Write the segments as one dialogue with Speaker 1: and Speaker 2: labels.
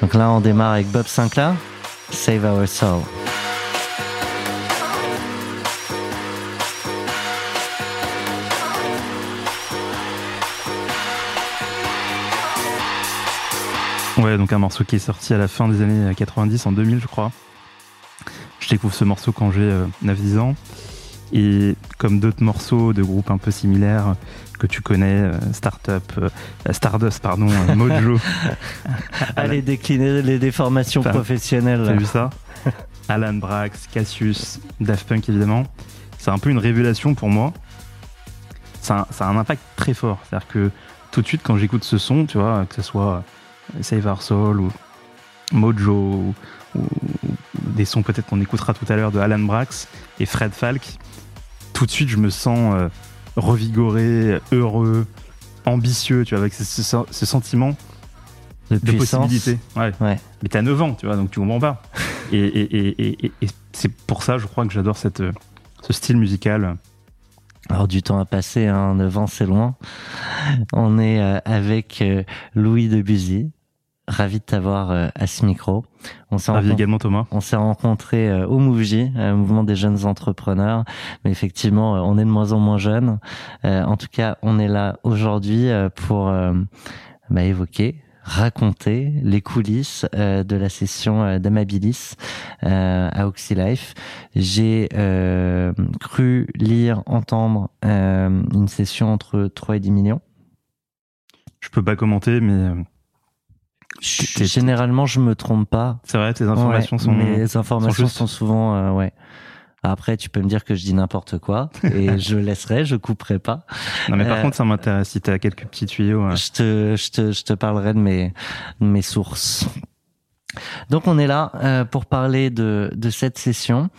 Speaker 1: Donc là, on démarre avec Bob Sinclair, Save Our Soul.
Speaker 2: Ouais, donc un morceau qui est sorti à la fin des années 90, en 2000 je crois. Je découvre ce morceau quand j'ai 9-10 ans. Et comme d'autres morceaux de groupes un peu similaires que tu connais, euh, Startup, euh, Stardust, pardon, euh, Mojo.
Speaker 1: Allez décliner les déformations
Speaker 2: Enfin,
Speaker 1: professionnelles.
Speaker 2: T'as vu ça Alan Brax, Cassius, Daft Punk évidemment. C'est un peu une révélation pour moi. Ça a, ça a un impact très fort. C'est-à-dire que tout de suite, quand j'écoute ce son, tu vois, que ce soit Save Our Soul ou Mojo ou, ou des sons peut-être qu'on écoutera tout à l'heure de Alan Brax et Fred Falk, tout de suite, je me sens euh, revigoré, heureux, ambitieux, tu vois, avec ce, ce- ce sentiment
Speaker 1: de,
Speaker 2: de possibilité. Ouais.
Speaker 1: Ouais.
Speaker 2: Mais t'as 9 ans, tu vois, donc tu comprends pas. Et, et- c'est pour ça, je crois, que j'adore cette, ce style musical.
Speaker 1: Alors du temps à passer, hein, 9 ans c'est loin. On est euh, avec euh, Louis Debussy. Ravi de t'avoir euh, à ce micro. On s'est
Speaker 2: Ravi
Speaker 1: rencontré-
Speaker 2: également, Thomas.
Speaker 1: On s'est rencontrés euh, au MoveJ, euh, mouvement des jeunes entrepreneurs, mais effectivement, on est de moins en moins jeunes. En tout cas, on est là aujourd'hui pour bah, évoquer, raconter les coulisses euh, de la session euh, d'Amabilis euh, à Oxylife. J'ai euh, cru lire, entendre euh, une session entre 3 et 10 millions.
Speaker 2: Je peux pas commenter, mais euh,
Speaker 1: Généralement, je me trompe pas.
Speaker 2: c'est vrai, tes informations
Speaker 1: Ouais,
Speaker 2: sont.
Speaker 1: les informations sont souvent euh, ouais. Après, tu peux me dire que je dis n'importe quoi et je laisserai, je couperai pas.
Speaker 2: Non, mais par
Speaker 1: Euh,
Speaker 2: contre, ça m'intéresse. Si t'as quelques petits tuyaux. euh,
Speaker 1: Je te, je te, je te parlerai de mes, de mes sources. Donc on est là euh, pour parler de, de cette session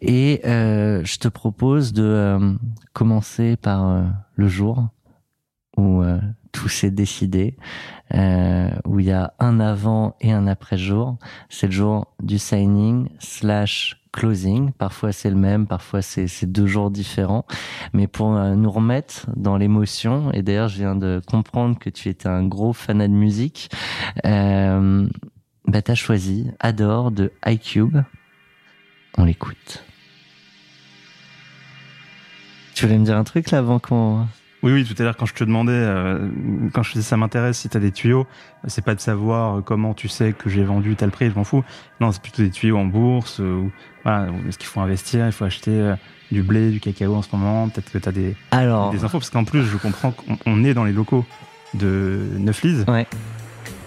Speaker 1: et euh, je te propose de euh, commencer par euh, le jour où euh, tout s'est décidé, euh, où il y a un avant et un après jour. C'est le jour du signing slash closing. Parfois c'est le même, parfois c'est deux jours différents. Mais pour euh, nous remettre dans l'émotion, et d'ailleurs je viens de comprendre que tu étais un gros fanat de musique, euh, bah t'as choisi Adore de iCube. On l'écoute. Tu voulais me dire un truc là avant qu'on...
Speaker 2: Oui, oui, tout à l'heure, quand je te demandais, euh, quand je te dis ça m'intéresse, si t'as des tuyaux, c'est pas de savoir comment tu sais que j'ai vendu tel prix, je m'en fous. Non, c'est plutôt des tuyaux en bourse, ou voilà, est-ce qu'il faut investir, il faut acheter euh, du blé, du cacao en ce moment, peut-être que t'as des,
Speaker 1: Alors,
Speaker 2: des infos, parce qu'en plus, je comprends qu'on on est dans les locaux de Neuflise.
Speaker 1: Ouais.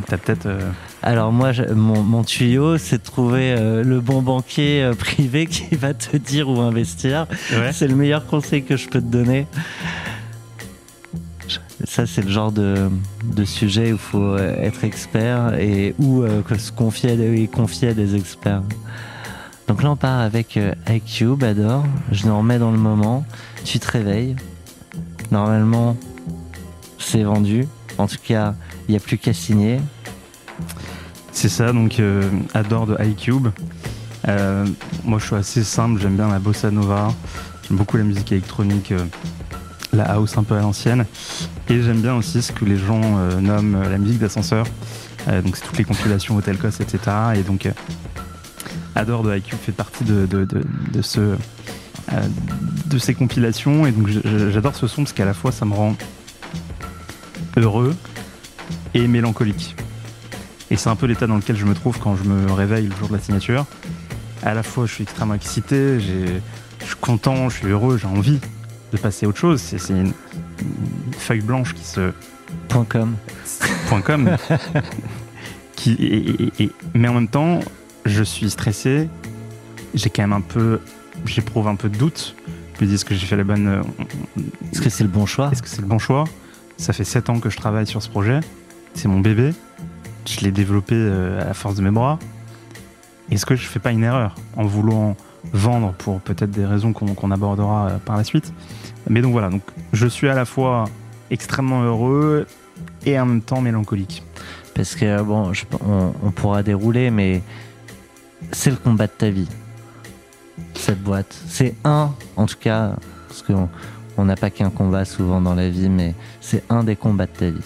Speaker 2: T'as peut-être. euh,
Speaker 1: alors moi, je- mon, mon tuyau, c'est de trouver euh, le bon banquier euh, privé qui va te dire où investir.
Speaker 2: ouais.
Speaker 1: C'est le meilleur conseil que je peux te donner. Ça, c'est le genre de, sujet où il faut euh, être expert et ou euh, se confier à, confier à des experts. Donc là, on part avec euh, iCube, Adore. Je nous remets dans le moment. Tu te réveilles. Normalement, c'est vendu. En tout cas, il n'y a plus qu'à signer.
Speaker 2: C'est ça, donc euh, Adore de iCube. Moi, je suis assez simple, j'aime bien la bossa nova, j'aime beaucoup la musique électronique, la house un peu à l'ancienne, et j'aime bien aussi ce que les gens euh, nomment euh, la musique d'ascenseur. Euh, donc, c'est toutes les compilations Hotel Cost, etc. Et donc, Adore de iCube fait partie de, de, de, de ce, de ces compilations, et donc j'adore ce son parce qu'à la fois ça me rend heureux et mélancolique. Et c'est un peu l'état dans lequel je me trouve quand je me réveille le jour de la signature. À la fois, je suis extrêmement excité, je suis content, je suis heureux, j'ai envie de passer à autre chose. C'est une, une feuille blanche qui se.
Speaker 1: Point .com.
Speaker 2: point .com. qui, et- et- et- mais en même temps, je suis stressé. J'ai quand même un peu. J'éprouve un peu de doute. Je me dis est-ce que j'ai fait la bonne. euh,
Speaker 1: Est-ce que c'est le bon choix?
Speaker 2: Est-ce que c'est le bon choix? Ça fait 7 ans que je travaille sur ce projet. C'est mon bébé. Je l'ai développé à la force de mes bras. Est-ce que je fais pas une erreur en voulant vendre pour peut-être des raisons qu'on abordera par la suite Mais donc voilà, donc je suis à la fois extrêmement heureux et en même temps mélancolique.
Speaker 1: Parce que bon, on, pourra dérouler, mais c'est le combat de ta vie. Cette boîte, c'est un, en tout cas, parce qu'on n'a pas qu'un combat souvent dans la vie, mais c'est un des combats de ta vie.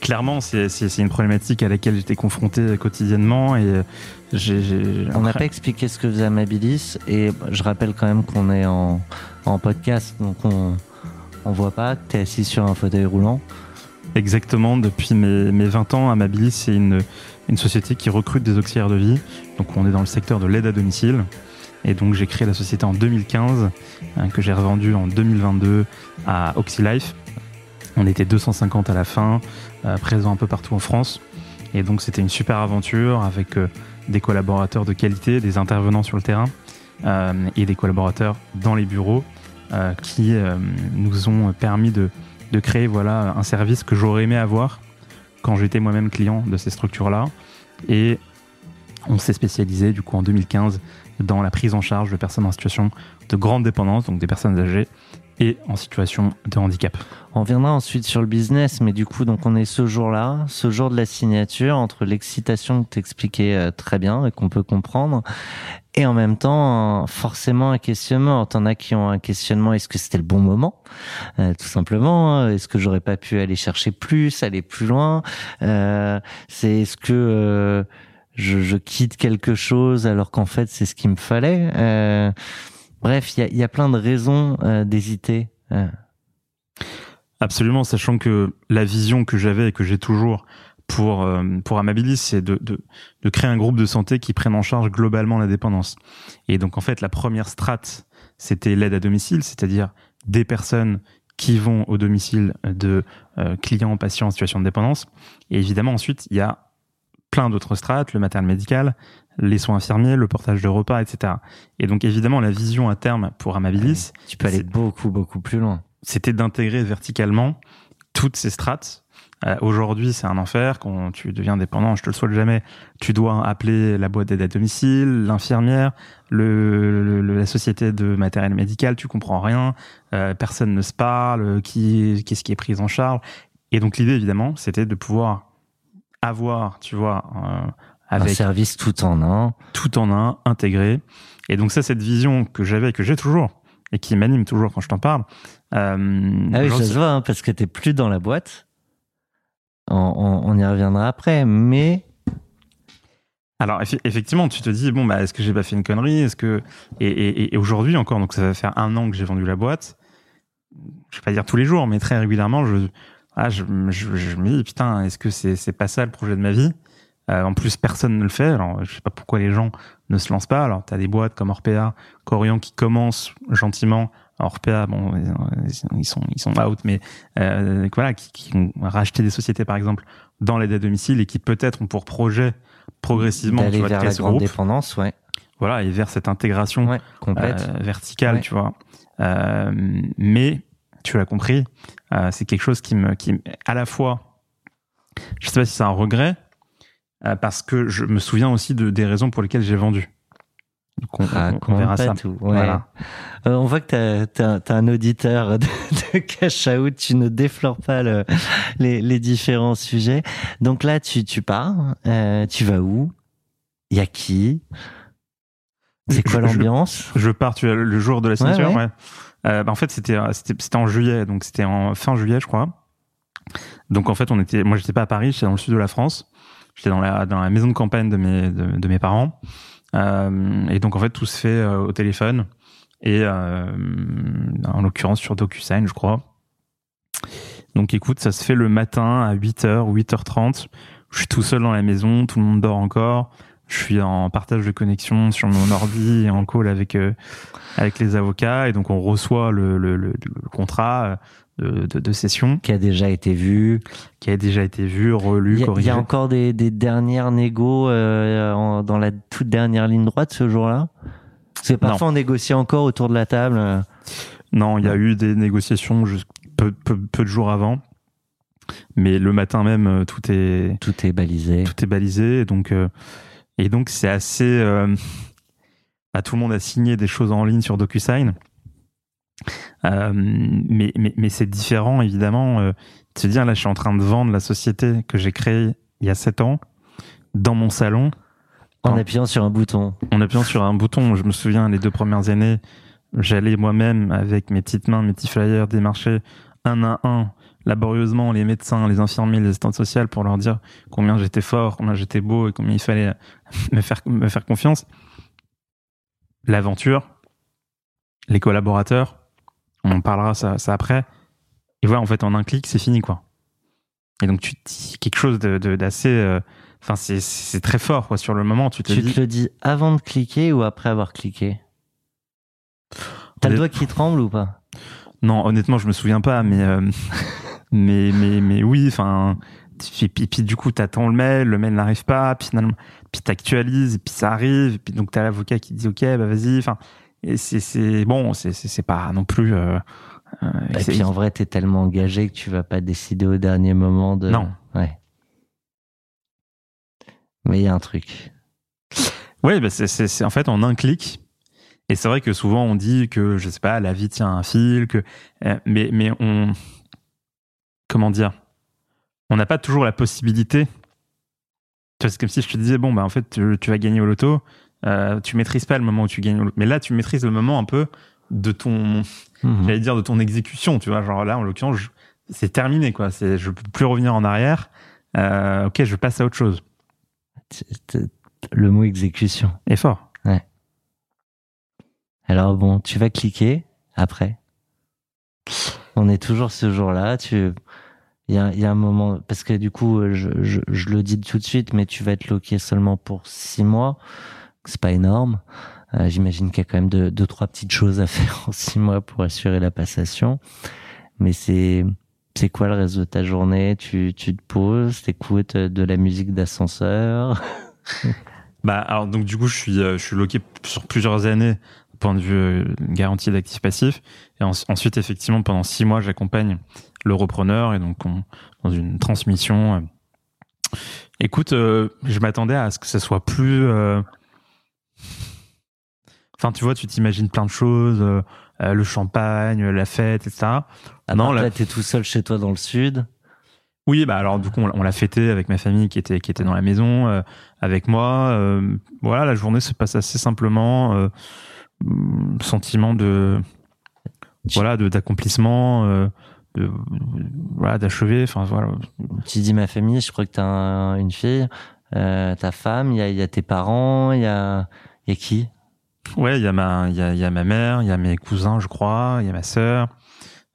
Speaker 2: Clairement, c'est une problématique à laquelle j'étais confronté quotidiennement et
Speaker 1: On n'a pas expliqué ce que faisait Amabilis et je rappelle quand même qu'on est en, en podcast, donc on, on voit pas que tu es assis sur un fauteuil roulant.
Speaker 2: Exactement, depuis mes, mes 20 ans, Amabilis, c'est une, une société qui recrute des auxiliaires de vie. Donc on est dans le secteur de l'aide à domicile. Et donc j'ai créé la société en 2015, hein, que j'ai revendue en 2022 à OxyLife. On était 250 à la fin, euh, présents un peu partout en France. Et donc c'était une super aventure avec euh, des collaborateurs de qualité, des intervenants sur le terrain euh, et des collaborateurs dans les bureaux euh, qui nous ont permis de, de créer voilà, un service que j'aurais aimé avoir quand j'étais moi-même client de ces structures-là. Et on s'est spécialisé du coup en 2015 dans la prise en charge de personnes en situation de grande dépendance, donc des personnes âgées et en situation de handicap.
Speaker 1: On viendra ensuite sur le business, mais du coup, donc on est ce jour-là, ce jour de la signature, entre l'excitation que tu expliquais euh, très bien et qu'on peut comprendre, et en même temps, forcément un questionnement. T'en as qui ont un questionnement, est-ce que c'était le bon moment? Euh, Tout simplement, hein. est-ce que j'aurais pas pu aller chercher plus, aller plus loin? Euh, C'est est-ce que... Euh, je, je, quitte quelque chose alors qu'en fait c'est ce qu'il me fallait? Euh, Bref, il y a, plein de raisons euh, d'hésiter. Euh.
Speaker 2: Absolument, sachant que la vision que j'avais et que j'ai toujours pour euh, pour Amabilis, c'est de, de, de, créer un groupe de santé qui prenne en charge globalement la dépendance. Et donc en fait, la première strate, c'était l'aide à domicile, c'est-à-dire des personnes qui vont au domicile de clients, patients en situation de dépendance. Et évidemment, ensuite, il y a plein d'autres strates, le matériel médical, les soins infirmiers, le portage de repas, etc. Et donc évidemment, la vision à terme pour Amabilis,
Speaker 1: tu peux aller beaucoup beaucoup plus loin.
Speaker 2: C'était d'intégrer verticalement toutes ces strates. Euh, Aujourd'hui, c'est un enfer. Quand tu deviens dépendant, je te le souhaite jamais. Tu dois appeler la boîte d'aide à domicile, l'infirmière, le, la société de matériel médical. Tu comprends rien. Euh, personne ne se parle. Qui, qu'est-ce qui est pris en charge? Et donc l'idée, évidemment, c'était de pouvoir avoir, tu vois, euh,
Speaker 1: avec un service tout en un,
Speaker 2: tout en un, intégré. Et donc ça, cette vision que j'avais, que j'ai toujours, et qui m'anime toujours quand je t'en parle.
Speaker 1: Euh, ah oui, ça se voit, hein, parce que t'es plus dans la boîte. On, on, y reviendra après, mais.
Speaker 2: Alors effectivement, tu te dis bon bah est-ce que j'ai pas fait une connerie? Est-ce que et, et, et aujourd'hui encore, donc ça va faire un an que j'ai vendu la boîte. Je vais pas dire tous les jours, mais très régulièrement, je ah je, je, je me dis putain, est-ce que c'est pas ça le projet de ma vie? Euh, en plus, personne ne le fait. Alors, je sais pas pourquoi les gens ne se lancent pas. Alors, tu as des boîtes comme Orpea, Corian qui commencent gentiment. Orpea, bon, ils sont ils sont out, mais euh, voilà, qui, qui, ont racheté des sociétés par exemple dans l'aide à domicile et qui peut-être ont pour projet progressivement
Speaker 1: d'aller vers la grande dépendance, ouais.
Speaker 2: Voilà, et vers cette intégration ouais, complète, euh, verticale, tu vois. Euh, mais tu l'as compris, euh, c'est quelque chose qui me qui à la fois, je sais pas si c'est un regret, euh, parce que je me souviens aussi de, des raisons pour lesquelles j'ai vendu.
Speaker 1: Donc on, verra ça. Tout. Voilà. Euh, on voit que tu as, un auditeur de, de, cash out, tu ne déflores pas le, les, les, différents sujets. Donc là, tu, tu pars, euh, tu vas où? Il y a qui? C'est quoi l'ambiance?
Speaker 2: je, pars tu, le jour de la signature, ouais. Euh, bah en fait, c'était c'était en juillet, donc c'était en fin juillet, je crois. Donc en fait, on était, moi j'étais pas à Paris, j'étais dans le sud de la France. J'étais dans la, dans la maison de campagne de mes, de mes parents. Euh, et donc, en fait, tout se fait euh, au téléphone. Et euh, en l'occurrence sur DocuSign, je crois. Donc, écoute, ça se fait le matin à 8h, 8h30. Je suis tout seul dans la maison, tout le monde dort encore. Je suis en partage de connexion sur mon ordi et en call avec euh, avec les avocats et donc on reçoit le, le, le, le contrat de, de, session.
Speaker 1: Qui a déjà été vu.
Speaker 2: Qui a déjà été vu, relu, corrigé.
Speaker 1: Il y a encore des, des dernières négos euh, dans la toute dernière ligne droite ce jour-là? C'est parfois on négocie encore autour de la table
Speaker 2: Non, il y a eu des négociations peu, peu, peu de jours avant. Mais le matin même, euh, tout est
Speaker 1: Tout est balisé.
Speaker 2: tout est balisé. Donc, euh, et donc c'est assez. euh, bah, tout le monde a signé des choses en ligne sur DocuSign. Euh, mais mais, mais c'est différent, évidemment. euh, de se dire, là, je suis en train de vendre la société que j'ai créée il y a 7 ans dans mon salon
Speaker 1: En
Speaker 2: Non.
Speaker 1: appuyant sur un bouton.
Speaker 2: en appuyant sur un bouton. Je me souviens, les deux premières années, j'allais moi-même avec mes petites mains, mes petits flyers démarcher un à un, laborieusement, les médecins, les infirmiers, les assistantes sociales pour leur dire combien j'étais fort, combien j'étais beau et combien il fallait me faire, me faire confiance. L'aventure, les collaborateurs, on en parlera ça, ça après. Et voilà, en fait, en un clic, c'est fini, quoi. Et donc, tu te dis quelque chose de- de- d'assez. euh, Enfin, c'est- très fort, quoi. Sur le moment, tu te
Speaker 1: Tu
Speaker 2: dis.
Speaker 1: te le dis avant de cliquer ou après avoir cliqué? T'as le doigt qui tremble ou pas?
Speaker 2: Non, honnêtement, je me souviens pas, mais euh, mais mais mais oui, enfin. Puis, puis, puis du coup, t'attends le mail, le mail n'arrive pas, puis finalement, puis t'actualises, et puis ça arrive, et puis donc t'as l'avocat qui dit ok, bah vas-y, enfin, et c'est c'est bon, c'est c'est c'est pas non plus. Euh, euh,
Speaker 1: Et
Speaker 2: c'est-
Speaker 1: puis en vrai, t'es tellement engagé que tu vas pas décider au dernier moment de.
Speaker 2: Non.
Speaker 1: Ouais. Mais il y a un truc.
Speaker 2: Ouais, bah c'est, c'est, c'est en fait en un clic. Et c'est vrai que souvent on dit que, je sais pas, la vie tient un fil, que, euh, mais, mais on, comment dire, on n'a pas toujours la possibilité. Tu vois, c'est comme si je te disais, bon, bah en fait, tu, tu vas gagner au loto, euh, tu maîtrises pas le moment où tu gagnes au loto. Mais là, tu maîtrises le moment un peu de ton,
Speaker 1: Mhm.
Speaker 2: j'allais dire, de ton exécution, tu vois. Genre là, en l'occurrence, c'est terminé, quoi. C'est, je peux plus revenir en arrière. Euh, ok, je passe à autre chose.
Speaker 1: Le mot exécution.
Speaker 2: Et fort.
Speaker 1: Alors bon, tu vas cliquer après. On est toujours ce jour-là. Tu, il y a, un moment parce que du coup, je, je, je le dis tout de suite, mais tu vas être loqué seulement pour six mois. C'est pas énorme. Euh, J'imagine qu'il y a quand même deux, deux, trois petites choses à faire en six mois pour assurer la passation. Mais c'est, c'est quoi le reste de ta journée? Tu, tu te poses, t'écoutes de la musique d'ascenseur?
Speaker 2: Bah alors donc du coup je suis euh, je suis loqué sur plusieurs années point de vue euh, garantie d'actifs passifs et en- ensuite effectivement pendant six mois j'accompagne le repreneur et donc on, dans une transmission. euh. Écoute, euh, je m'attendais à ce que ça soit plus. euh, Enfin tu vois tu t'imagines plein de choses, euh, le champagne, la fête, etc.
Speaker 1: Ah
Speaker 2: Non, là-
Speaker 1: là, t'es tout seul chez toi dans le sud.
Speaker 2: Oui, bah alors du coup on, l'a- on l'a fêté avec ma famille qui était qui était dans la maison, avec moi. voilà, la journée se passe assez simplement. Hum, sentiment de voilà de d'accomplissement, euh, de voilà d'achever. Enfin voilà.
Speaker 1: Tu dis ma famille, je crois que t'as un- une fille, euh, ta femme, il y a, y a tes parents, il y a, a qui?
Speaker 2: Ouais, il y a ma il y a, y a ma mère, il y a mes cousins, je crois, il y a ma sœur.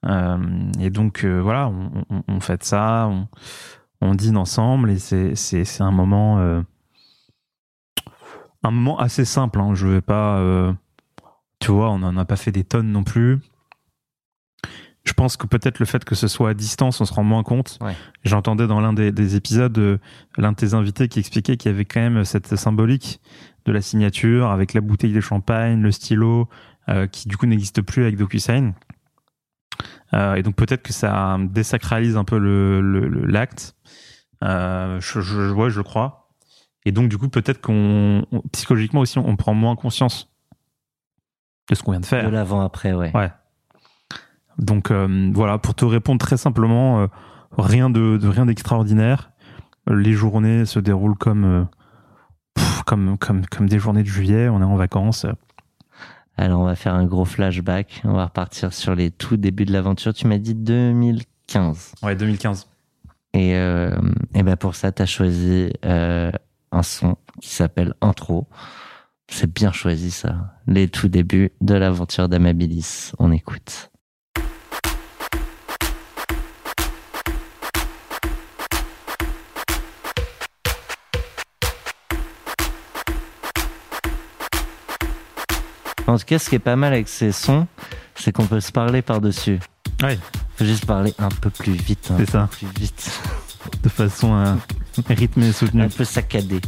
Speaker 2: Euh, et donc voilà, on, on, on fête ça, on, on dîne ensemble et c'est c'est c'est un moment un moment assez simple. Hein. Je vais pas, tu vois, on n'en a pas fait des tonnes non plus. Je pense que peut-être le fait que ce soit à distance, on se rend moins compte.
Speaker 1: Ouais.
Speaker 2: J'entendais dans l'un des, des épisodes euh, l'un de tes invités qui expliquait qu'il y avait quand même cette symbolique de la signature avec la bouteille de champagne, le stylo, euh, qui du coup n'existe plus avec DocuSign. Euh, et donc peut-être que ça désacralise un peu le le- le- l'acte. Euh, je, je, ouais, je le crois. Et donc du coup peut-être qu'on on- psychologiquement aussi on prend moins conscience de ce qu'on vient de faire.
Speaker 1: De l'avant-après, ouais.
Speaker 2: Ouais. Donc euh, voilà, pour te répondre très simplement, euh, rien de, de rien d'extraordinaire. Les journées se déroulent comme euh, pff, comme comme comme des journées de juillet. On est en vacances.
Speaker 1: Alors, on va faire un gros flashback. On va repartir sur les tout débuts de l'aventure. Tu m'as dit 2015.
Speaker 2: Ouais, 2015.
Speaker 1: Et, et ben pour ça, t'as choisi euh, un son qui s'appelle Intro. C'est bien choisi ça. Les tout débuts de l'aventure d'Amabilis. On écoute. En tout cas, ce qui est pas mal avec ces sons, c'est qu'on peut se parler par-dessus.
Speaker 2: Ouais.
Speaker 1: Faut juste parler un peu plus vite. Un
Speaker 2: C'est
Speaker 1: peu
Speaker 2: ça.
Speaker 1: plus vite.
Speaker 2: De façon euh, rythmée et soutenue.
Speaker 1: Un peu saccadé.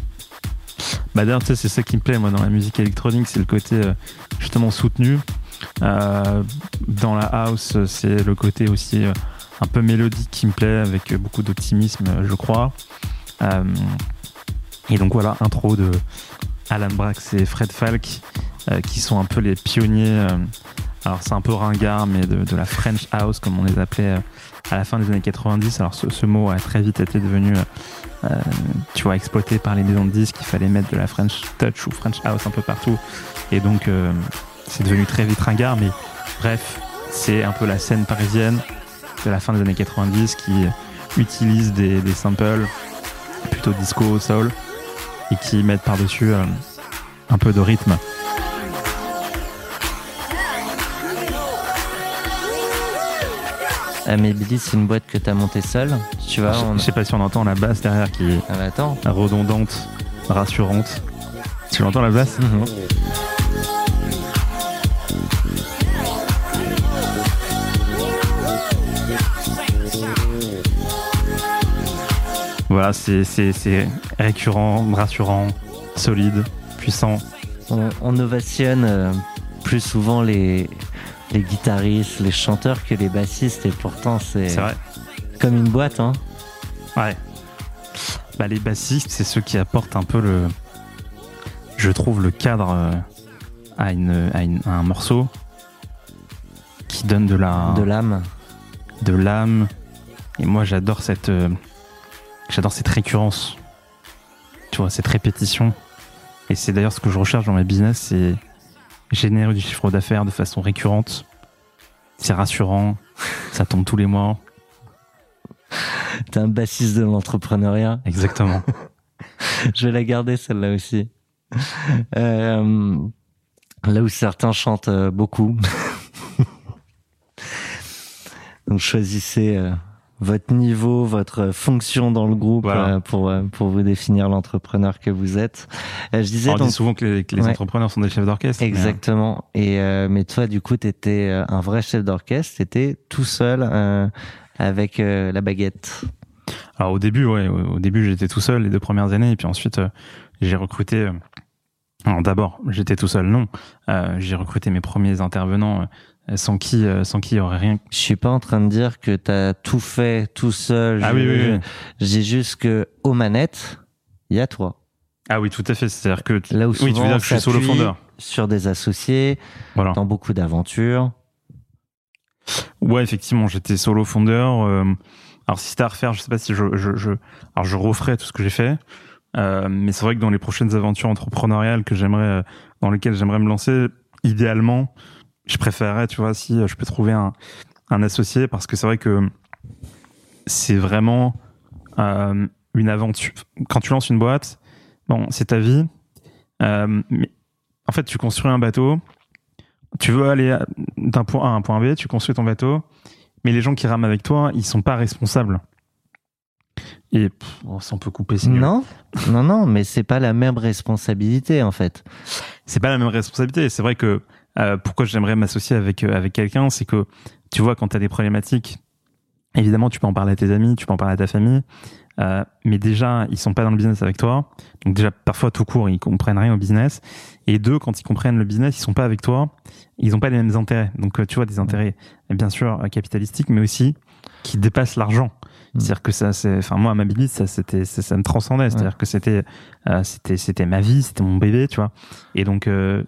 Speaker 2: Bah d'ailleurs, c'est ça qui me plaît moi dans la musique électronique, c'est le côté euh, justement soutenu. Euh, dans la house, c'est le côté aussi euh, un peu mélodique qui me plaît, avec beaucoup d'optimisme, je crois. Euh, et donc voilà, intro de Alan Brax et Fred Falk, euh, qui sont un peu les pionniers. Alors c'est un peu ringard, mais de, la French House, comme on les appelait euh, à la fin des années 90. Alors ce, mot a très vite été devenu, euh, euh, tu vois, exploité par les maisons de disques. Il fallait mettre de la French Touch ou French House un peu partout. Et donc c'est devenu très vite ringard, mais bref, c'est un peu la scène parisienne de la fin des années 90 qui utilise des, samples plutôt disco, soul, et qui mettent par-dessus un peu de rythme.
Speaker 1: Ah, mais Billy, c'est une boîte que t'as montée seule. Tu vois,
Speaker 2: je,
Speaker 1: on...
Speaker 2: je sais pas si on entend la basse derrière qui est
Speaker 1: Ah bah attends.
Speaker 2: redondante, rassurante. Tu entends la basse?
Speaker 1: Mhm.
Speaker 2: Voilà, c'est- récurrent, rassurant, solide, puissant.
Speaker 1: On, on ovationne euh, plus souvent les, les guitaristes, les chanteurs que les bassistes, et pourtant c'est comme une boîte. Hein.
Speaker 2: Ouais. Bah, les bassistes, c'est ceux qui apportent un peu le. Je trouve le cadre euh, à, une, à, une- à un morceau qui donne de la.
Speaker 1: De l'âme.
Speaker 2: de l'âme. Et moi, j'adore cette, euh, j'adore cette récurrence. Tu vois, cette répétition. Et c'est d'ailleurs ce que je recherche dans mes business, c'est générer du chiffre d'affaires de façon récurrente. C'est rassurant. ça tombe tous les mois.
Speaker 1: T'es un bassiste de l'entrepreneuriat.
Speaker 2: Exactement.
Speaker 1: Je vais la garder celle-là aussi. Euh, là où certains chantent euh, beaucoup. Donc choisissez euh, votre niveau, votre fonction dans le groupe
Speaker 2: Voilà.
Speaker 1: euh, pour euh, pour vous définir l'entrepreneur que vous êtes. Euh, je disais
Speaker 2: On
Speaker 1: donc
Speaker 2: dit souvent que les, que les
Speaker 1: Ouais.
Speaker 2: entrepreneurs sont des chefs d'orchestre. mais,
Speaker 1: exactement. Et euh, mais toi du coup t'étais euh, un vrai chef d'orchestre. T'étais tout seul euh, avec euh, la baguette.
Speaker 2: Alors au début, ouais, au début j'étais tout seul les deux premières années, et puis ensuite j'ai recruté. alors d'abord, j'étais tout seul, non. Euh, j'ai recruté mes premiers intervenants euh, sans qui, euh, sans qui il y aurait rien.
Speaker 1: Je suis pas en train de dire que t'as tout fait tout seul.
Speaker 2: Ah
Speaker 1: Je-
Speaker 2: oui, oui, oui.
Speaker 1: Dis juste que aux manettes, il y a toi.
Speaker 2: Ah oui, tout à fait. C'est-à-dire que tu-
Speaker 1: Là où
Speaker 2: oui, tu veux
Speaker 1: souvent,
Speaker 2: dire que je suis solo fondeur.
Speaker 1: Sur des associés,
Speaker 2: Voilà.
Speaker 1: dans beaucoup d'aventures.
Speaker 2: Ouais, effectivement, j'étais solo fondeur. euh, alors si c'était à refaire, je sais pas si je, je, je alors je referais tout ce que j'ai fait. Euh, mais c'est vrai que dans les prochaines aventures entrepreneuriales que j'aimerais, euh, dans lesquelles j'aimerais me lancer, idéalement, je préférerais, tu vois, si euh, je peux trouver un, un associé, parce que c'est vrai que c'est vraiment euh, une aventure. Quand tu lances une boîte, bon, c'est ta vie. Euh, mais en fait, tu construis un bateau. Tu veux aller d'un point A à un point B, tu construis ton bateau, mais les gens qui rament avec toi, ils sont pas responsables. Et pff, on peut couper.
Speaker 1: Non, non, non, mais c'est pas la même responsabilité en fait.
Speaker 2: c'est pas la même responsabilité. C'est vrai que euh, pourquoi j'aimerais m'associer avec euh, avec quelqu'un, c'est que tu vois quand tu as des problématiques, évidemment tu peux en parler à tes amis, tu peux en parler à ta famille, euh, mais déjà ils sont pas dans le business avec toi. Donc déjà parfois tout court ils comprennent rien au business. Et deux quand ils comprennent le business, ils sont pas avec toi, ils ont pas les mêmes intérêts. Donc euh, tu vois des intérêts bien sûr capitalistiques, mais aussi qui dépassent l'argent.
Speaker 1: Mm.
Speaker 2: C'est-à-dire que ça, c'est, enfin moi, à ma Billy, ça, c'était, ça, ça me transcendait. C'est-à-dire que c'était, euh, c'était, c'était ma vie, c'était mon bébé, tu vois. Et donc, euh,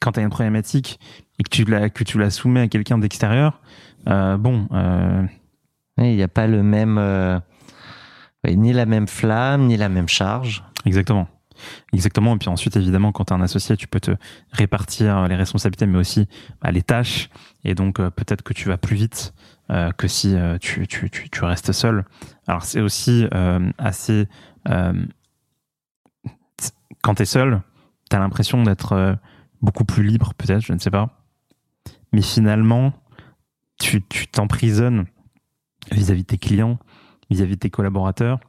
Speaker 2: quand tu as une problématique et que tu la, que tu la soumets à quelqu'un d'extérieur, euh, bon, euh,
Speaker 1: Il n'y a pas le même, euh, ni la même flamme, ni la même charge.
Speaker 2: exactement. Exactement. Et puis ensuite, évidemment, quand tu es un associé, tu peux te répartir les responsabilités, mais aussi bah, les tâches. Et donc, peut-être que tu vas plus vite que si tu, tu, tu, tu restes seul. Alors, c'est aussi assez... quand tu es seul, tu as l'impression d'être beaucoup plus libre, peut-être, je ne sais pas. Mais finalement, tu tu t'emprisonnes vis-à-vis de tes clients, vis-à-vis de tes collaborateurs.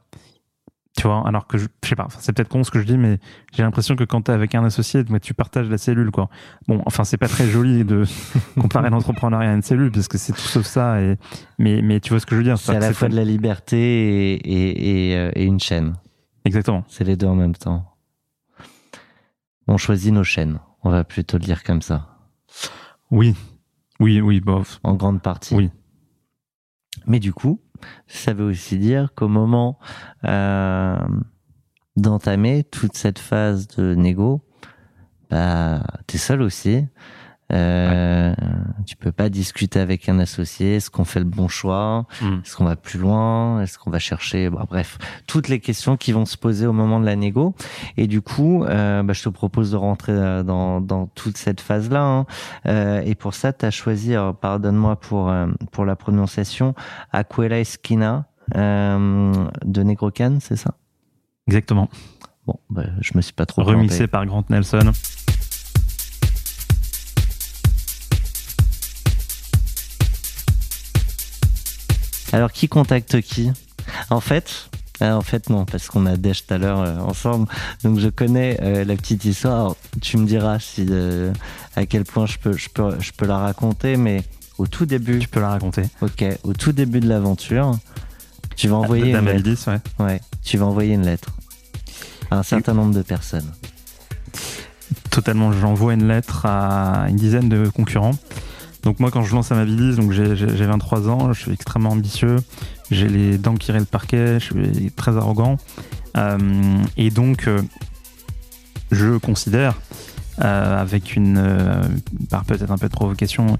Speaker 2: Tu vois, alors que je, je sais pas, c'est peut-être con ce que je dis, mais j'ai l'impression que quand t'es avec un associé, tu partages la cellule, quoi. Bon, enfin, c'est pas très joli de comparer l'entrepreneuriat à une cellule, parce que c'est tout sauf ça, et, mais, mais tu vois ce que je veux dire.
Speaker 1: C'est à la fois de la liberté et, et, et, euh, et une chaîne.
Speaker 2: Exactement.
Speaker 1: C'est les deux en même temps. On choisit nos chaînes. On va plutôt le dire comme ça.
Speaker 2: Oui, oui, oui, bof.
Speaker 1: En grande partie.
Speaker 2: Oui.
Speaker 1: Mais du coup, ça veut aussi dire qu'au moment euh, d'entamer toute cette phase de négo, bah, t'es seul aussi. Euh, Tu peux pas discuter avec un associé. Est-ce qu'on fait le bon choix?
Speaker 2: Mm.
Speaker 1: Est-ce qu'on va plus loin? Est-ce qu'on va chercher? Bah, Bref, toutes les questions qui vont se poser au moment de la négo. Et du coup, euh, bah, je te propose de rentrer euh, dans, dans toute cette phase-là. hein. Euh, et pour ça, tu as choisi, pardonne-moi pour, pour la prononciation, Aquela Esquina euh, de Negrocan, c'est ça?
Speaker 2: Exactement.
Speaker 1: Bon, bah, je me suis pas trop
Speaker 2: Remixé par Grant Nelson.
Speaker 1: Alors, qui contacte qui? En fait, ah, en fait non, parce qu'on a Dash tout à l'heure euh, ensemble, donc je connais euh, la petite histoire. Alors, tu me diras si euh, à quel point je peux, je peux, je peux la raconter, mais au tout début,
Speaker 2: Tu peux la raconter.
Speaker 1: ok, au tout début de l'aventure, tu vas envoyer une lettre.
Speaker 2: Ouais.
Speaker 1: Ouais, tu vas envoyer une lettre à un certain nombre de personnes.
Speaker 2: Totalement. J'envoie une lettre à une dizaine de concurrents. Donc moi, quand je lance Amabilis, donc j'ai j'ai- j'ai 23 ans, je suis extrêmement ambitieux, j'ai les dents qui raient le parquet, je suis très arrogant. Euh, et donc, euh, je considère, euh, avec une, par peut-être un peu de provocation,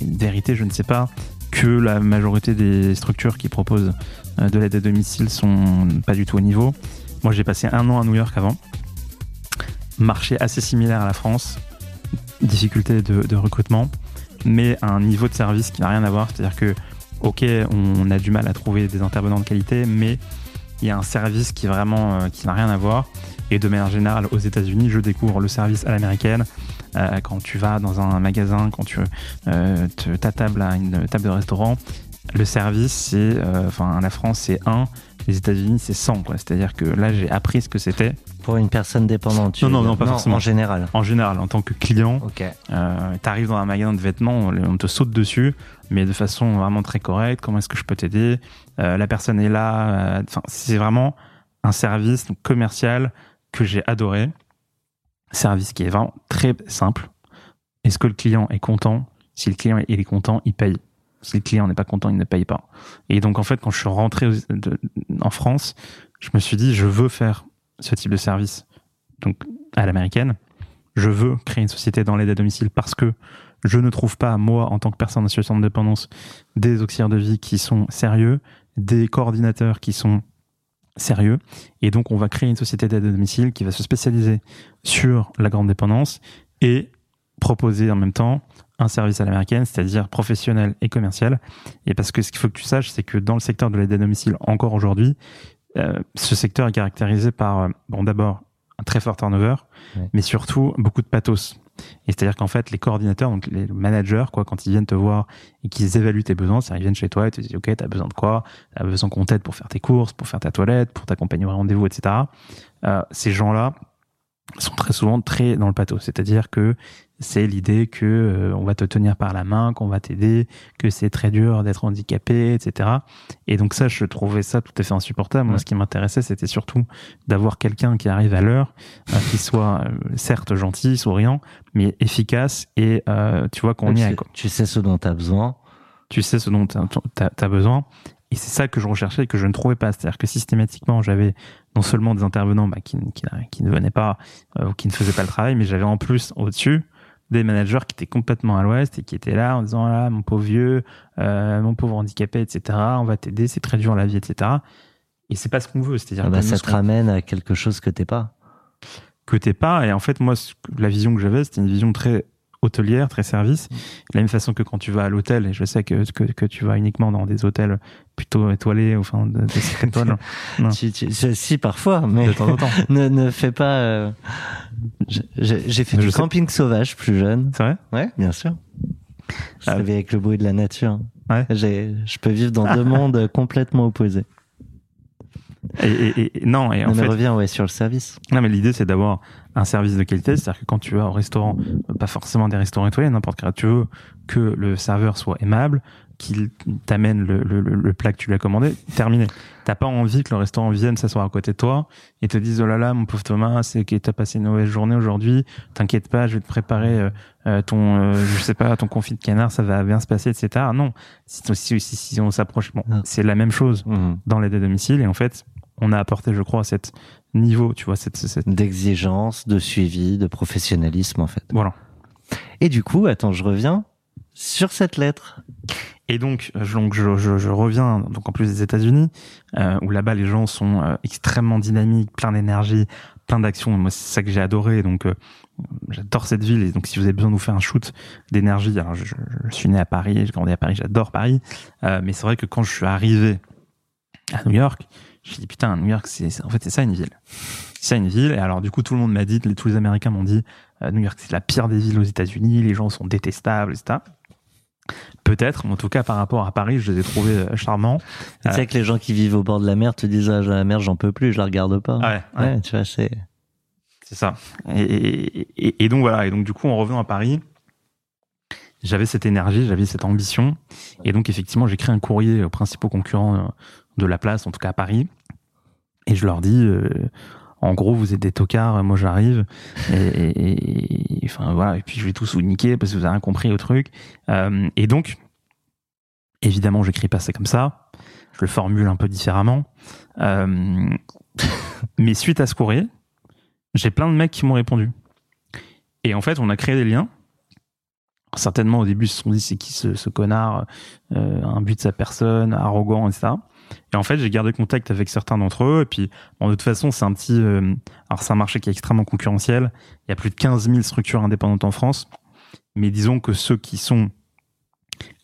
Speaker 2: une vérité, je ne sais pas, que la majorité des structures qui proposent de l'aide à domicile sont pas du tout au niveau. Moi, j'ai passé un an à New York avant. Marché assez similaire à la France, difficulté de recrutement, mais un niveau de service qui n'a rien à voir. C'est-à-dire que, ok, on a du mal à trouver des intervenants de qualité, mais il y a un service qui vraiment euh, n'a rien à voir. Et de manière générale, aux États-Unis, je découvre le service à l'américaine. Euh, quand tu vas dans un magasin, quand tu euh, te t'attables à une table de restaurant, le service, c'est, euh, enfin, la France, c'est 1, les États-Unis, c'est 100. quoi. C'est-à-dire que là, j'ai appris ce que c'était.
Speaker 1: Pour une personne dépendante. tu
Speaker 2: Non, non, non, pas forcément.
Speaker 1: En général.
Speaker 2: En général, en tant que client,
Speaker 1: Ok.
Speaker 2: euh, t'arrives dans un magasin de vêtements, on, te saute dessus, mais de façon vraiment très correcte. Comment est-ce que je peux t'aider Euh, La personne est là. euh, Enfin, c'est vraiment un service commercial que j'ai adoré. Service qui est vraiment très simple. Est-ce que le client est content? Si le client il est content, il paye. Si le client n'est pas content, il ne paye pas. Et donc en fait, quand je suis rentré en France, je me suis dit, je veux faire ce type de service, donc à l'américaine. Je veux créer une société dans l'aide à domicile parce que je ne trouve pas, moi, en tant que personne en situation de dépendance, des auxiliaires de vie qui sont sérieux, des coordinateurs qui sont sérieux. Et donc, on va créer une société d'aide à domicile qui va se spécialiser sur la grande dépendance et proposer en même temps un service à l'américaine, c'est-à-dire professionnel et commercial. Et parce que ce qu'il faut que tu saches, c'est que dans le secteur de l'aide à domicile, encore aujourd'hui, ce secteur est caractérisé par, euh, bon, d'abord, un très fort turnover,
Speaker 1: Ouais.
Speaker 2: mais surtout beaucoup de pathos. Et c'est-à-dire qu'en fait, les coordinateurs, donc les managers, quoi, quand ils viennent te voir et qu'ils évaluent tes besoins, c'est-à-dire ils viennent chez toi et te disent, OK, t'as besoin de quoi? T'as besoin qu'on t'aide pour faire tes courses, pour faire ta toilette, pour t'accompagner au rendez-vous, etc. Euh, ces gens-là sont très souvent très dans le pathos. C'est-à-dire que c'est l'idée que euh, on va te tenir par la main, qu'on va t'aider, que c'est très dur d'être handicapé, etc. Et donc ça, je trouvais ça tout à fait insupportable. Moi, ce qui m'intéressait, c'était surtout d'avoir quelqu'un qui arrive à l'heure, euh, qui soit euh, certes gentil, souriant, mais efficace et euh, tu vois qu'on y est. quoi.
Speaker 1: tu sais ce dont tu as besoin.
Speaker 2: Tu sais ce dont tu as, besoin. Et c'est ça que je recherchais et que je ne trouvais pas. C'est-à-dire que systématiquement, j'avais non seulement des intervenants bah, qui, qui, qui ne venaient pas euh, ou qui ne faisaient pas le travail, mais j'avais en plus au-dessus des managers qui étaient complètement à l'ouest et qui étaient là en disant là mon pauvre vieux, euh, mon pauvre handicapé, etc. On va t'aider, c'est très dur la vie, etc. Et c'est pas ce qu'on veut. C'est-à-dire
Speaker 1: Ah bah, ça te ramène à quelque chose que t'es pas.
Speaker 2: que t'es pas. Et en fait, moi, la vision que j'avais, c'était une vision très hôtelière, très service. De la même façon que quand tu vas à l'hôtel, et je sais que, que, que tu vas uniquement dans des hôtels plutôt étoilés, enfin, de, de étoiles.
Speaker 1: Tu- tu- si, parfois, mais
Speaker 2: de temps en temps.
Speaker 1: ne, ne fais pas. euh, J'ai fait du
Speaker 2: sais.
Speaker 1: camping sauvage plus jeune.
Speaker 2: C'est vrai?
Speaker 1: Ouais, bien sûr. Je
Speaker 2: Ah.
Speaker 1: avec le bruit de la nature.
Speaker 2: Ouais.
Speaker 1: Je peux vivre dans deux mondes complètement opposés.
Speaker 2: Et, et- et- non, et en
Speaker 1: On
Speaker 2: fait,
Speaker 1: revient ouais, sur le service.
Speaker 2: non, mais l'idée, c'est d'avoir un service de qualité. C'est-à-dire que quand tu vas au restaurant, pas forcément des restaurants étoilés, n'importe quel, tu veux que le serveur soit aimable, qu'il t'amène le, le, le, plat que tu lui as commandé, terminé. T'as pas envie que le restaurant vienne s'asseoir à côté de toi et te dise oh là là mon pauvre Thomas, c'est que t'as passé une mauvaise journée aujourd'hui. T'inquiète pas, je vais te préparer euh, euh, ton, euh, je sais pas, ton confit de canard, ça va bien se passer, etc. Non, si, si, si, si on s'approche, bon, ah. c'est la même chose mmh. dans l'aide à domicile et en fait, on a apporté, je crois, cette niveau, tu vois, cette, cette...
Speaker 1: d'exigence, de suivi, de professionnalisme en fait.
Speaker 2: Voilà.
Speaker 1: Et du coup, attends, je reviens sur cette lettre.
Speaker 2: Et donc, donc je, je, je reviens donc en plus des États-Unis, euh, où là-bas les gens sont euh, extrêmement dynamiques, plein d'énergie, plein d'actions. Moi, c'est ça que j'ai adoré. Donc, euh, j'adore cette ville. Et donc, si vous avez besoin de nous faire un shoot d'énergie, alors je, je, suis né à Paris, j'ai grandi à Paris, j'adore Paris. Euh, mais c'est vrai que quand je suis arrivé à New York, je me suis dit putain, New York, c'est en fait c'est ça une ville. C'est ça une ville. Et alors du coup, tout le monde m'a dit, tous les Américains m'ont dit, New York c'est la pire des villes aux États-Unis, les gens sont détestables, etc. Peut-être, mais en tout cas par rapport à Paris, je les ai trouvés euh, charmants.
Speaker 1: Tu sais que les gens qui vivent au bord de la mer te disent ah, la mer, j'en peux plus, je la regarde pas.
Speaker 2: Ouais, ouais.
Speaker 1: tu vois, c'est.
Speaker 2: C'est ça. Et, et, et, donc voilà. Et donc du coup, en revenant à Paris, j'avais cette énergie, j'avais cette ambition, et donc effectivement, j'ai écrit un courrier aux principaux concurrents euh, de la place, en tout cas à Paris, et je leur dis. Euh, en gros, vous êtes des tocards, moi j'arrive, et, enfin voilà, et puis je vais tous vous niquer parce que vous avez rien compris au truc. Euh, et donc, évidemment, j'écris pas ça comme ça, je le formule un peu différemment. Euh, mais suite à ce courrier, j'ai plein de mecs qui m'ont répondu. Et en fait, on a créé des liens. Certainement, au début, ils se sont dit c'est qui ce, connard, un but de sa personne, arrogant, etc. Et en fait, j'ai gardé contact avec certains d'entre eux. Et puis, bon, de toute façon, c'est un petit. Euh, alors, c'est un marché qui est extrêmement concurrentiel. Il y a plus de 15 000 structures indépendantes en France. Mais disons que ceux qui sont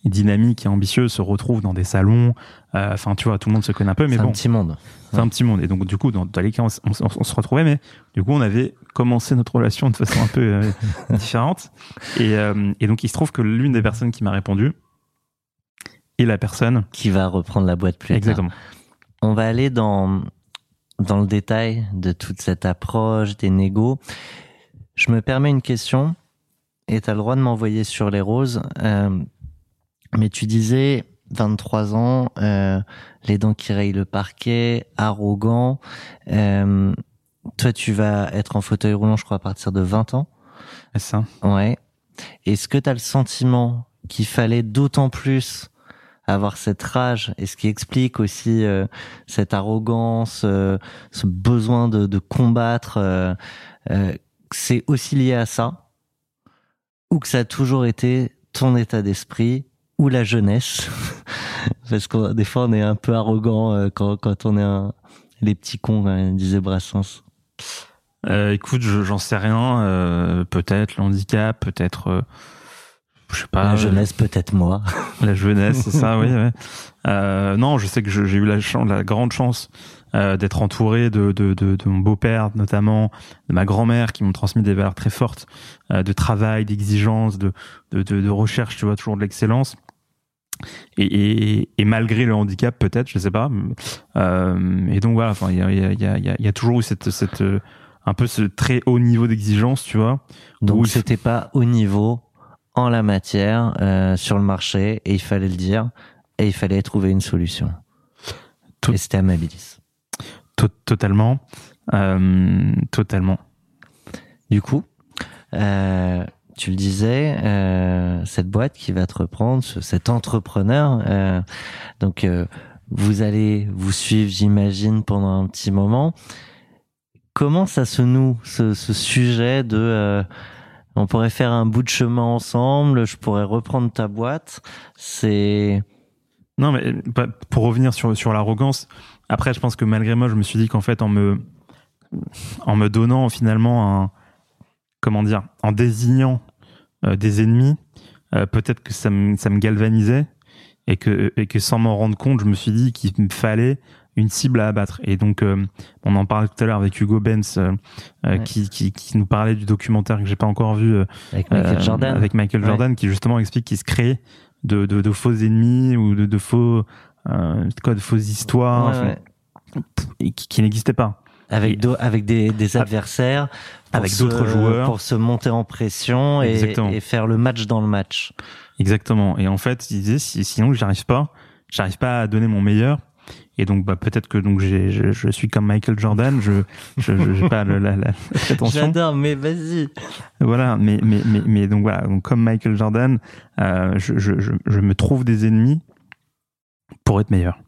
Speaker 2: dynamiques et ambitieux se retrouvent dans des salons. Euh, enfin, tu vois, tout le monde se connaît un peu. Mais
Speaker 1: c'est
Speaker 2: un
Speaker 1: petit monde.
Speaker 2: C'est un petit monde. Et donc, du coup, dans, les cas, on, se retrouvait. Mais du coup, on avait commencé notre relation de façon un peu euh, différente. Et, et donc, il se trouve que l'une des personnes qui m'a répondu, et la personne
Speaker 1: qui va reprendre la boîte plus
Speaker 2: Exactement.
Speaker 1: On va aller dans dans le détail de toute cette approche des négos. Je me permets une question et tu as le droit de m'envoyer sur les roses. Euh, mais tu disais 23 ans, euh, les dents qui rayent le parquet, arrogant. Euh, toi, tu vas être en fauteuil roulant, je crois, à partir de 20 ans.
Speaker 2: C'est ça.
Speaker 1: Ouais. Est-ce que tu as le sentiment qu'il fallait d'autant plus avoir cette rage et ce qui explique aussi euh, cette arrogance, euh, ce besoin de, combattre, euh, c'est aussi lié à ça ou que ça a toujours été ton état d'esprit ou la jeunesse parce que des fois on est un peu arrogant quand, on est un, les petits cons hein, disait Brassens.
Speaker 2: écoute, j'en sais rien. peut-être le handicap, peut-être je sais pas.
Speaker 1: La jeunesse, peut-être moi.
Speaker 2: La jeunesse, c'est ça, oui. Euh, non, je sais que j'ai eu la, la grande chance euh, d'être entouré de, de, de, de mon beau-père, notamment de ma grand-mère, qui m'ont transmis des valeurs très fortes euh, de travail, d'exigence, de, de, de, recherche, tu vois, toujours de l'excellence. Et, et, et, malgré le handicap, peut-être, je sais pas. Euh, et donc voilà, enfin, il y a, y, a, y, a, y a toujours eu cette, cette un peu ce très haut niveau d'exigence, tu vois.
Speaker 1: Donc c'était pas haut niveau en la matière euh, sur le marché et il fallait le dire et il fallait trouver une solution. Tout, et c'était Amabilis.
Speaker 2: totalement, euh, totalement.
Speaker 1: Du coup, euh, tu le disais, cette boîte qui va te reprendre, cet entrepreneur, donc vous allez vous suivre, j'imagine, pendant un petit moment. Comment ça se noue ce, ce sujet de on pourrait faire un bout de chemin ensemble, je pourrais reprendre ta boîte. C'est
Speaker 2: non, mais pour revenir sur l'arrogance. Après, je pense que malgré moi, je me suis dit qu'en fait, en me donnant finalement un comment dire, en désignant euh, des ennemis, euh, peut-être que ça me ça me galvanisait et que et que sans m'en rendre compte, je me suis dit qu'il me fallait une cible à abattre. Et donc, euh, on en parlait tout à l'heure avec Hugo Benz, euh, euh, qui, qui, qui, nous parlait du documentaire que j'ai pas encore vu
Speaker 1: avec Michael Jordan,
Speaker 2: avec Michael Jordan, qui justement explique qu'il se crée de, de, de, faux ennemis ou de, de faux quoi, de fausses histoires qui, qui n'existaient pas.
Speaker 1: Avec, avec des, des adversaires,
Speaker 2: avec d'autres joueurs
Speaker 1: pour se monter en pression et, et, faire le match dans le match.
Speaker 2: Exactement. Et en fait, il disait si, sinon j'arrive pas, j'arrive pas à donner mon meilleur. Et donc bah, peut-être que donc je, je, suis comme Michael Jordan, je j'ai pas la, la, la
Speaker 1: J'adore, mais vas-y.
Speaker 2: Voilà, mais mais mais mais donc voilà, donc comme Michael Jordan, euh, je, je je je me trouve des ennemis pour être meilleur.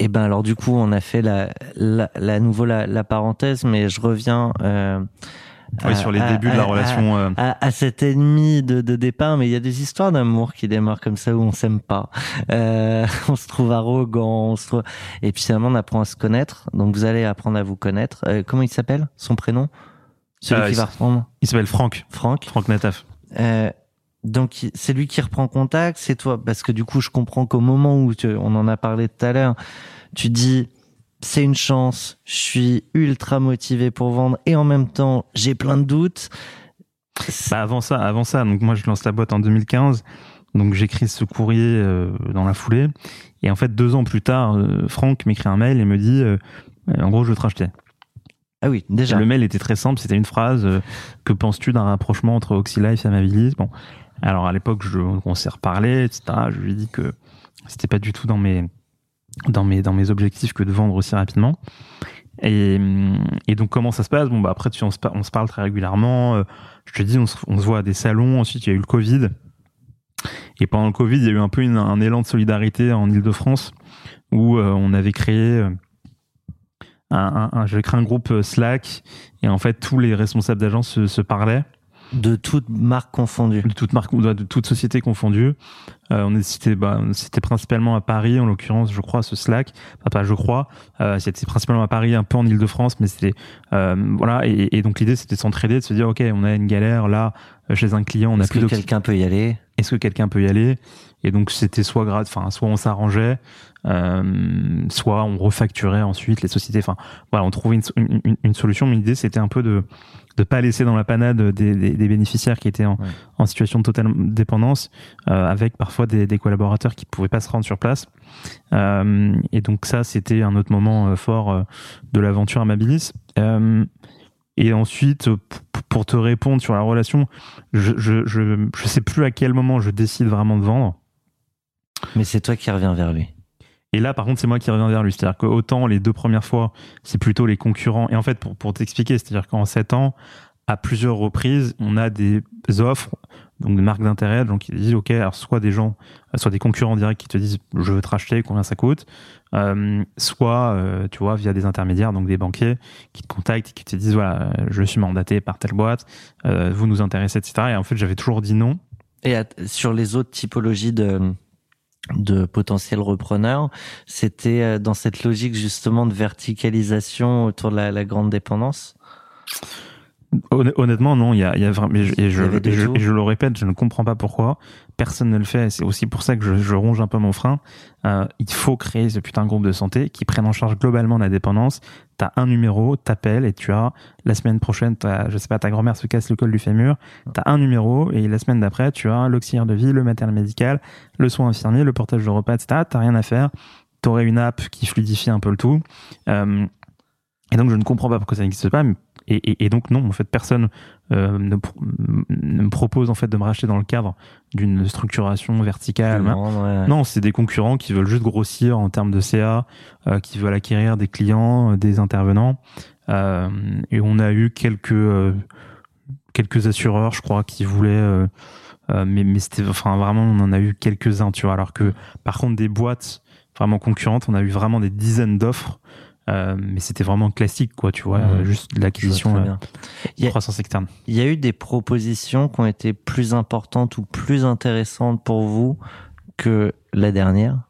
Speaker 1: Et eh ben alors du coup on a fait la la, la nouveau la, la parenthèse, mais je reviens. Euh,
Speaker 2: oui, sur les débuts de la relation.
Speaker 1: À, euh. à, cet ennemi de, de départ, mais il y a des histoires d'amour qui démarrent comme ça où on s'aime pas. Euh, on se trouve arrogant, on se trouve... et puis finalement on apprend à se connaître. Donc vous allez apprendre à vous connaître. Euh, comment il s'appelle Son prénom?
Speaker 2: Celui euh, qui va reprendre Il s'appelle Franck.
Speaker 1: Franck.
Speaker 2: Franck Nataf.
Speaker 1: Euh, donc c'est lui qui reprend contact, c'est toi, parce que du coup je comprends qu'au moment où tu, on en a parlé tout à l'heure, tu dis c'est une chance, je suis ultra motivé pour vendre et en même temps j'ai plein de doutes.
Speaker 2: Bah avant ça, avant ça, donc moi je lance la boîte en 2015, donc j'écris ce courrier euh, dans la foulée et en fait deux ans plus tard, euh, Franck m'écrit un mail et me dit euh, en gros je veux te racheter.
Speaker 1: Ah oui, déjà.
Speaker 2: le mail était très simple, c'était une phrase que penses-tu d'un rapprochement entre Oxylife et Amabilis? Bon, alors à l'époque on s'est reparlé, etc. Je lui ai dit que c'était pas du tout dans mes dans mes, dans mes objectifs que de vendre aussi rapidement. Et, et donc comment ça se passe? Bon bah après tu, on, se, parle très régulièrement. Euh, je te dis on se, on se voit à des salons. Ensuite il y a eu le Covid. Et pendant le Covid il y a eu un peu un élan de solidarité en Ile-de-France où euh, on avait créé euh, un, un, un, créé un groupe Slack et en fait tous les responsables d'agence se parlaient
Speaker 1: de toute marque confondue.
Speaker 2: De toute marque, de toute société confondue. Euh, on c'était, bah, c'était principalement à Paris, en l'occurrence, je crois, ce Slack. Enfin, pas je crois. Euh, c'était principalement à Paris, un peu en Ile-de-France, mais c'était euh, voilà. Et, et, donc l'idée, c'était de s'entraider, de se dire, ok, on a une galère là euh, chez un client, on a
Speaker 1: plus. Est-ce que quelqu'un peut y aller?
Speaker 2: Est-ce que quelqu'un peut y aller? Et donc c'était soit grade, enfin, soit on s'arrangeait, euh, soit on refacturait ensuite les sociétés. Enfin, voilà, on trouvait une, une, une solution. Mais l'idée, c'était un peu de de pas laisser dans la panade des, des, des bénéficiaires qui étaient en, en situation de totale dépendance, euh, avec parfois des, des, collaborateurs qui pouvaient pas se rendre sur place. Euh, et donc ça, c'était un autre moment euh, fort de l'aventure Amabilis. Et ensuite, pour te répondre sur la relation, je, je, je, je sais plus à quel moment je décide vraiment de vendre.
Speaker 1: Mais c'est toi qui reviens vers lui.
Speaker 2: Et là, par contre, c'est moi qui reviens vers lui. C'est-à-dire que autant les deux premières fois, c'est plutôt les concurrents. Et en fait, pour, pour t'expliquer, c'est-à-dire qu'en sept ans, à plusieurs reprises, on a des offres, donc des marques d'intérêt, donc ils disent, OK, alors soit des gens, soit des concurrents directs qui te disent, je veux te racheter, combien ça coûte, euh, soit, euh, tu vois, via des intermédiaires, donc des banquiers qui te contactent et qui te disent, voilà, je suis mandaté par telle boîte, euh, vous nous intéressez, etc. Et en fait, j'avais toujours dit non.
Speaker 1: Et sur les autres typologies de de potentiels repreneurs, c'était euh, dans cette logique justement de verticalisation autour de la, la grande dépendance?
Speaker 2: Honnêtement, non. Il y a, il y a vraiment, et je, et je, je, le répète, je ne comprends pas pourquoi personne ne le fait. C'est aussi pour ça que je, je, ronge un peu mon frein. Euh, il faut créer ce putain de groupe de santé qui prenne en charge globalement la dépendance. T'as un numéro, t'appelles et tu as la semaine prochaine, je sais pas, ta grand-mère se casse le col du fémur. T'as un numéro et la semaine d'après, tu as l'auxiliaire de vie, le matériel médical, le soin infirmier, le portage de repas, etc. T'as rien à faire. T'aurais une app qui fluidifie un peu le tout. Euh, et donc je ne comprends pas pourquoi ça n'existe pas, et, et, et, donc non, en fait, personne euh, ne, ne, me propose en fait de me racheter dans le cadre d'une structuration verticale.
Speaker 1: Non, ouais.
Speaker 2: non c'est des concurrents qui veulent juste grossir en termes de CA, euh, qui veulent acquérir des clients, euh, des intervenants. Euh, et on a eu quelques euh, quelques assureurs, je crois, qui voulaient. Euh, mais mais c'était enfin vraiment on en a eu quelques uns tu vois alors que par contre des boîtes vraiment concurrentes on a eu vraiment des dizaines d'offres euh, mais c'était vraiment classique, quoi, tu vois, mmh. juste de l'acquisition, euh, croissance externe.
Speaker 1: Il y a eu des propositions qui ont été plus importantes ou plus intéressantes pour vous que la dernière?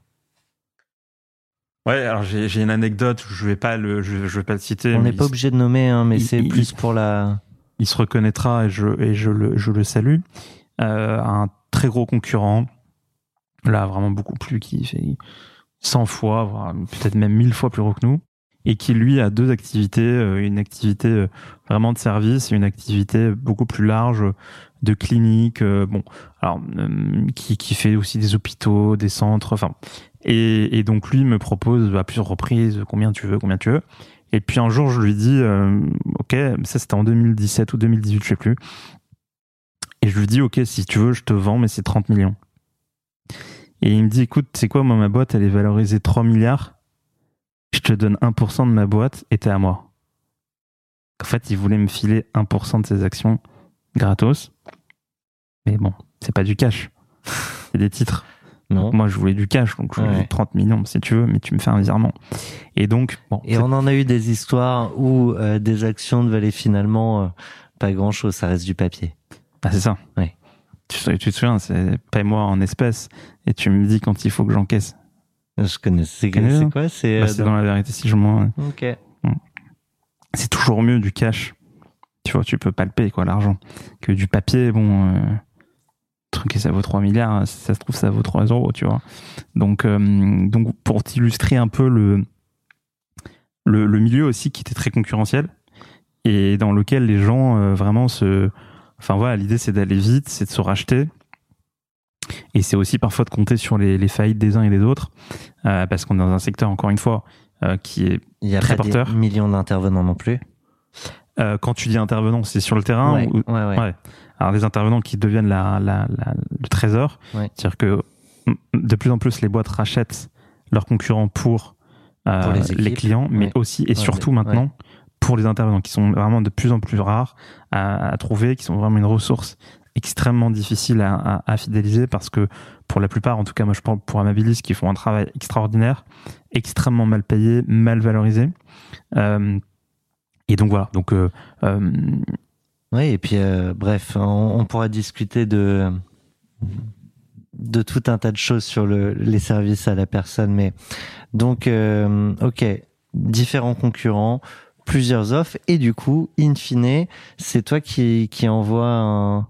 Speaker 2: Ouais, alors j'ai une anecdote, je vais pas le, je, je vais pas le citer.
Speaker 1: On n'est pas obligé de nommer, hein, mais c'est plus pour la.
Speaker 2: Il se reconnaîtra et je et je le je le salue. Euh, un très gros concurrent, là vraiment beaucoup plus qui fait 100 fois, peut-être même 1000 fois plus gros que nous, et qui lui a deux activités, euh, une activité euh, vraiment de service et une activité beaucoup plus large de clinique, euh, bon, alors qui, qui fait aussi des hôpitaux, des centres, enfin, et, et donc lui me propose à plusieurs reprises combien tu veux, combien tu veux. Et puis un jour je lui dis, euh, ok, ça c'était en 2017 ou 2018, je sais plus. Et je lui dis, ok, si tu veux, je te vends, mais c'est 30 millions. Et il me dit, écoute, c'est quoi, moi, ma boîte, elle est valorisée 3 milliards. Je te donne 1% de ma boîte et t'es à moi. En fait, il voulait me filer 1% de ses actions gratos. Mais bon, c'est pas du cash. C'est des titres.
Speaker 1: Non.
Speaker 2: Moi, je voulais du cash, donc je voulais
Speaker 1: Ouais.
Speaker 2: 30 millions, si tu veux, mais tu me fais un virement. Et donc, bon.
Speaker 1: Et on en a eu des histoires où euh, des actions ne valaient finalement euh, pas grand chose, ça reste du papier.
Speaker 2: Ah, c'est ça.
Speaker 1: Ouais.
Speaker 2: Tu, te- tu te souviens, c'est paie-moi en espèces et tu me dis quand il faut que j'encaisse.
Speaker 1: Je connais. C'est quoi? C'est
Speaker 2: Bah,
Speaker 1: euh,
Speaker 2: c'est dans la vérité, si je m'en.
Speaker 1: Ok.
Speaker 2: C'est toujours mieux du cash. Tu vois, tu peux palper, quoi, l'argent. Que du papier, bon. Euh, truc et ça vaut 3 milliards, si ça se trouve, ça vaut 3 euros, tu vois. Donc, euh, donc pour t'illustrer un peu le, le, le milieu aussi qui était très concurrentiel et dans lequel les gens euh, vraiment se. Enfin voilà, l'idée c'est d'aller vite, c'est de se racheter. Et c'est aussi parfois de compter sur les, les faillites des uns et des autres, euh, parce qu'on est dans un secteur, encore une fois, euh, qui est.
Speaker 1: Il y a
Speaker 2: Très
Speaker 1: pas
Speaker 2: porteur.
Speaker 1: des millions d'intervenants non plus.
Speaker 2: euh, quand tu dis intervenant, c'est sur le terrain
Speaker 1: ouais,
Speaker 2: ou-
Speaker 1: ouais, ouais.
Speaker 2: Ouais. Alors des intervenants qui deviennent la, la, la- le trésor, c'est-à-dire que mm, de plus en plus les boîtes rachètent leurs concurrents pour,
Speaker 1: Pour les
Speaker 2: clients, mais aussi et surtout maintenant pour les intervenants qui sont vraiment de plus en plus rares à, à trouver, qui sont vraiment une ressource extrêmement difficile à, fidéliser parce que pour la plupart, en tout cas moi je parle pour Amabilis, qui font un travail extraordinaire, extrêmement mal payé, mal valorisé. Euh, et donc voilà, donc euh, euh,
Speaker 1: Oui, et puis bref, on, on pourra discuter de de tout un tas de choses sur le, les services à la personne, mais donc ok, différents concurrents, plusieurs offres, et du coup, in fine, c'est toi qui qui envoie un,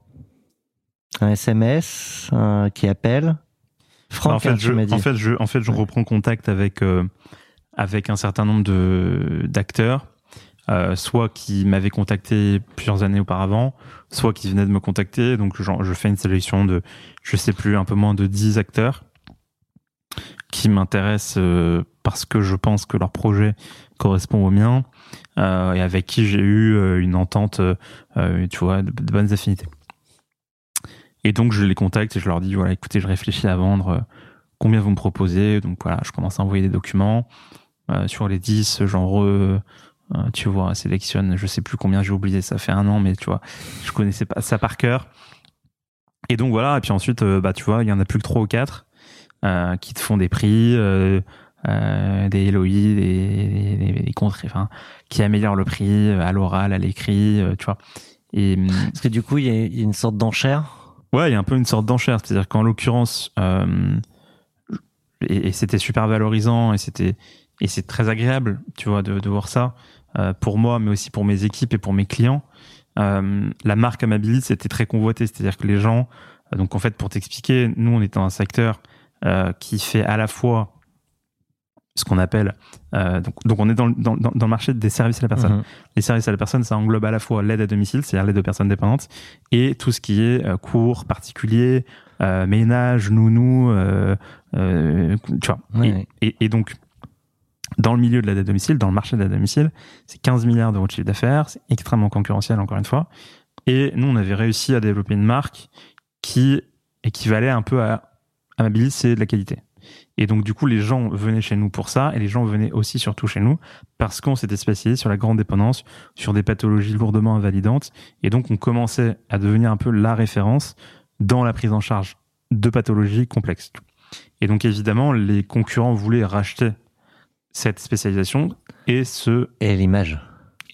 Speaker 1: un SMS, un- qui appelle. Franck,
Speaker 2: en fait, je,
Speaker 1: dit.
Speaker 2: en fait, je, en fait, je
Speaker 1: Ouais.
Speaker 2: reprends contact avec euh, avec un certain nombre de d'acteurs, euh, soit qui m'avaient contacté plusieurs années auparavant, soit qui venaient de me contacter. Donc, genre, je fais une sélection de, je sais plus, un peu moins de 10 acteurs qui m'intéressent euh, parce que je pense que leur projet correspond au mien et avec qui j'ai eu une entente, tu vois, de, de bonnes affinités. Et donc je les contacte et je leur dis voilà écoutez je réfléchis à vendre euh, combien vous me proposez. Donc voilà je commence à envoyer des documents. Euh, sur les 10 j'en re euh, tu vois sélectionne je sais plus combien j'ai oublié ça fait un an mais tu vois je connaissais pas ça par cœur. Et donc voilà et puis ensuite bah tu vois il y en a plus que trois ou quatre euh, qui te font des prix des LOI des, des, qui améliorent le prix à l'oral à l'écrit tu vois. Et hum,
Speaker 1: Parce que du coup, il y a une sorte d'enchère.
Speaker 2: Ouais, il y a un peu une sorte d'enchère. C'est-à-dire qu'en l'occurrence, euh, et, c'était super valorisant et c'était et c'est très agréable, tu vois, de, de voir ça euh, pour moi, mais aussi pour mes équipes et pour mes clients. Euh, la marque Amabilis c'était très convoité, c'est-à-dire que les gens, donc en fait, pour t'expliquer, nous on est dans un secteur euh, qui fait à la fois ce qu'on appelle euh, donc, donc on est dans, le- dans, dans le marché des services à la personne
Speaker 1: Mhm.
Speaker 2: les services à la personne, ça englobe à la fois l'aide à domicile, c'est-à-dire l'aide aux personnes dépendantes, et tout ce qui est euh, cours particulier, euh, ménage, nounou, euh, tu vois.
Speaker 1: Ouais.
Speaker 2: Et, et- et donc, dans le milieu de l'aide à domicile, dans le marché de l'aide à domicile, c'est 15 milliards d'euros de chiffre d'affaires, c'est extrêmement concurrentiel, encore une fois. Et nous, on avait réussi à développer une marque qui équivalait un peu à Amabilis, c'est de la qualité. Et donc, du coup, les gens venaient chez nous pour ça, et les gens venaient aussi surtout chez nous parce qu'on s'était spécialisé sur la grande dépendance, sur des pathologies lourdement invalidantes. Et donc, on commençait à devenir un peu la référence dans la prise en charge de pathologies complexes. Et donc, évidemment, les concurrents voulaient racheter cette spécialisation et ce
Speaker 1: Et l'image.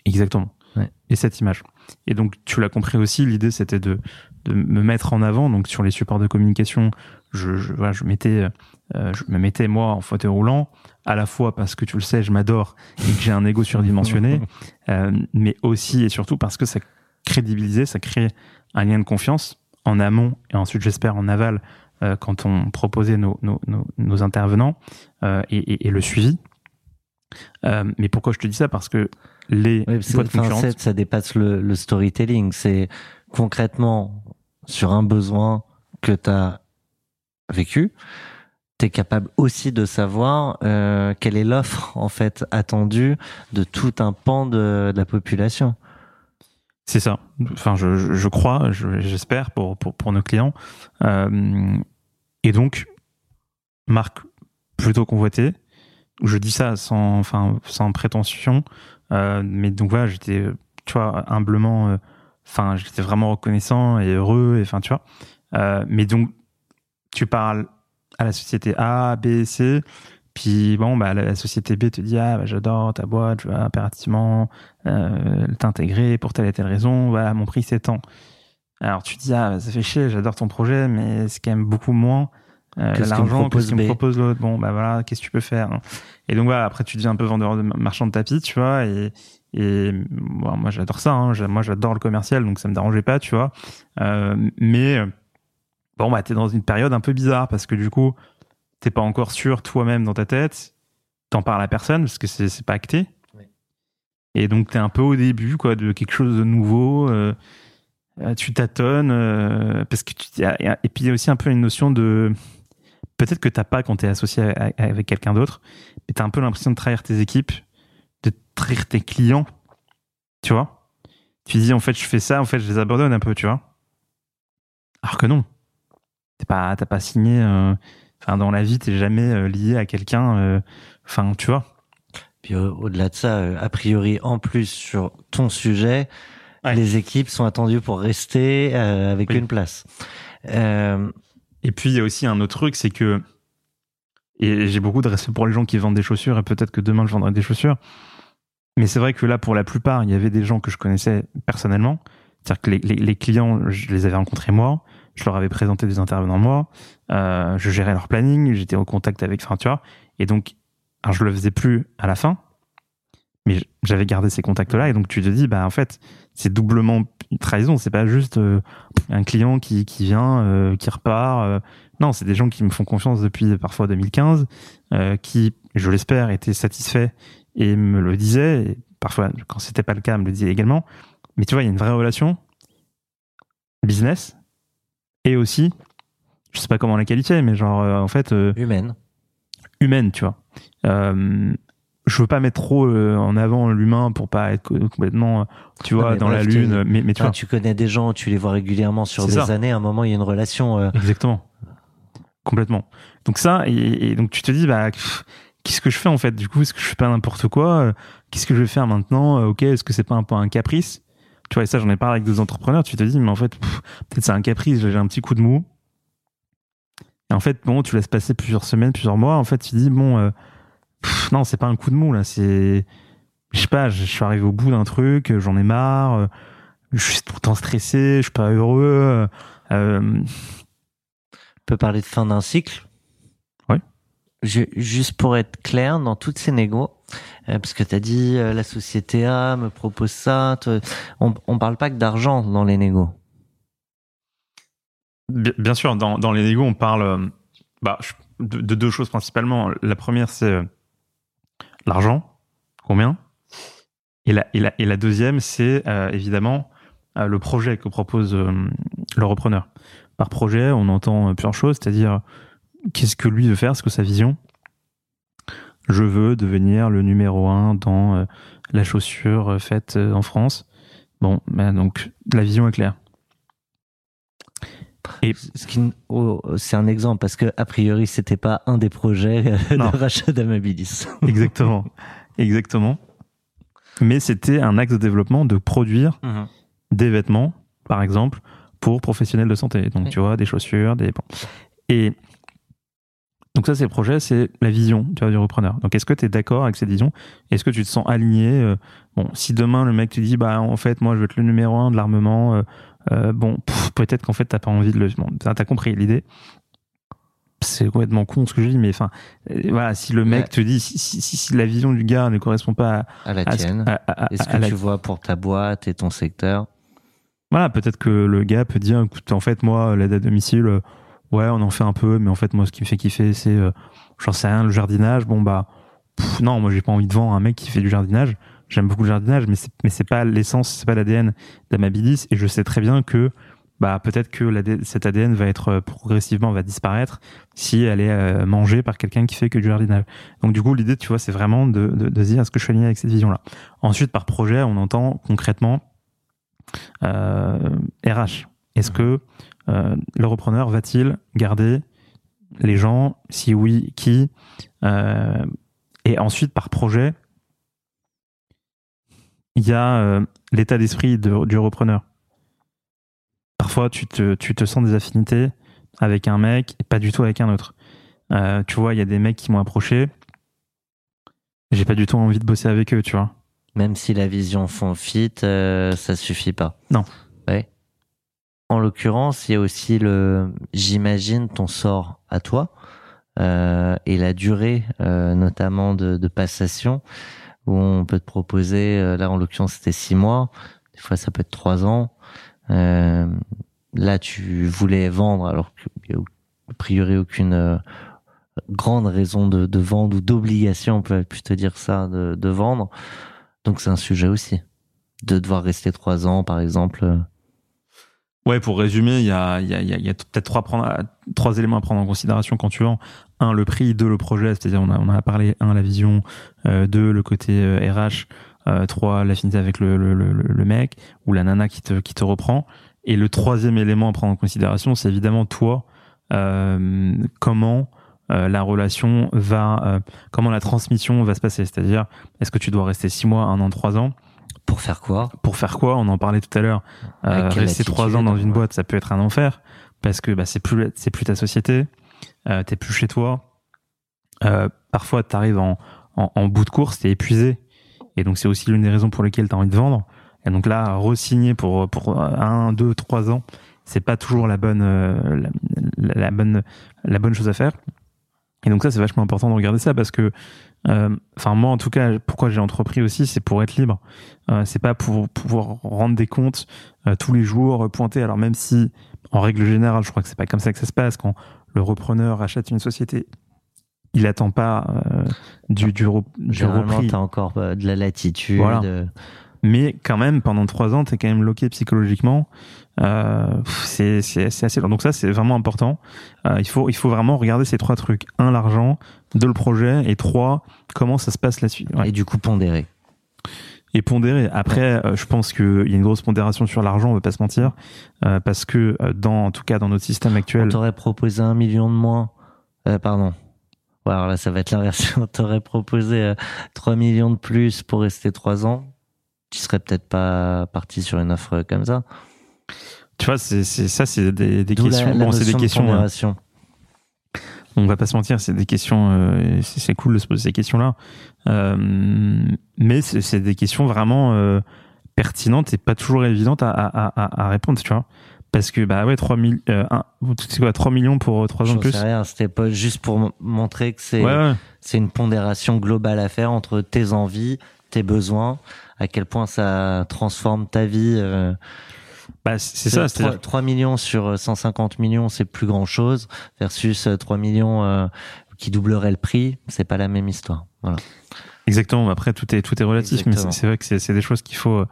Speaker 2: Exactement.
Speaker 1: Ouais.
Speaker 2: Et cette image. Et donc, tu l'as compris aussi, l'idée c'était de, de me mettre en avant. Donc, sur les supports de communication, je, je, voilà, je, mettais, euh, je me mettais moi en fauteuil roulant, à la fois parce que tu le sais, je m'adore et que j'ai un ego surdimensionné, euh, mais aussi et surtout parce que ça crédibilisait, ça créait un lien de confiance en amont et ensuite, j'espère, en aval euh, quand on proposait nos, nos, nos, nos intervenants et, et, et le suivi. Mais pourquoi je te dis ça? Parce que les
Speaker 1: Oui, c'est- ça dépasse le, le storytelling. C'est concrètement sur un besoin que tu as vécu, tu es capable aussi de savoir euh, quelle est l'offre en fait attendue de tout un pan de, la population.
Speaker 2: C'est ça. Enfin, je, je crois, j'espère pour, pour, pour, nos clients. Euh, et donc, marque plutôt convoitée. Je dis ça sans, enfin, sans prétention. Euh, mais donc voilà, j'étais, tu vois, humblement, enfin, j'étais vraiment reconnaissant et heureux. Et enfin, tu vois. Mais donc, tu parles à la société A, B, C. Puis bon, bah, la, société B te dit ah bah, j'adore ta boîte, je veux impérativement euh, t'intégrer pour telle et telle raison. Voilà, mon prix c'est tant. Alors tu dis ah bah, ça fait chier, j'adore ton projet, mais c'est quand même beaucoup moins euh, l'argent que ce que me propose l'autre. Bon bah voilà, qu'est-ce que tu peux faire hein. Et donc voilà, après tu deviens un peu vendeur de marchand de tapis, tu vois. Et, et moi j'adore ça. Hein, moi j'adore le commercial, donc ça me dérangeait pas, tu vois. Euh, mais bon bah t'es dans une période un peu bizarre parce que du coup t'es pas encore sûr toi-même dans ta tête, t'en parles à personne parce que c'est pas acté. Et donc t'es un peu au début quoi de quelque chose de nouveau. Euh, euh, tu tâtonnes euh, parce que tu, et puis il y a aussi un peu une notion de peut-être que t'as pas quand t'es associé avec quelqu'un d'autre, mais t'as un peu l'impression de trahir tes équipes, de trahir tes clients, tu vois. Tu dis en fait je fais ça, en fait je les abandonne un peu, tu vois. Alors que non, pas t'as pas signé Enfin, dans la vie, t'es jamais euh, lié à quelqu'un. Euh, enfin, tu vois.
Speaker 1: Puis au-delà de ça, euh, a priori, en plus sur ton sujet, les équipes sont attendues pour rester avec une place.
Speaker 2: Et puis il y a aussi un autre truc, c'est que et j'ai beaucoup de respect pour les gens qui vendent des chaussures et peut-être que demain je vendrai des chaussures. Mais c'est vrai que là, pour la plupart, il y avait des gens que je connaissais personnellement. C'est-à-dire que les, les, clients, je les avais rencontrés moi je leur avais présenté des intervenants moi, euh, je gérais leur planning, j'étais en contact avec, enfin tu vois, et donc, alors je le faisais plus à la fin, mais j'avais gardé ces contacts-là, et donc tu te dis, bah en fait, c'est doublement une trahison, c'est pas juste euh, un client qui, qui vient, euh, qui repart, euh. non, c'est des gens qui me font confiance depuis parfois 2015, qui, je l'espère, étaient satisfaits et me le disaient, et parfois, quand c'était pas le cas, me le disaient également, mais tu vois, il y a une vraie relation business et aussi, je sais pas comment la qualifier, mais genre, euh, en fait.
Speaker 1: Euh, humaine.
Speaker 2: Humaine, tu vois. Euh, je veux pas mettre trop en avant l'humain pour pas être complètement, tu vois, dans la lune. Mais, mais tu vois.
Speaker 1: Tu connais des gens, tu les vois régulièrement sur des années. À un moment, il y a une relation.
Speaker 2: Exactement. Complètement. Donc ça, et, donc tu te dis, bah, qu'est-ce que je fais en fait? Du coup, est-ce que je fais pas n'importe quoi? Qu'est-ce que je vais faire maintenant? Ok, est-ce que c'est pas un peu un caprice? Tu vois, et ça, j'en ai parlé avec deux entrepreneurs. Tu te dis, mais en fait, peut-être c'est un caprice, j'ai un petit coup de mou. Et en fait, bon, tu laisses passer plusieurs semaines, plusieurs mois. En fait, tu dis, bon, euh, non, c'est pas un coup de mou, là. C'est, je sais pas, je suis arrivé au bout d'un truc, j'en ai marre, euh, je suis temps stressé, je suis pas heureux. Euh,
Speaker 1: On peut parler de fin d'un cycle? Juste pour être clair, dans toutes ces négos, euh, parce que tu as dit euh, la société A me propose ça. On, on parle pas que d'argent dans les négos.
Speaker 2: Bien, sûr, dans, les négos, on parle euh, bah, de, deux choses principalement. La première, c'est l'argent, combien? Et la deuxième, c'est évidemment le projet que propose le repreneur. Par projet, on entend plusieurs choses, c'est-à-dire qu'est-ce que lui veut faire, ce que sa vision, je veux devenir le numéro un dans euh, la chaussure euh, faite euh, en France. Bon, ben donc la vision est claire.
Speaker 1: Et oh, c'est un exemple parce que a priori c'était pas un des projets de rachat d'Amabilis.
Speaker 2: Exactement, exactement. Mais c'était un axe de développement de produire mhm. des vêtements, par exemple, pour professionnels de santé. Donc tu vois, des chaussures, des et donc ça, c'est le projet, c'est la vision tu vois, du repreneur. Donc est-ce que tu es d'accord avec cette vision? Est-ce que tu te sens aligné euh, Bon, si demain le mec te dit, bah en fait, moi je veux être le numéro un de l'armement, euh, euh, bon, peut-être qu'en fait t'as pas envie de le... Bon, t'as compris l'idée. C'est complètement con ce que je dis, mais enfin, voilà, si le mec te dit, si, si, si, la vision du gars ne correspond pas
Speaker 1: à, la tienne, est-ce que tu vois pour ta boîte et ton secteur?
Speaker 2: Voilà, peut-être que le gars peut dire, écoute, en fait, moi, l'aide à domicile, ouais, on en fait un peu, mais en fait, moi, ce qui me fait kiffer, c'est, euh, j'en sais rien, le jardinage. Bon, bah, non, moi, j'ai pas envie de vendre un mec qui fait du jardinage. J'aime beaucoup le jardinage, mais c'est, mais c'est pas l'essence, c'est pas l'ADN d'Amabilis. Et je sais très bien que, bah, peut-être que cet ADN va être euh, progressivement, va disparaître si elle est euh, mangée par quelqu'un qui fait que du jardinage. Donc, du coup, l'idée, tu vois, c'est vraiment de, de, dire, est-ce que je suis aligné avec cette vision-là? Ensuite, par projet, on entend concrètement, RH. Est-ce que le repreneur va-t-il garder les gens? Si oui, qui? Et ensuite, par projet, il y a l'état d'esprit du repreneur. Parfois, tu te, tu te sens des affinités avec un mec et pas du tout avec un autre. Euh, tu vois, il y a des mecs qui m'ont approché. J'ai pas du tout envie de bosser avec eux, tu vois.
Speaker 1: Même si la vision fond fit, euh, ça suffit pas.
Speaker 2: Non.
Speaker 1: En l'occurrence, il y a aussi le, j'imagine, ton sort à toi euh, et la durée, notamment de, de, passation, où on peut te proposer. là, en l'occurrence, c'était six mois. Des fois, ça peut être trois ans. là, tu voulais vendre alors qu'il y a a priori aucune grande raison de, de vendre ou d'obligation, on peut plutôt dire ça, de, de vendre. Donc c'est un sujet aussi. De devoir rester trois ans, par exemple.
Speaker 2: Ouais, pour résumer, il y a, y a, y a peut-être trois, trois éléments à prendre en considération quand tu vends. Un, le prix. Deux, le projet. C'est-à-dire, on a, on a parlé, un, la vision. Euh, deux, le côté RH. Euh, euh, trois, l'affinité avec le, le, le, le, mec ou la nana qui te, qui te reprend. Et le troisième élément à prendre en considération, c'est évidemment toi. Euh, comment euh, la relation va, euh, comment la transmission va se passer. C'est-à-dire, est-ce que tu dois rester six mois, un an, trois ans?
Speaker 1: Pour faire quoi
Speaker 2: Pour faire quoi? On en parlait tout à l'heure. Euh, rester trois ans dans une boîte, ça peut être un enfer parce que bah, c'est plus, c'est plus ta société, euh, t'es plus chez toi. parfois, t'arrives en, en, en bout de course, t'es épuisé. Et donc, c'est aussi l'une des raisons pour lesquelles t'as envie de vendre. Et donc là, re-signer pour, pour un, deux, trois ans, c'est pas toujours la bonne, la, la, bonne, la bonne chose à faire. Et donc ça, c'est vachement important de regarder ça parce que, euh, enfin moi en tout cas, pourquoi j'ai entrepris aussi, c'est pour être libre. Euh, c'est pas pour pouvoir rendre des comptes euh, tous les jours, pointer. Alors même si, en règle générale, je crois que c'est pas comme ça que ça se passe quand le repreneur achète une société. Il attend pas du du,
Speaker 1: du repris. t'as encore de la latitude. Voilà.
Speaker 2: Mais quand même, pendant trois ans, t'es quand même loqué psychologiquement. Euh, c'est assez long. Donc ça, c'est vraiment important. Euh, il, faut, il faut vraiment regarder ces trois trucs. Un, l'argent. Deux, le projet. Et trois, comment ça se passe la suite.
Speaker 1: Et du coup, pondérer.
Speaker 2: Et pondérer. Après, euh, je pense qu'il y a une grosse pondération sur l'argent, on va pas se mentir. Euh, parce que, euh, dans, en tout cas, dans notre système actuel...
Speaker 1: On t'aurait proposé un million de moins. pardon. Ouais, alors là, ça va être l'inversion. On t'aurait proposé 3 millions de plus pour rester 3 ans tu serais peut-être pas parti sur une offre comme ça.
Speaker 2: Tu vois, c'est, ça, c'est des, questions. bon, c'est des questions. On va pas se mentir, c'est des questions. Euh, c'est, cool de se poser ces questions-là, euh, mais c'est, des questions vraiment euh, pertinentes et pas toujours évidentes à, à, à, répondre, tu vois. Parce que bah ouais, 3, 3 millions pour 3 ans de plus.
Speaker 1: Sais rien, c'était pas juste pour montrer que c'est c'est une pondération globale à faire entre tes envies, tes besoins à quel point ça transforme ta vie. Euh,
Speaker 2: bah, c'est ça.
Speaker 1: 3, 3, millions sur 150 millions, c'est plus grand chose, versus 3 euh, millions euh, qui doublerait le prix, c'est pas la même histoire. Voilà.
Speaker 2: Exactement. Après, tout est tout est relatif, mais c'est vrai que c'est des choses qu'il faut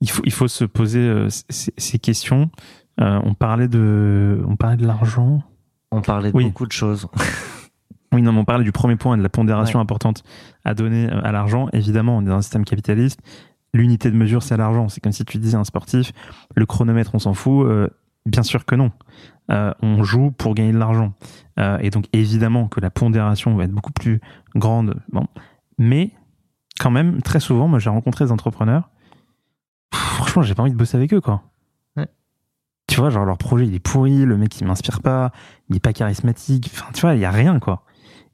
Speaker 2: il faut il faut se poser ces, questions. on parlait de on parlait de l'argent.
Speaker 1: On parlait de beaucoup de choses.
Speaker 2: Oui, non, on parlait du premier point, de la pondération importante à donner euh, à l'argent. Évidemment, on est dans un système capitaliste. L'unité de mesure, c'est l'argent. C'est comme si tu disais à un sportif, le chronomètre, on s'en fout. Euh, bien sûr que non. Euh, on joue pour gagner de l'argent. et donc, évidemment que la pondération va être beaucoup plus grande. Bon. Mais, quand même, très souvent, moi, j'ai rencontré des entrepreneurs. franchement, j'ai pas envie de bosser avec eux, quoi. Tu vois, genre, leur projet, il est pourri, le mec, il m'inspire pas, il est pas charismatique. Enfin, tu vois, il y a rien, quoi.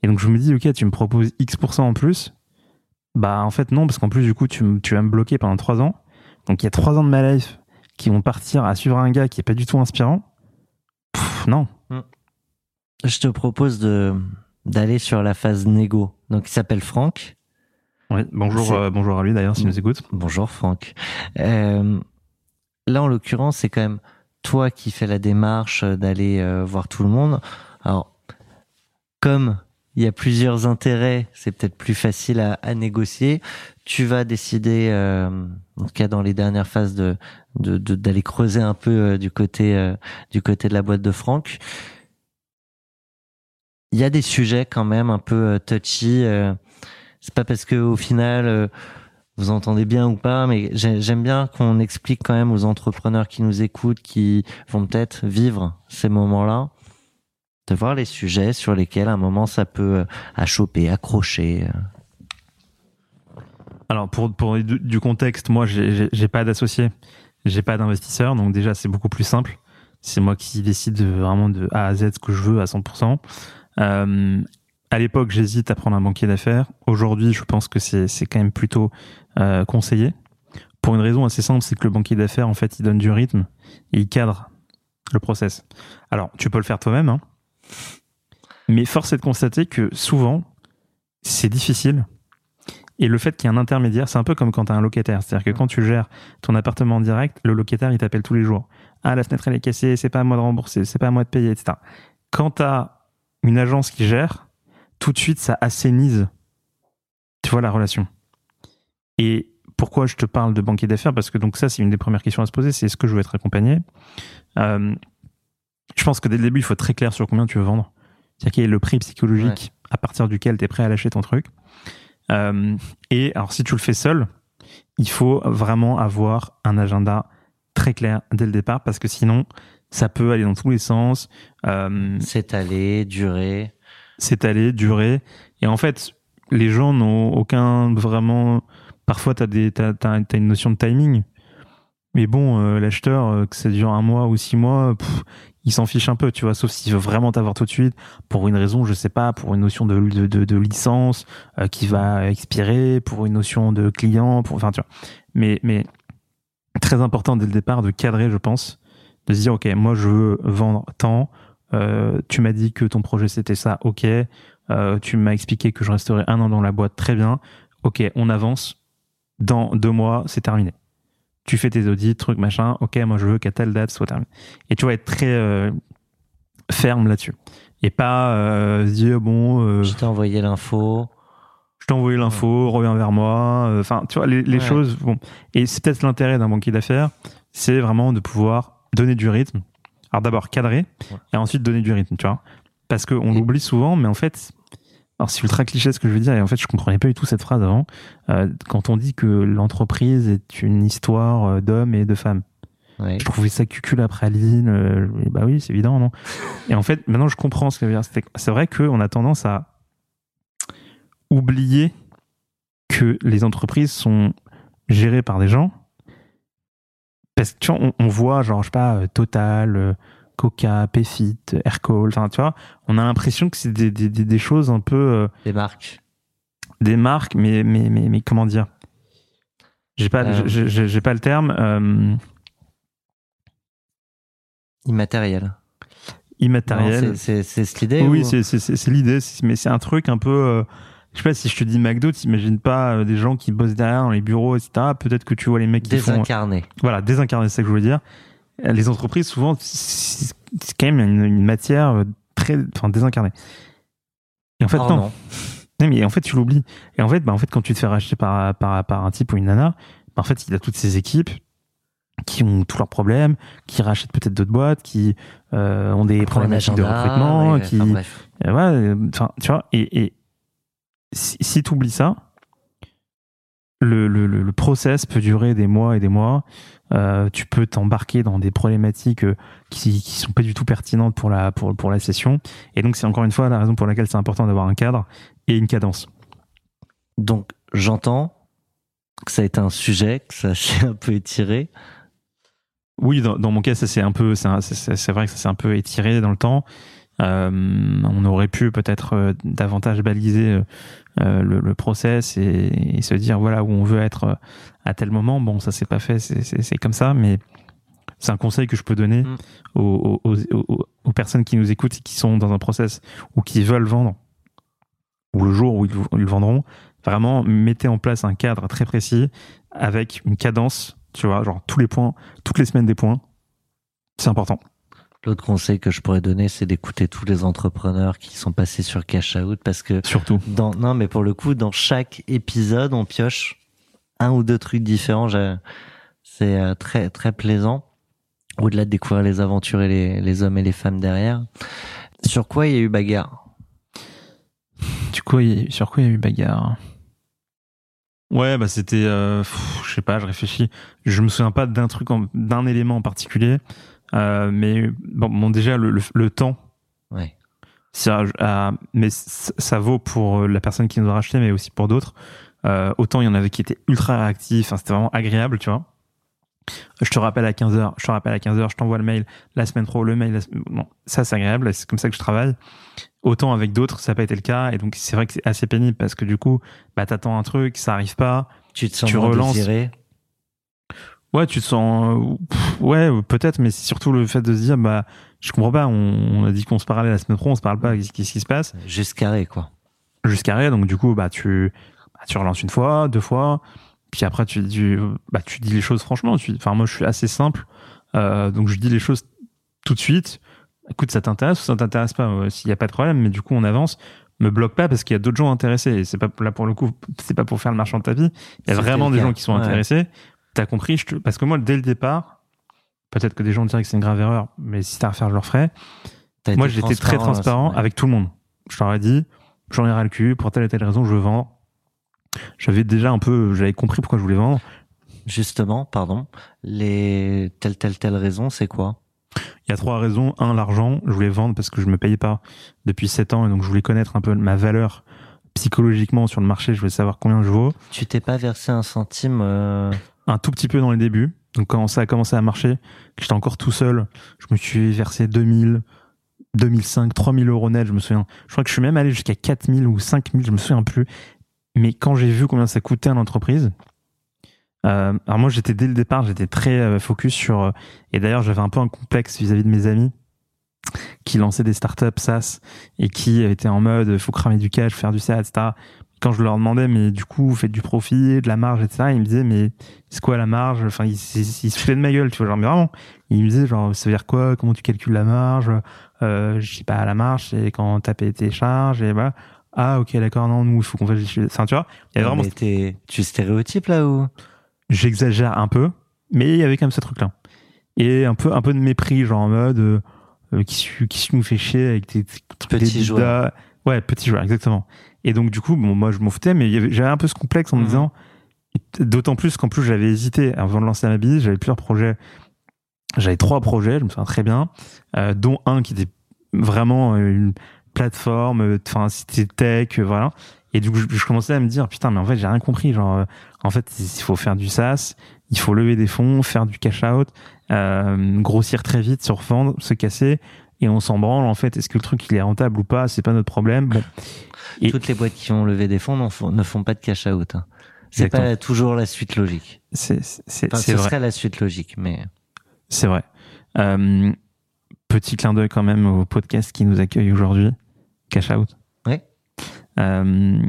Speaker 2: Et donc je me dis, ok, tu me proposes X% en plus. Bah en fait non, parce qu'en plus du coup tu, tu vas me bloquer pendant 3 ans. Donc il y a 3 ans de ma life qui vont partir à suivre un gars qui est pas du tout inspirant. non. Mm.
Speaker 1: Je te propose de d'aller sur la phase négo. Donc il s'appelle Franck.
Speaker 2: Oui, bonjour, euh, bonjour à lui d'ailleurs s'il nous écoute.
Speaker 1: Bonjour Franck. Euh, là en l'occurrence c'est quand même toi qui fais la démarche d'aller euh, voir tout le monde. Alors comme il y a plusieurs intérêts, c'est peut-être plus facile à, négocier. Tu vas décider, euh, en tout cas dans les dernières phases, d'aller creuser un peu euh, du côté euh, du côté de la boîte de Franck. Il y a des sujets quand même un peu touchy. c'est pas parce que au final vous entendez bien ou pas, mais j'aime bien qu'on explique quand même aux entrepreneurs qui nous écoutent, qui vont peut-être vivre ces moments-là, de voir les sujets sur lesquels à un moment ça peut choper, accrocher.
Speaker 2: Alors pour, pour du contexte, moi j'ai pas d'associé, j'ai pas d'investisseur, donc déjà c'est beaucoup plus simple. C'est moi qui décide vraiment de A à Z ce que je veux à 100%. Euh, à l'époque, j'hésite à prendre un banquier d'affaires. Aujourd'hui, je pense que c'est quand même plutôt euh, conseillé. Pour une raison assez simple, c'est que le banquier d'affaires, en fait, il donne du rythme il cadre le process. Alors, tu peux le faire toi-même, hein, mais force est de constater que souvent, c'est difficile. Et le fait qu'il y ait un intermédiaire, c'est un peu comme quand tu as un locataire. C'est-à-dire que quand tu gères ton appartement en direct, le locataire, il t'appelle tous les jours. Ah, la fenêtre, elle est cassée, c'est pas à moi de rembourser, c'est pas à moi de payer, etc. Quand tu as une agence qui gère, tout de suite, ça assainise, tu vois, la relation. Et pourquoi je te parle de banquier d'affaires? Parce que donc ça, c'est une des premières questions à se poser, c'est est-ce que je veux être accompagné? Euh, Je pense que dès le début, il faut être très clair sur combien tu veux vendre. C'est-à-dire quel est le prix psychologique à partir duquel tu es prêt à lâcher ton truc. Euh, et alors, si tu le fais seul, il faut vraiment avoir un agenda très clair dès le départ parce que sinon, ça peut aller dans tous les sens.
Speaker 1: Euh, S'étaler, durer.
Speaker 2: S'étaler, durer. Et en fait, les gens n'ont aucun vraiment. Parfois, tu as, as, une notion de timing. Mais bon, euh, l'acheteur, euh, que ça dure un mois ou six mois, il s'en fiche un peu, tu vois, sauf s'il veut vraiment t'avoir tout de suite, pour une raison, je sais pas, pour une notion de, de, de, licence euh, qui va expirer, pour une notion de client, pour, enfin, tu vois. Mais, mais très important dès le départ de cadrer, je pense, de se dire, ok, moi je veux vendre tant, euh, tu m'as dit que ton projet c'était ça, ok, euh, tu m'as expliqué que je resterai un an dans la boîte, très bien, ok, on avance, dans deux mois, c'est terminé. Tu fais tes audits, trucs, machin, ok, moi je veux qu'à telle date soit terminé. Et tu vas être très euh, ferme là-dessus. Et pas euh, se dire, bon...
Speaker 1: Euh, je t'ai envoyé l'info.
Speaker 2: Je t'ai envoyé l'info, reviens vers moi. Enfin, tu vois, les, les choses... Bon. Et c'est peut-être l'intérêt d'un banquier d'affaires, c'est vraiment de pouvoir donner du rythme. Alors d'abord cadrer, et ensuite donner du rythme, tu vois. Parce qu'on l'oublie souvent, mais en fait, alors c'est ultra cliché ce que je veux dire et en fait je comprenais pas du tout cette phrase avant. Euh, quand on dit que l'entreprise est une histoire euh, d'hommes et de femmes. Je trouvais ça cucul à praline. Euh, bah oui, c'est évident, non? Et en fait, maintenant je comprends ce que veut dire. C'est vrai qu'on a tendance à oublier que les entreprises sont gérées par des gens. Parce que tu vois, on, on voit, genre, je sais pas, Total, Coca, Pefit, Aircall, enfin tu vois, on a l'impression que c'est des, des, des, choses un peu
Speaker 1: euh, des marques,
Speaker 2: des marques, mais mais mais, mais comment dire? J'ai pas euh. j'ai pas le terme. Euh...
Speaker 1: Immatériel.
Speaker 2: Immatériel.
Speaker 1: C'est l'idée.
Speaker 2: Oui, c'est l'idée, mais c'est un truc un peu. Je sais pas si je te dis McDo, t'imagines pas des gens qui bossent derrière dans les bureaux, etc. Peut-être que tu vois les mecs qui
Speaker 1: désincarnés.
Speaker 2: font. Voilà, désincarnés, c'est ça que je voulais dire les entreprises, souvent, c'est quand même une, matière euh, très enfin, désincarnée. Et en fait, oh non. mais en fait, tu l'oublies. Et en fait, bah, en fait, quand tu te fais racheter par, par, par un type ou une nana, bah, en fait, il a toutes ces équipes qui ont tous leurs problèmes, qui rachètent peut-être d'autres boîtes, qui euh, ont des problématiques de recrutement, qui, ouais, enfin, tu vois, et, et si, si tu oublies ça, le, le, le, process peut durer des mois et des mois. Euh, tu peux t'embarquer dans des problématiques euh, qui, qui sont pas du tout pertinentes pour la, pour, pour la session. Et donc, c'est encore une fois la raison pour laquelle c'est important d'avoir un cadre et une cadence.
Speaker 1: Donc, j'entends que ça a été un sujet, que ça s'est un peu étiré.
Speaker 2: Oui, dans, dans mon cas, ça c'est un peu, c'est vrai que ça s'est un peu étiré dans le temps. Euh, on aurait pu peut-être euh, davantage baliser euh, le, le, process et, se dire voilà où on veut être à tel moment. Bon, ça s'est pas fait, c'est comme ça, mais c'est un conseil que je peux donner mm. aux, aux, aux, personnes qui nous écoutent et qui sont dans un process ou qui veulent vendre, ou le jour où ils, ils vendront. Vraiment, mettez en place un cadre très précis avec une cadence, tu vois, genre tous les points, toutes les semaines des points. C'est important.
Speaker 1: L'autre conseil que je pourrais donner, c'est d'écouter tous les entrepreneurs qui sont passés sur Cash Out parce que
Speaker 2: surtout
Speaker 1: dans non mais pour le coup dans chaque épisode on pioche un ou deux trucs différents. C'est euh, très très plaisant au-delà de découvrir les aventures et les, les hommes et les femmes derrière. Sur quoi il y a eu bagarre?
Speaker 2: Du coup, sur quoi il y a eu bagarre? Ouais, bah c'était, euh, je sais pas, je réfléchis. Je me souviens pas d'un truc, en- d'un élément en particulier, Euh, mais bon, bon, déjà le, le, le temps,
Speaker 1: Ouais.
Speaker 2: ça, euh, mais c- ça vaut pour la personne qui nous a racheté, mais aussi pour d'autres. Euh, autant il y en avait qui étaient ultra réactifs, enfin, c'était vraiment agréable, tu vois. Je te rappelle à 15h, je te rappelle à 15h, je t'envoie le mail, la semaine pro, le mail, la bon, ça c'est agréable, c'est comme ça que je travaille. Autant avec d'autres, ça n'a pas été le cas, et donc c'est vrai que c'est assez pénible parce que du coup, bah t'attends un truc, ça arrive pas,
Speaker 1: Tu te sens
Speaker 2: Tu relances.
Speaker 1: désiré.
Speaker 2: Ouais, tu te sens. euh, pff, ouais, peut-être, mais c'est surtout le fait de se dire, bah, je comprends pas. On, on a dit qu'on se parlait la semaine pro, on se parle pas. Qu'est-ce qui se passe?
Speaker 1: Juste carré, quoi.
Speaker 2: Jusqu'à rien. Donc du coup, bah, tu, bah, tu relances une fois, deux fois, puis après tu, tu, bah, tu dis les choses franchement. Tu, enfin, moi, je suis assez simple, euh, donc je dis les choses tout de suite. Écoute, ça t'intéresse ou ça t'intéresse pas? Euh, S'il y a pas de problème, mais du coup, on avance. Me bloque pas parce qu'il y a d'autres gens intéressés. Et c'est pas là pour le coup, c'est pas pour faire le marchand de tapis. Il y a vraiment des gens qui sont
Speaker 1: Ouais.
Speaker 2: intéressés. T'as compris je te... Parce que moi, dès le départ, peut-être que des gens diraient que c'est une grave erreur, mais si t'as à refaire, je le referai.
Speaker 1: T'as
Speaker 2: Moi, j'étais très
Speaker 1: transparent,
Speaker 2: avec tout le monde. Je leur ai dit, j'en ai ras le cul, pour telle et telle raison, je veux vendre. J'avais déjà un peu, j'avais compris pourquoi je voulais vendre.
Speaker 1: Justement, pardon, les telle telle telle raison, c'est quoi?
Speaker 2: Il y a trois raisons. Un, l'argent. Je voulais vendre parce que je me payais pas depuis sept ans et donc je voulais connaître un peu ma valeur psychologiquement sur le marché. Je voulais savoir combien je vaux.
Speaker 1: Tu t'es pas versé un centime euh,
Speaker 2: un tout petit peu dans les débuts. Donc quand ça a commencé à marcher, que j'étais encore tout seul, je me suis versé 2000, 2005, 3000 euros net, je me souviens. Je crois que je suis même allé jusqu'à 4000 ou 5000, je me souviens plus. Mais quand j'ai vu combien ça coûtait à l'entreprise, euh, alors moi j'étais dès le départ, j'étais très euh, focus sur, euh, et d'ailleurs j'avais un peu un complexe vis-à-vis de mes amis qui lançaient des startups SaaS et qui étaient en mode faut cramer du cash, faire du SaaS, etc. Quand je leur demandais mais du coup vous faites du profit, de la marge, etc. Ils me disaient mais c'est quoi la marge? Enfin, il, il, il se foutait de ma gueule, tu vois. Genre, mais vraiment, il me disait genre, ça veut dire quoi? Comment tu calcules la marge? Euh, Je sais pas, la marge, c'est quand t'as payé tes charges et voilà. Ah, ok, d'accord, non, nous, il faut qu'on fasse. Enfin, tu vois, il y a vraiment.
Speaker 1: t'es- tu stéréotypes là ou?
Speaker 2: J'exagère un peu, mais il y avait quand même ce truc-là. Et un peu, un peu de mépris, genre en mode, euh, euh, qui, qui nous fait chier avec des trucs
Speaker 1: Petit
Speaker 2: des
Speaker 1: joueur.
Speaker 2: Ouais, petit joueur, exactement. Et donc, du coup, bon, moi, je m'en foutais, mais j'avais un peu ce complexe en me
Speaker 1: Mhm.
Speaker 2: disant, d'autant plus qu'en plus, j'avais hésité avant de lancer ma bise, j'avais plusieurs projets. J'avais trois projets, je me souviens très bien, euh, dont un qui était vraiment euh, une plateforme, euh, enfin, c'était tech, euh, voilà. Et du coup, je, je commençais à me dire, putain, mais en fait, j'ai rien compris. Genre, en fait, il faut faire du SaaS, il faut lever des fonds, faire du cash out, euh, grossir très vite, se revendre, se casser, et on s'en branle, en fait. Est-ce que le truc, il est rentable ou pas? C'est pas notre problème. Bon. Et-
Speaker 1: Toutes les boîtes qui ont levé des fonds font- ne font pas de cash out. hein. C'est pas toujours la suite logique.
Speaker 2: C'est,
Speaker 1: Enfin, ce
Speaker 2: vrai.
Speaker 1: serait la suite logique, mais
Speaker 2: C'est vrai. Euh, petit clin d'œil quand même au podcast qui nous accueille aujourd'hui, Cash Out.
Speaker 1: Ouais.
Speaker 2: Euh,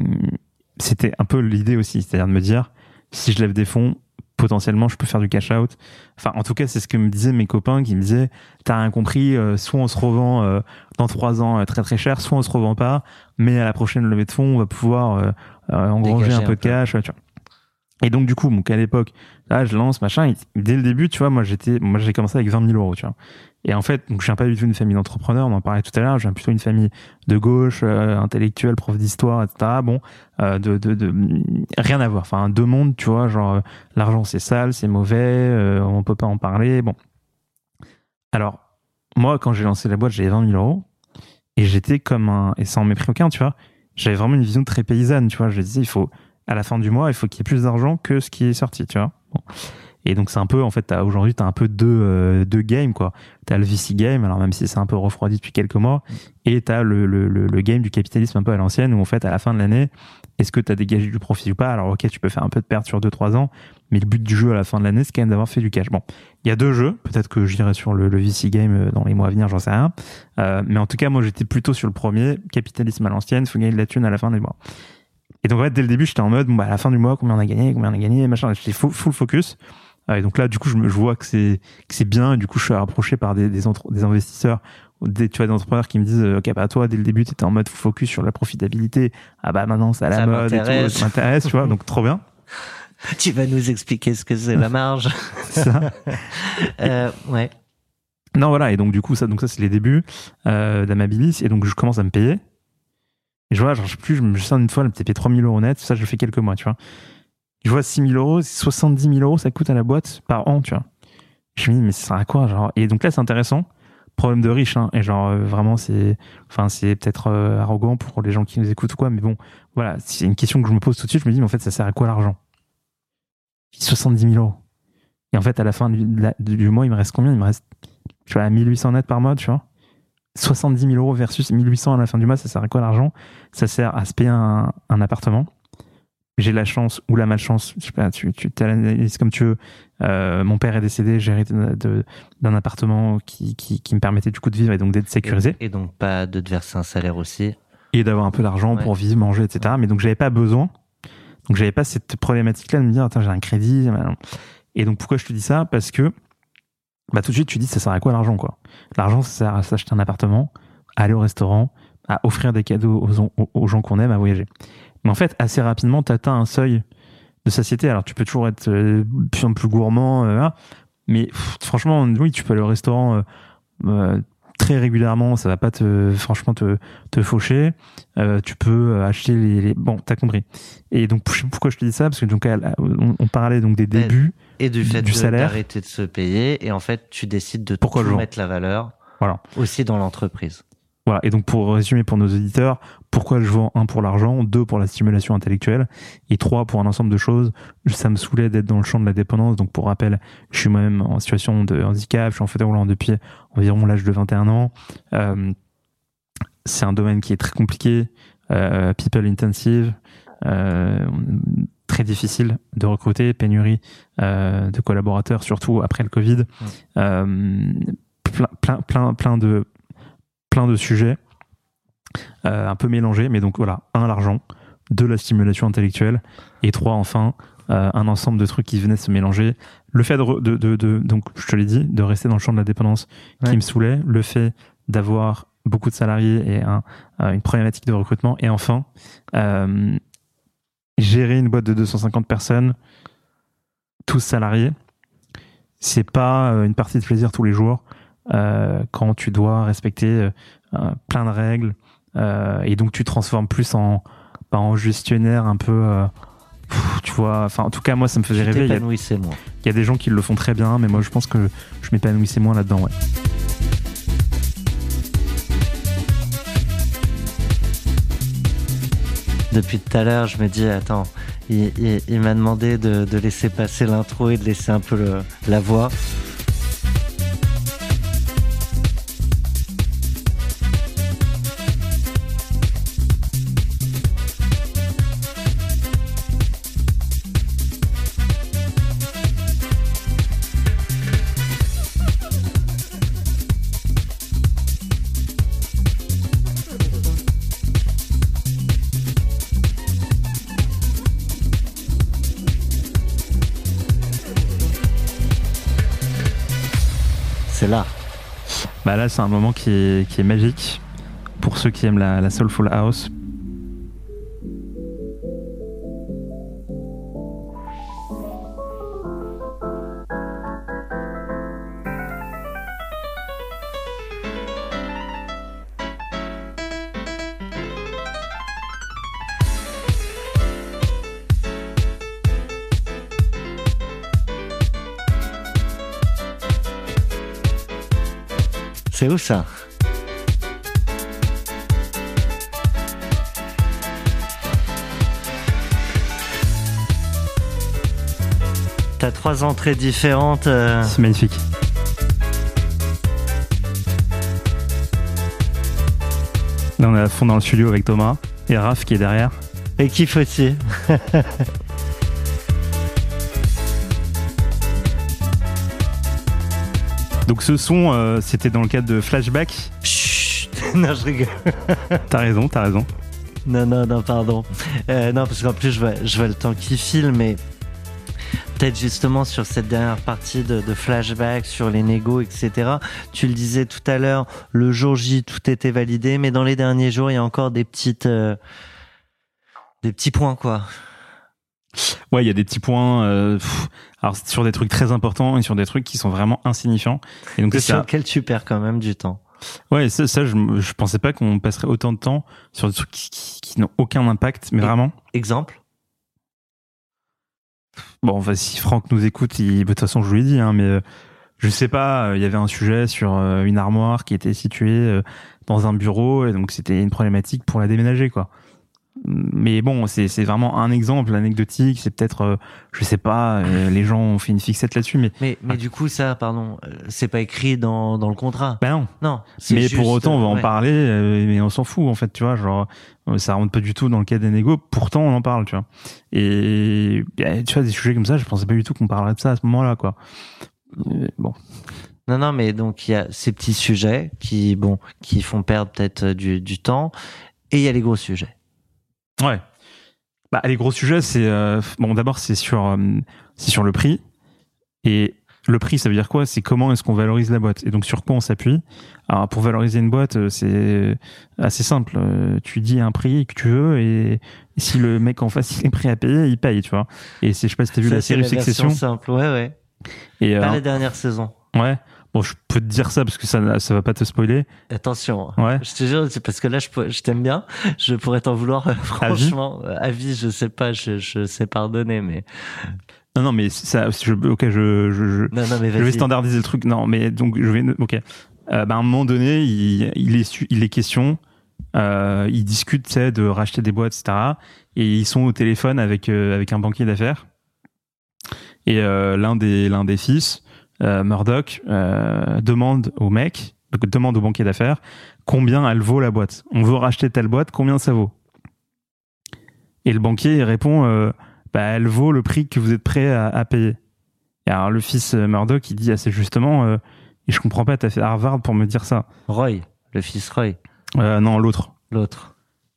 Speaker 2: c'était un peu l'idée aussi, c'est-à-dire de me dire, si je lève des fonds, potentiellement je peux faire du cash out. Enfin, en tout cas, c'est ce que me disaient mes copains qui me disaient, t'as rien compris, euh, soit on se revend euh, dans trois ans euh, très très cher, soit on se revend pas, mais à la prochaine levée de fonds, on va pouvoir engranger un peu de cash. ouais, tu vois. Et donc du coup, donc à l'époque, là, je lance machin. et dès le début, tu vois, moi j'étais, moi j'ai commencé avec 20 000 euros, tu vois. Et en fait, donc je viens pas du tout d'une famille d'entrepreneurs, on en parlait tout à l'heure. Je viens plutôt d'une famille de gauche, euh, intellectuelle, prof d'histoire, etc. Bon, euh, de, de, de rien à voir. Enfin, deux mondes, tu vois. Genre, euh, l'argent c'est sale, c'est mauvais, euh, on peut pas en parler. Bon. Alors, moi, quand j'ai lancé la boîte, j'avais 20 000 euros et j'étais comme un et sans mépris aucun, tu vois. J'avais vraiment une vision très paysanne, tu vois. Je disais, il faut à la fin du mois, il faut qu'il y ait plus d'argent que ce qui est sorti, tu vois. Et donc c'est un peu, en fait, aujourd'hui, tu as un peu deux, euh, deux games, quoi. Tu as le VC game, alors même si c'est un peu refroidi depuis quelques mois, et tu as le, le, le, le game du capitalisme un peu à l'ancienne, où en fait, à la fin de l'année, est-ce que tu as dégagé du profit ou pas? Alors ok, tu peux faire un peu de perte sur 2-3 ans, mais le but du jeu à la fin de l'année, c'est quand même d'avoir fait du cash. Bon, il y a deux jeux, peut-être que j'irai sur le, le VC game euh, dans les mois à venir, j'en sais rien. Euh, mais en tout cas, moi, j'étais plutôt sur le premier, capitalisme à l'ancienne, faut gagner de la thune à la fin des mois. Et donc, en fait, dès le début, j'étais en mode, bon, bah, à la fin du mois, combien on a gagné, combien on a gagné, machin. J'étais full focus. Euh, et donc là, du coup, je, me, je vois que c'est que c'est bien. Et du coup, je suis rapproché par des, des, entre- des investisseurs, des, tu vois, des entrepreneurs qui me disent, euh, ok, bah, toi, dès le début, tu étais en mode focus sur la profitabilité. Ah, bah, maintenant, c'est à la
Speaker 1: Ça
Speaker 2: mode et tout. Ça m'intéresse, tu vois. Donc, trop bien.
Speaker 1: tu vas nous expliquer ce que c'est la marge.
Speaker 2: C'est ça.
Speaker 1: euh, ouais.
Speaker 2: Non, voilà. Et donc, du coup, ça, donc ça, c'est les débuts, euh, d'Amabilis. Et donc, je commence à me payer. Et je vois, genre, je sais plus, je me sens une fois, le TP 3000 euros net. Ça, je le fais quelques mois, tu vois. Je vois 6 000 euros, 70 000 euros, ça coûte à la boîte par an, tu vois. Je me dis, mais ça sert à quoi genre? Et donc là, c'est intéressant. Problème de riche, hein. Et genre, euh, vraiment, c'est enfin, c'est peut-être euh, arrogant pour les gens qui nous écoutent ou quoi, mais bon, voilà, c'est une question que je me pose tout de suite. Je me dis, mais en fait, ça sert à quoi l'argent? 70 000 euros. Et en fait, à la fin du, du mois, il me reste combien? Il me reste, tu vois, 1800 net par mois, tu vois 70 000 euros versus 1800 à la fin du mois, ça sert à quoi l'argent? Ça sert à se payer un, un appartement. J'ai la chance ou la malchance, je sais pas, tu, tu t'analyses comme tu veux. Euh, mon père est décédé, j'ai hérité d'un appartement qui, qui, qui, me permettait du coup de vivre et donc d'être sécurisé.
Speaker 1: Et, donc pas de te verser un salaire aussi.
Speaker 2: Et d'avoir un peu d'argent pour vivre, manger, etc. Mais donc j'avais pas besoin. Donc j'avais pas cette problématique-là de me dire, attends, j'ai un crédit. Et donc pourquoi je te dis ça? Parce que bah tout de suite tu dis ça sert à quoi l'argent quoi? L'argent ça sert à s'acheter un appartement, à aller au restaurant, à offrir des cadeaux aux, aux gens qu'on aime, à voyager. Mais en fait assez rapidement tu atteins un seuil de satiété. Alors tu peux toujours être euh, plus en plus gourmand, euh, mais franchement oui tu peux aller au restaurant euh, euh, très régulièrement, ça va pas te franchement te te faucher. tu peux acheter les, les... bon t'as compris. Et donc pourquoi je te dis ça? Parce que donc on, on parlait donc des débuts
Speaker 1: et du fait du de salaire. d'arrêter de se payer et en fait tu décides de Pourquoi tout mettre la valeur
Speaker 2: voilà.
Speaker 1: aussi dans l'entreprise.
Speaker 2: Voilà. Et donc pour résumer pour nos auditeurs, pourquoi je vends un pour l'argent, deux pour la stimulation intellectuelle et trois pour un ensemble de choses. Ça me saoulait d'être dans le champ de la dépendance. Donc pour rappel, je suis moi-même en situation de handicap, je suis en fauteuil roulant depuis environ l'âge de 21 ans. Euh, c'est un domaine qui est très compliqué, euh, people intensive. Euh, très difficile de recruter, pénurie de collaborateurs, surtout après le Covid. Euh, plein, plein, plein, plein de, plein de sujets, euh, un peu mélangés, mais donc voilà, un, l'argent, deux, la stimulation intellectuelle, et trois, enfin, un ensemble de trucs qui venaient se mélanger. Le fait de, de, de, donc je te l'ai dit, de rester dans le champ de la dépendance qui me saoulait, le fait d'avoir beaucoup de salariés et un, une problématique de recrutement, et enfin, euh, gérer une boîte de 250 personnes, tous salariés, c'est pas euh, une partie de plaisir tous les jours euh, quand tu dois respecter euh, plein de règles et donc tu transformes plus en, bah, en gestionnaire un peu. tu vois, enfin en tout cas moi ça me faisait rêver.
Speaker 1: Il y, a, il
Speaker 2: y a des gens qui le font très bien, mais moi je pense que je m'épanouissais moins là-dedans. Ouais.
Speaker 1: depuis tout à l'heure, je me dis, attends, il, m'a demandé de, laisser passer l'intro et de laisser un peu la voix.
Speaker 2: Bah là, c'est un moment qui est, magique pour ceux qui aiment la, la Soulful House.
Speaker 1: C'est où ça T'as trois entrées différentes. Euh.
Speaker 2: C'est magnifique. Là, on est à fond dans le studio avec Thomas et Raph qui est derrière.
Speaker 1: Et qui aussi.
Speaker 2: Donc ce son, euh, c'était dans le cadre de Flashback.
Speaker 1: Chut Non, je rigole.
Speaker 2: t'as raison, t'as raison.
Speaker 1: Non, non, non, pardon. Euh, non, parce qu'en plus, je vois, je vois le temps qui file, mais peut-être justement sur cette dernière partie de, flashback, sur les négos, etc. Tu le disais tout à l'heure, le jour J, tout était validé, mais dans les derniers jours, il y a encore des petites, euh, des petits points, quoi.
Speaker 2: Ouais, il y a des petits points. Euh, alors sur des trucs très importants et sur des trucs qui sont vraiment insignifiants.
Speaker 1: Et donc sur lequel tu perds quand même du temps?
Speaker 2: Ouais, ça, ça je, je pensais pas qu'on passerait autant de temps sur des trucs qui, qui, n'ont aucun impact, mais vraiment.
Speaker 1: Exemple?
Speaker 2: bon, enfin, si Franck nous écoute, il, de toute façon, je lui ai dit, hein, mais euh, je sais pas, euh, il y avait un sujet sur euh, une armoire qui était située dans un bureau, et donc c'était une problématique pour la déménager, quoi. Mais bon, c'est vraiment un exemple anecdotique. C'est peut-être, euh, je sais pas, euh, les gens ont fait une fixette là-dessus, mais
Speaker 1: Mais, mais du coup, ça, pardon, euh, c'est pas écrit dans, dans le contrat.
Speaker 2: ben non.
Speaker 1: Non.
Speaker 2: Mais
Speaker 1: juste,
Speaker 2: pour autant, on va en parler, mais on s'en fout en fait, tu vois. Genre, ça rentre pas du tout dans le cadre des négos. Pourtant, on en parle, tu vois. Et tu vois, des sujets comme ça, je pensais pas du tout qu'on parlerait de ça à ce moment-là, quoi. Bon,
Speaker 1: Non, non, mais donc il y a ces petits sujets qui, bon, qui font perdre peut-être du, du temps, et il y a les gros sujets.
Speaker 2: Ouais. Bah, les gros sujets, c'est euh, bon. D'abord, c'est sur, euh, c'est sur le prix. Et le prix, ça veut dire quoi? C'est comment est-ce qu'on valorise la boîte? Et donc, sur quoi on s'appuie? Alors, pour valoriser une boîte, euh, c'est assez simple. Tu dis un prix que tu veux et si le mec en face il est prêt à payer, il paye, tu vois. Et c'est, je sais pas si t'as vu
Speaker 1: Ça,
Speaker 2: la série
Speaker 1: version
Speaker 2: Succession.
Speaker 1: simple, ouais, ouais.
Speaker 2: Et
Speaker 1: Pas
Speaker 2: euh,
Speaker 1: la dernière saison.
Speaker 2: ouais. Bon, je peux te dire ça parce que ça, ça va pas te spoiler.
Speaker 1: Attention.
Speaker 2: Ouais.
Speaker 1: Je te jure, c'est parce que là, je, je t'aime bien. Je pourrais t'en vouloir, euh, franchement. euh, À vie, je sais pas, je, je sais pardonner, mais.
Speaker 2: Non, non, mais ça, je, ok, je, je, je,
Speaker 1: Non, non, mais
Speaker 2: je vais standardiser le truc. Non, mais donc je vais. Ok. Euh, bah, à un moment donné, il, il est, il est question. Euh, ils discutent, de racheter des boîtes, etc. Et ils sont au téléphone avec euh, avec un banquier d'affaires. Et euh, l'un des l'un des fils, euh, Murdoch, euh, demande au mec, demande au banquier d'affaires, combien elle vaut la boîte. On veut racheter telle boîte, combien ça vaut? Et le banquier il répond, euh, bah elle vaut le prix que vous êtes prêt à, à payer. Et alors le fils euh, Murdoch, il dit assez justement, euh, et je comprends pas, t'as fait Harvard pour me dire ça.
Speaker 1: Roy, le fils Roy,
Speaker 2: Euh, non, l'autre.
Speaker 1: l'autre.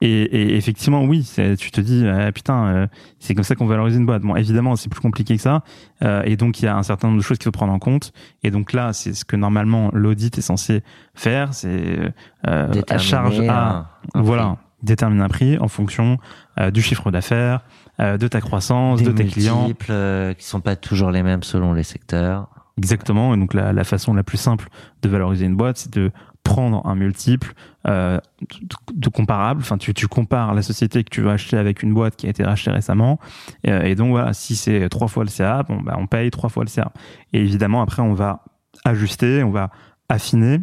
Speaker 2: Et, et effectivement, oui, tu te dis, ah, putain, euh, c'est comme ça qu'on valorise une boîte. Bon, évidemment, c'est plus compliqué que ça. Euh, et donc, il y a un certain nombre de choses qu'il faut prendre en compte. Et donc là, c'est ce que normalement l'audit est censé faire, c'est euh, à charge à,
Speaker 1: un- un
Speaker 2: voilà, déterminer un prix en fonction du chiffre d'affaires, euh, de ta croissance,
Speaker 1: Des
Speaker 2: de tes clients.
Speaker 1: euh, qui sont pas toujours les mêmes selon les secteurs.
Speaker 2: Exactement. Et donc la, la façon la plus simple de valoriser une boîte, c'est de prendre un multiple euh, de, comparable. Enfin, tu, compares la société que tu veux acheter avec une boîte qui a été rachetée récemment. Et, euh, et donc voilà, si c'est trois fois le CA, bon bah on paye trois fois le CA. Et évidemment après on va ajuster, on va affiner.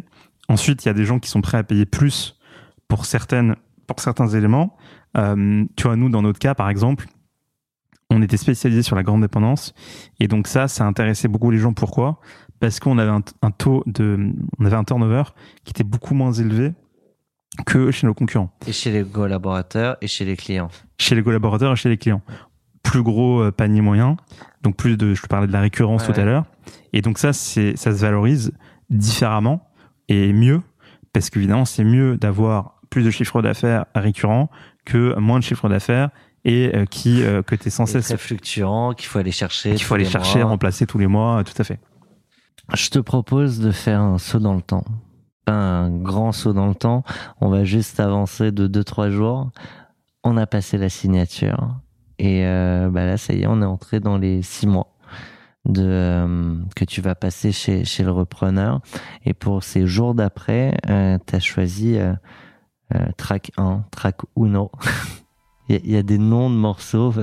Speaker 2: Ensuite, il y a des gens qui sont prêts à payer plus pour certaines pour certains éléments. Euh, tu vois, nous dans notre cas par exemple, on était spécialisé sur la grande dépendance et donc ça, ça intéressait beaucoup les gens. Pourquoi? Parce qu'on avait un, un taux de, on avait un turnover qui était beaucoup moins élevé que chez nos concurrents,
Speaker 1: Et chez les collaborateurs et chez les clients.
Speaker 2: chez les collaborateurs et chez les clients. Plus gros euh, panier moyen, donc plus de, je te parlais de la récurrence
Speaker 1: Ouais,
Speaker 2: tout à l'heure. Et donc ça, c'est, ça se valorise différemment et mieux, parce qu'évidemment, c'est mieux d'avoir plus de chiffre d'affaires récurrent que moins de chiffre d'affaires et euh, qui euh, que tu es cesse
Speaker 1: très fluctuant, qu'il faut aller chercher.
Speaker 2: qu'il faut aller chercher,
Speaker 1: mois.
Speaker 2: remplacer tous les mois, tout à fait.
Speaker 1: Je te propose de faire un saut dans le temps. Pas un grand saut dans le temps. On va juste avancer de 2-3 jours. On a passé la signature. Et euh, bah là, ça y est, on est entré dans les 6 mois euh, que tu vas passer chez, le repreneur. Et pour ces jours d'après, euh, tu as choisi euh, track 1, track Uno. Il y, a- des noms de morceaux.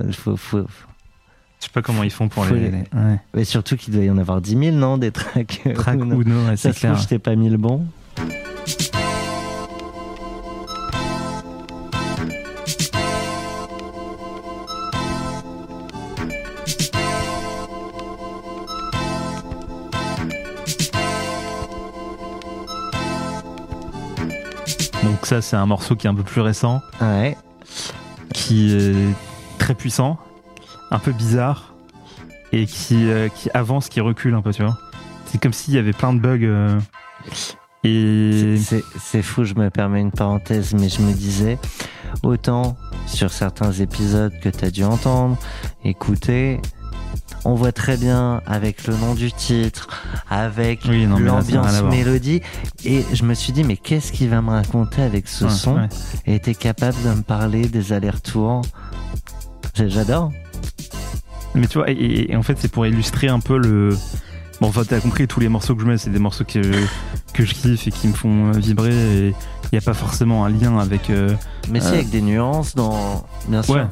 Speaker 2: Je sais pas comment ils font pour
Speaker 1: Faut
Speaker 2: les, ouais.
Speaker 1: Mais surtout qu'il doit y en avoir 10 000, non Des tracks euh,
Speaker 2: Track
Speaker 1: Uno.
Speaker 2: Uno, ouais,
Speaker 1: Ça
Speaker 2: c'est clair.
Speaker 1: trouve, je t'ai pas mis le bon.
Speaker 2: Donc ça, c'est un morceau qui est un peu plus récent,
Speaker 1: Ouais.
Speaker 2: qui est très puissant, un peu bizarre, et qui, euh, qui avance, qui recule un peu, tu vois. C'est comme s'il y avait plein de bugs. euh, et
Speaker 1: C'est- fou, je me permets une parenthèse, mais je me disais, autant sur certains épisodes que tu as dû entendre, écouter, on voit très bien avec le nom du titre, avec
Speaker 2: Oui, non, mais là, ça n'a rien
Speaker 1: l'ambiance
Speaker 2: voir.
Speaker 1: mélodie, et je me suis dit, mais qu'est-ce qu'il va me raconter avec ce
Speaker 2: Ouais,
Speaker 1: son
Speaker 2: ouais.
Speaker 1: Et était capable de me parler des allers-retours? J'ai- J'adore.
Speaker 2: Mais tu vois, et, et- et en fait, c'est pour illustrer un peu le. Bon, enfin, t'as compris, tous les morceaux que je mets, c'est des morceaux que, que je kiffe et qui me font euh, vibrer. Et il n'y a pas forcément un lien avec. euh,
Speaker 1: Mais si,
Speaker 2: Euh.
Speaker 1: avec des nuances dans. Bien sûr.
Speaker 2: Ouais.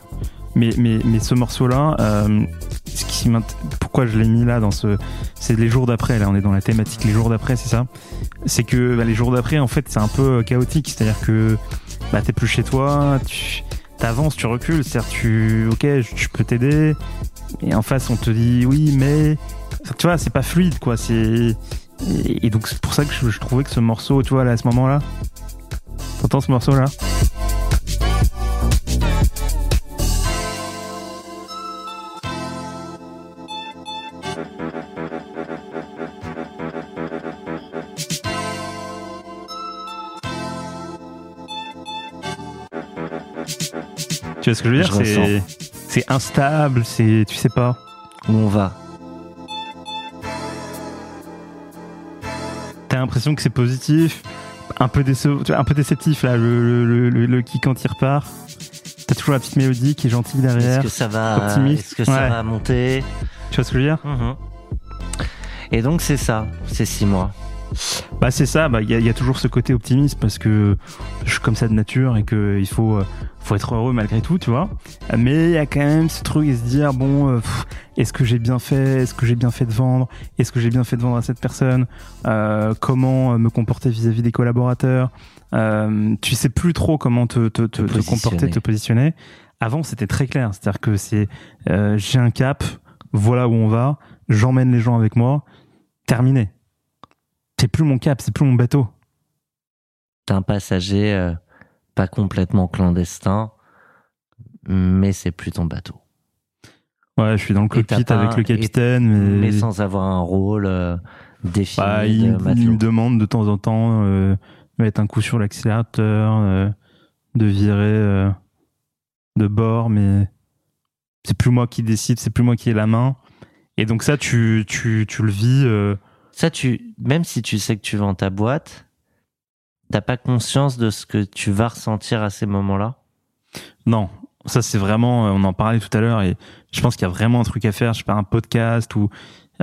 Speaker 2: Mais, mais, mais ce morceau-là, euh, ce qui pourquoi je l'ai mis là dans ce, c'est les jours d'après. Là, on est dans la thématique les jours d'après, c'est ça? C'est que bah, les jours d'après, en fait, c'est un peu chaotique. C'est-à-dire que bah, t'es plus chez toi, tu avances, tu recules. C'est-à-dire tu, ok, je, peux t'aider. Et en face, on te dit oui, mais tu vois, c'est pas fluide, quoi. C'est et, donc c'est pour ça que je, je, trouvais que ce morceau, tu vois, là, à ce moment-là, t'entends ce morceau là Tu vois ce que je veux dire? C'est instable, c'est tu sais pas
Speaker 1: où on va?
Speaker 2: T'as l'impression que c'est positif, un peu, un peu déceptif là, le, le, le, qui quand il repart. T'as toujours la petite mélodie qui est gentille derrière.
Speaker 1: Est-ce que ça va, est-ce que ça va monter?
Speaker 2: Tu vois ce que je veux dire?
Speaker 1: Mhm. Et donc c'est ça, c'est six mois.
Speaker 2: Bah c'est ça, bah, il y, a toujours ce côté optimiste parce que je suis comme ça de nature et qu'il faut, euh, faut être heureux malgré tout, tu vois. Mais il y a quand même ce truc et se dire bon, euh, est-ce que j'ai bien fait Est-ce que j'ai bien fait de vendre Est-ce que j'ai bien fait de vendre à cette personne euh, Comment me comporter vis-à-vis des collaborateurs Tu sais plus trop comment te, te, te, te comporter, te positionner. Avant c'était très clair, c'est-à-dire que c'est j'ai un cap, voilà où on va, j'emmène les gens avec moi, terminé c'est plus mon cap, c'est plus mon bateau.
Speaker 1: T'es un passager euh, pas complètement clandestin, mais c'est plus ton bateau.
Speaker 2: Ouais, je suis dans le cockpit avec le capitaine,
Speaker 1: mais... sans avoir un rôle euh, défini.
Speaker 2: Bah, il, me demande de temps en temps euh, de mettre un coup sur l'accélérateur, de virer de bord, mais c'est plus moi qui décide, c'est plus moi qui ai la main. Et donc ça, tu, tu, tu le vis
Speaker 1: ça, tu, même si tu sais que tu vends ta boîte, t'as pas conscience de ce que tu vas ressentir à ces moments-là?
Speaker 2: Non, ça c'est vraiment, on en parlait tout à l'heure et je pense qu'il y a vraiment un truc à faire. Je sais pas un podcast où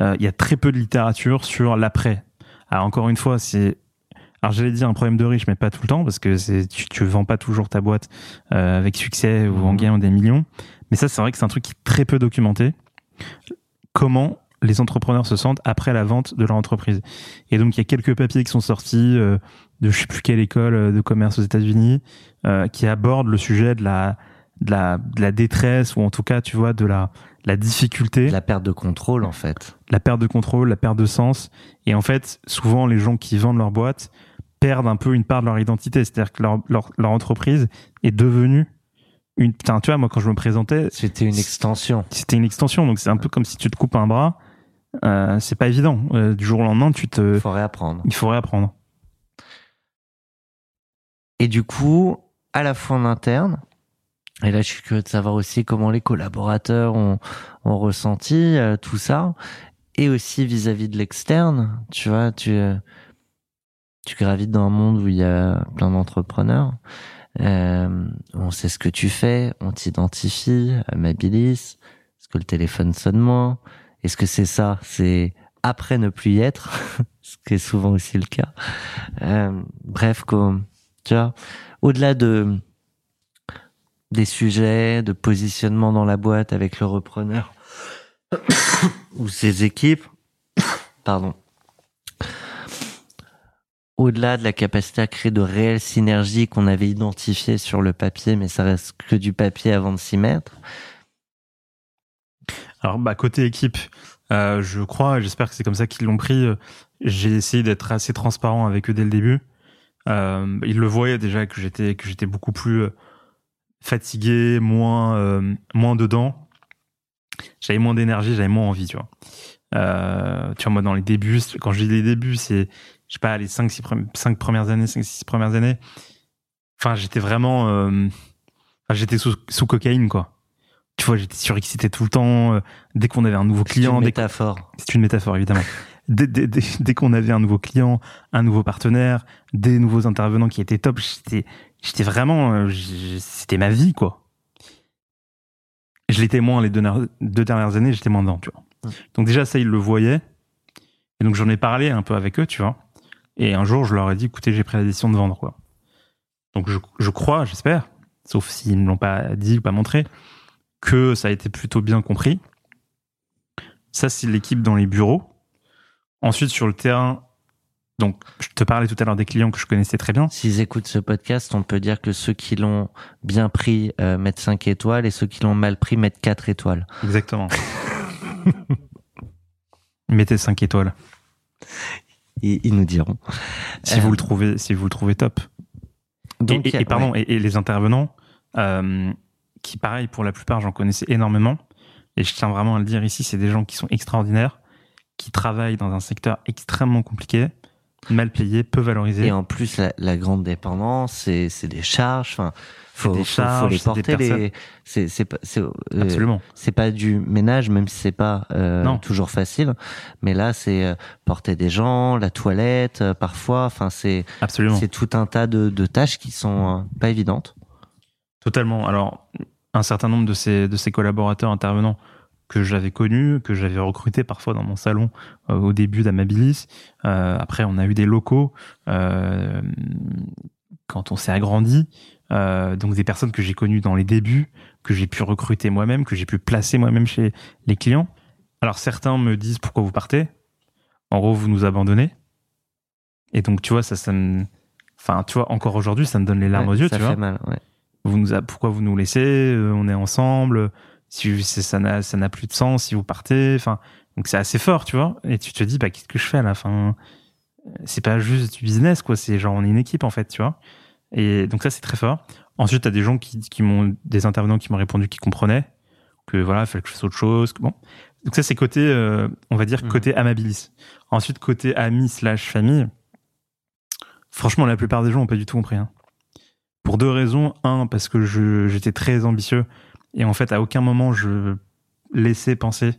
Speaker 2: euh, il y a très peu de littérature sur l'après. Alors encore une fois, c'est alors j'allais dire un problème de riche, mais pas tout le temps parce que c'est tu, tu vends pas toujours ta boîte euh, avec succès ou en mmh. gagnant des millions. Mais ça, c'est vrai que c'est un truc qui est très peu documenté. Comment les entrepreneurs se sentent après la vente de leur entreprise. Et donc il y a quelques papiers qui sont sortis euh, de je sais plus quelle école euh, de commerce aux États-Unis euh, qui abordent le sujet de la, de la de la détresse ou en tout cas tu vois de la la difficulté,
Speaker 1: la perte de contrôle en fait,
Speaker 2: la perte de contrôle, la perte de sens. Et en fait, souvent les gens qui vendent leur boîte perdent un peu une part de leur identité, c'est-à-dire que leur, leur, leur entreprise est devenue une putain tu vois moi quand je me présentais
Speaker 1: c'était une extension.
Speaker 2: c'était une extension. Donc c'est un peu comme si tu te coupes un bras euh, c'est pas évident. Euh, du jour au lendemain, tu te.
Speaker 1: Il faut réapprendre.
Speaker 2: Il faut réapprendre.
Speaker 1: Et du coup, à la fois en interne, et là je suis curieux de savoir aussi comment les collaborateurs ont, ont ressenti euh, tout ça, et aussi vis-à-vis de l'externe, tu vois, tu, tu gravites dans un monde où il y a plein d'entrepreneurs. on sait ce que tu fais, on t'identifie, Mabilis, est-ce que le téléphone sonne moins est-ce que c'est ça C'est après ne plus y être, ce qui est souvent aussi le cas. Euh, bref, tu vois, au-delà de des sujets, de positionnement dans la boîte avec le repreneur ou ses équipes, pardon. Au-delà de la capacité à créer de réelles synergies qu'on avait identifiées sur le papier, mais ça reste que du papier avant de s'y mettre.
Speaker 2: Alors, bah, côté équipe, euh, je crois, j'espère que c'est comme ça qu'ils l'ont pris. Euh, j'ai essayé d'être assez transparent avec eux dès le début. Euh, ils le voyaient déjà que j'étais que j'étais beaucoup plus euh, fatigué, moins euh, moins dedans. J'avais moins d'énergie, j'avais moins envie, tu vois. tu vois, moi, dans les débuts, quand je dis les débuts, c'est, je sais pas, les 5, 6 cinq premières années, 5, 6 premières années. Enfin, j'étais vraiment, j'étais sous, sous cocaïne, quoi tu vois, j'étais surexcité tout le temps. Euh, dès qu'on avait un nouveau client. C'est
Speaker 1: une métaphore.
Speaker 2: C'est une métaphore, évidemment. dès, dès, dès, qu'on avait un nouveau client, un nouveau partenaire, des nouveaux intervenants qui étaient top, j'étais, j'étais vraiment, euh, c'était ma vie, quoi. Je l'étais moins les deux, deux dernières années, j'étais moins dedans, tu vois. Donc déjà, ça, ils le voyaient. Et donc, j'en ai parlé un peu avec eux, tu vois. Et un jour, je leur ai dit, écoutez, j'ai pris la décision de vendre, quoi. Donc, je, je crois, j'espère, sauf s'ils ne l'ont pas dit ou pas montré, que ça a été plutôt bien compris. Ça, c'est l'équipe dans les bureaux. Ensuite, sur le terrain, donc, je te parlais tout à l'heure des clients que je connaissais très bien.
Speaker 1: S'ils écoutent ce podcast, on peut dire que ceux qui l'ont bien pris euh, mettent 5 étoiles et ceux qui l'ont mal pris mettent 4 étoiles.
Speaker 2: Exactement. Mettez 5 étoiles.
Speaker 1: Et ils nous diront.
Speaker 2: Si vous le trouvez, si vous le trouvez top.
Speaker 1: Donc,
Speaker 2: et, et- et pardon,
Speaker 1: ouais.
Speaker 2: et, et les intervenants, euh, qui pareil pour la plupart, j'en connaissais énormément. Et je tiens vraiment à le dire ici, c'est des gens qui sont extraordinaires, qui travaillent dans un secteur extrêmement compliqué, mal payé, peu valorisé.
Speaker 1: Et en plus, la, la grande dépendance, c'est c'est des charges. Enfin, faut,
Speaker 2: des
Speaker 1: faut- faut
Speaker 2: charges,
Speaker 1: les porter. Les, c'est c'est pas c'est euh,
Speaker 2: Absolument.
Speaker 1: c'est pas du ménage, même si c'est pas euh,
Speaker 2: Non.
Speaker 1: toujours facile. Mais là, c'est euh, porter des gens, la toilette, parfois. Enfin, c'est
Speaker 2: Absolument.
Speaker 1: c'est tout un tas de, de tâches qui sont pas évidentes.
Speaker 2: Totalement. Alors, un certain nombre de ces, de ces collaborateurs intervenants que j'avais connus, que j'avais recrutés parfois dans mon salon euh, au début d'Amabilis. Euh, après, on a eu des locaux euh, quand on s'est agrandi. Donc des personnes que j'ai connues dans les débuts, que j'ai pu recruter moi-même, que j'ai pu placer moi-même chez les clients. Alors certains me disent pourquoi vous partez? En gros, vous nous abandonnez. Et donc tu vois, ça, ça me... Enfin, tu vois, encore aujourd'hui, ça me donne les larmes
Speaker 1: Ouais,
Speaker 2: aux yeux,
Speaker 1: ça
Speaker 2: tu
Speaker 1: fait
Speaker 2: vois
Speaker 1: mal. Ouais.
Speaker 2: Vous nous a, pourquoi vous nous laissez euh, On est ensemble. Si ça n'a ça n'a plus de sens si vous partez. Enfin, donc c'est assez fort, tu vois. Et tu te dis, bah qu'est-ce que je fais à la fin C'est pas juste du business, quoi. C'est genre on est une équipe en fait, tu vois. Et donc ça c'est très fort. Ensuite, t'as des gens qui, qui m'ont, des intervenants qui m'ont répondu, qui comprenaient que voilà, il fallait que je fasse autre chose. que bon. Donc ça c'est côté, euh, on va dire
Speaker 1: Mhm.
Speaker 2: côté amabilis. Ensuite côté ami slash famille. Franchement, la plupart des gens ont pas du tout compris. hein. Pour deux raisons. Un, parce que j'étais très ambitieux et en fait, à aucun moment je laissais penser.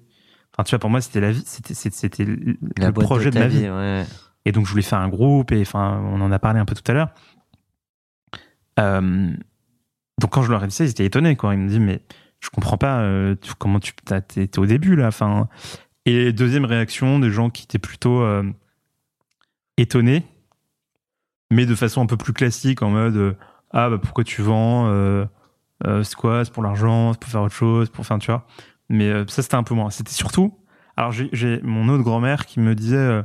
Speaker 2: Enfin, tu vois, pour moi, c'était la vie, c'était, le projet de, ma vie.
Speaker 1: vie. ouais.
Speaker 2: Et donc, je voulais faire un groupe et enfin, on en a parlé un peu tout à l'heure. Euh, donc, quand je leur ai dit ça, ils étaient étonnés, quoi. Ils me disent, mais je comprends pas euh, tu- comment tu t'es au début, là. Enfin, et deuxième réaction, des gens qui étaient plutôt euh, étonnés, mais de façon un peu plus classique, en mode, euh, ah, bah, pourquoi tu vends euh, euh, C'est quoi? C'est pour l'argent C'est pour faire autre chose pour, Enfin, tu vois. Mais euh, ça, c'était un peu moins. C'était surtout. Alors, j'ai, mon autre grand-mère qui me disait,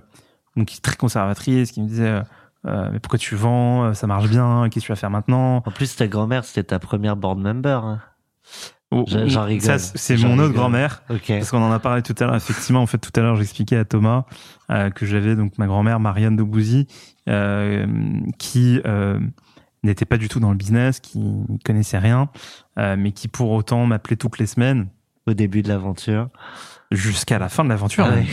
Speaker 2: donc qui est très conservatrice, qui me disait, mais pourquoi tu vends? Ça marche bien. Qu'est-ce que tu vas faire maintenant?
Speaker 1: En plus, ta grand-mère, c'était ta première board member. hein.
Speaker 2: Oh,
Speaker 1: J'en- j'en rigole.
Speaker 2: Ça, c'est mon autre grand-mère.
Speaker 1: Ok.
Speaker 2: Parce qu'on en a parlé tout à l'heure. Effectivement, en fait, tout à l'heure, j'expliquais à Thomas euh, que j'avais donc ma grand-mère Marianne de Bouzy, euh, qui euh, n'était pas du tout dans le business, qui n'y connaissait rien, euh, mais qui pour autant m'appelait toutes les semaines
Speaker 1: Au début de l'aventure.
Speaker 2: jusqu'à la fin de l'aventure.
Speaker 1: Ah ouais.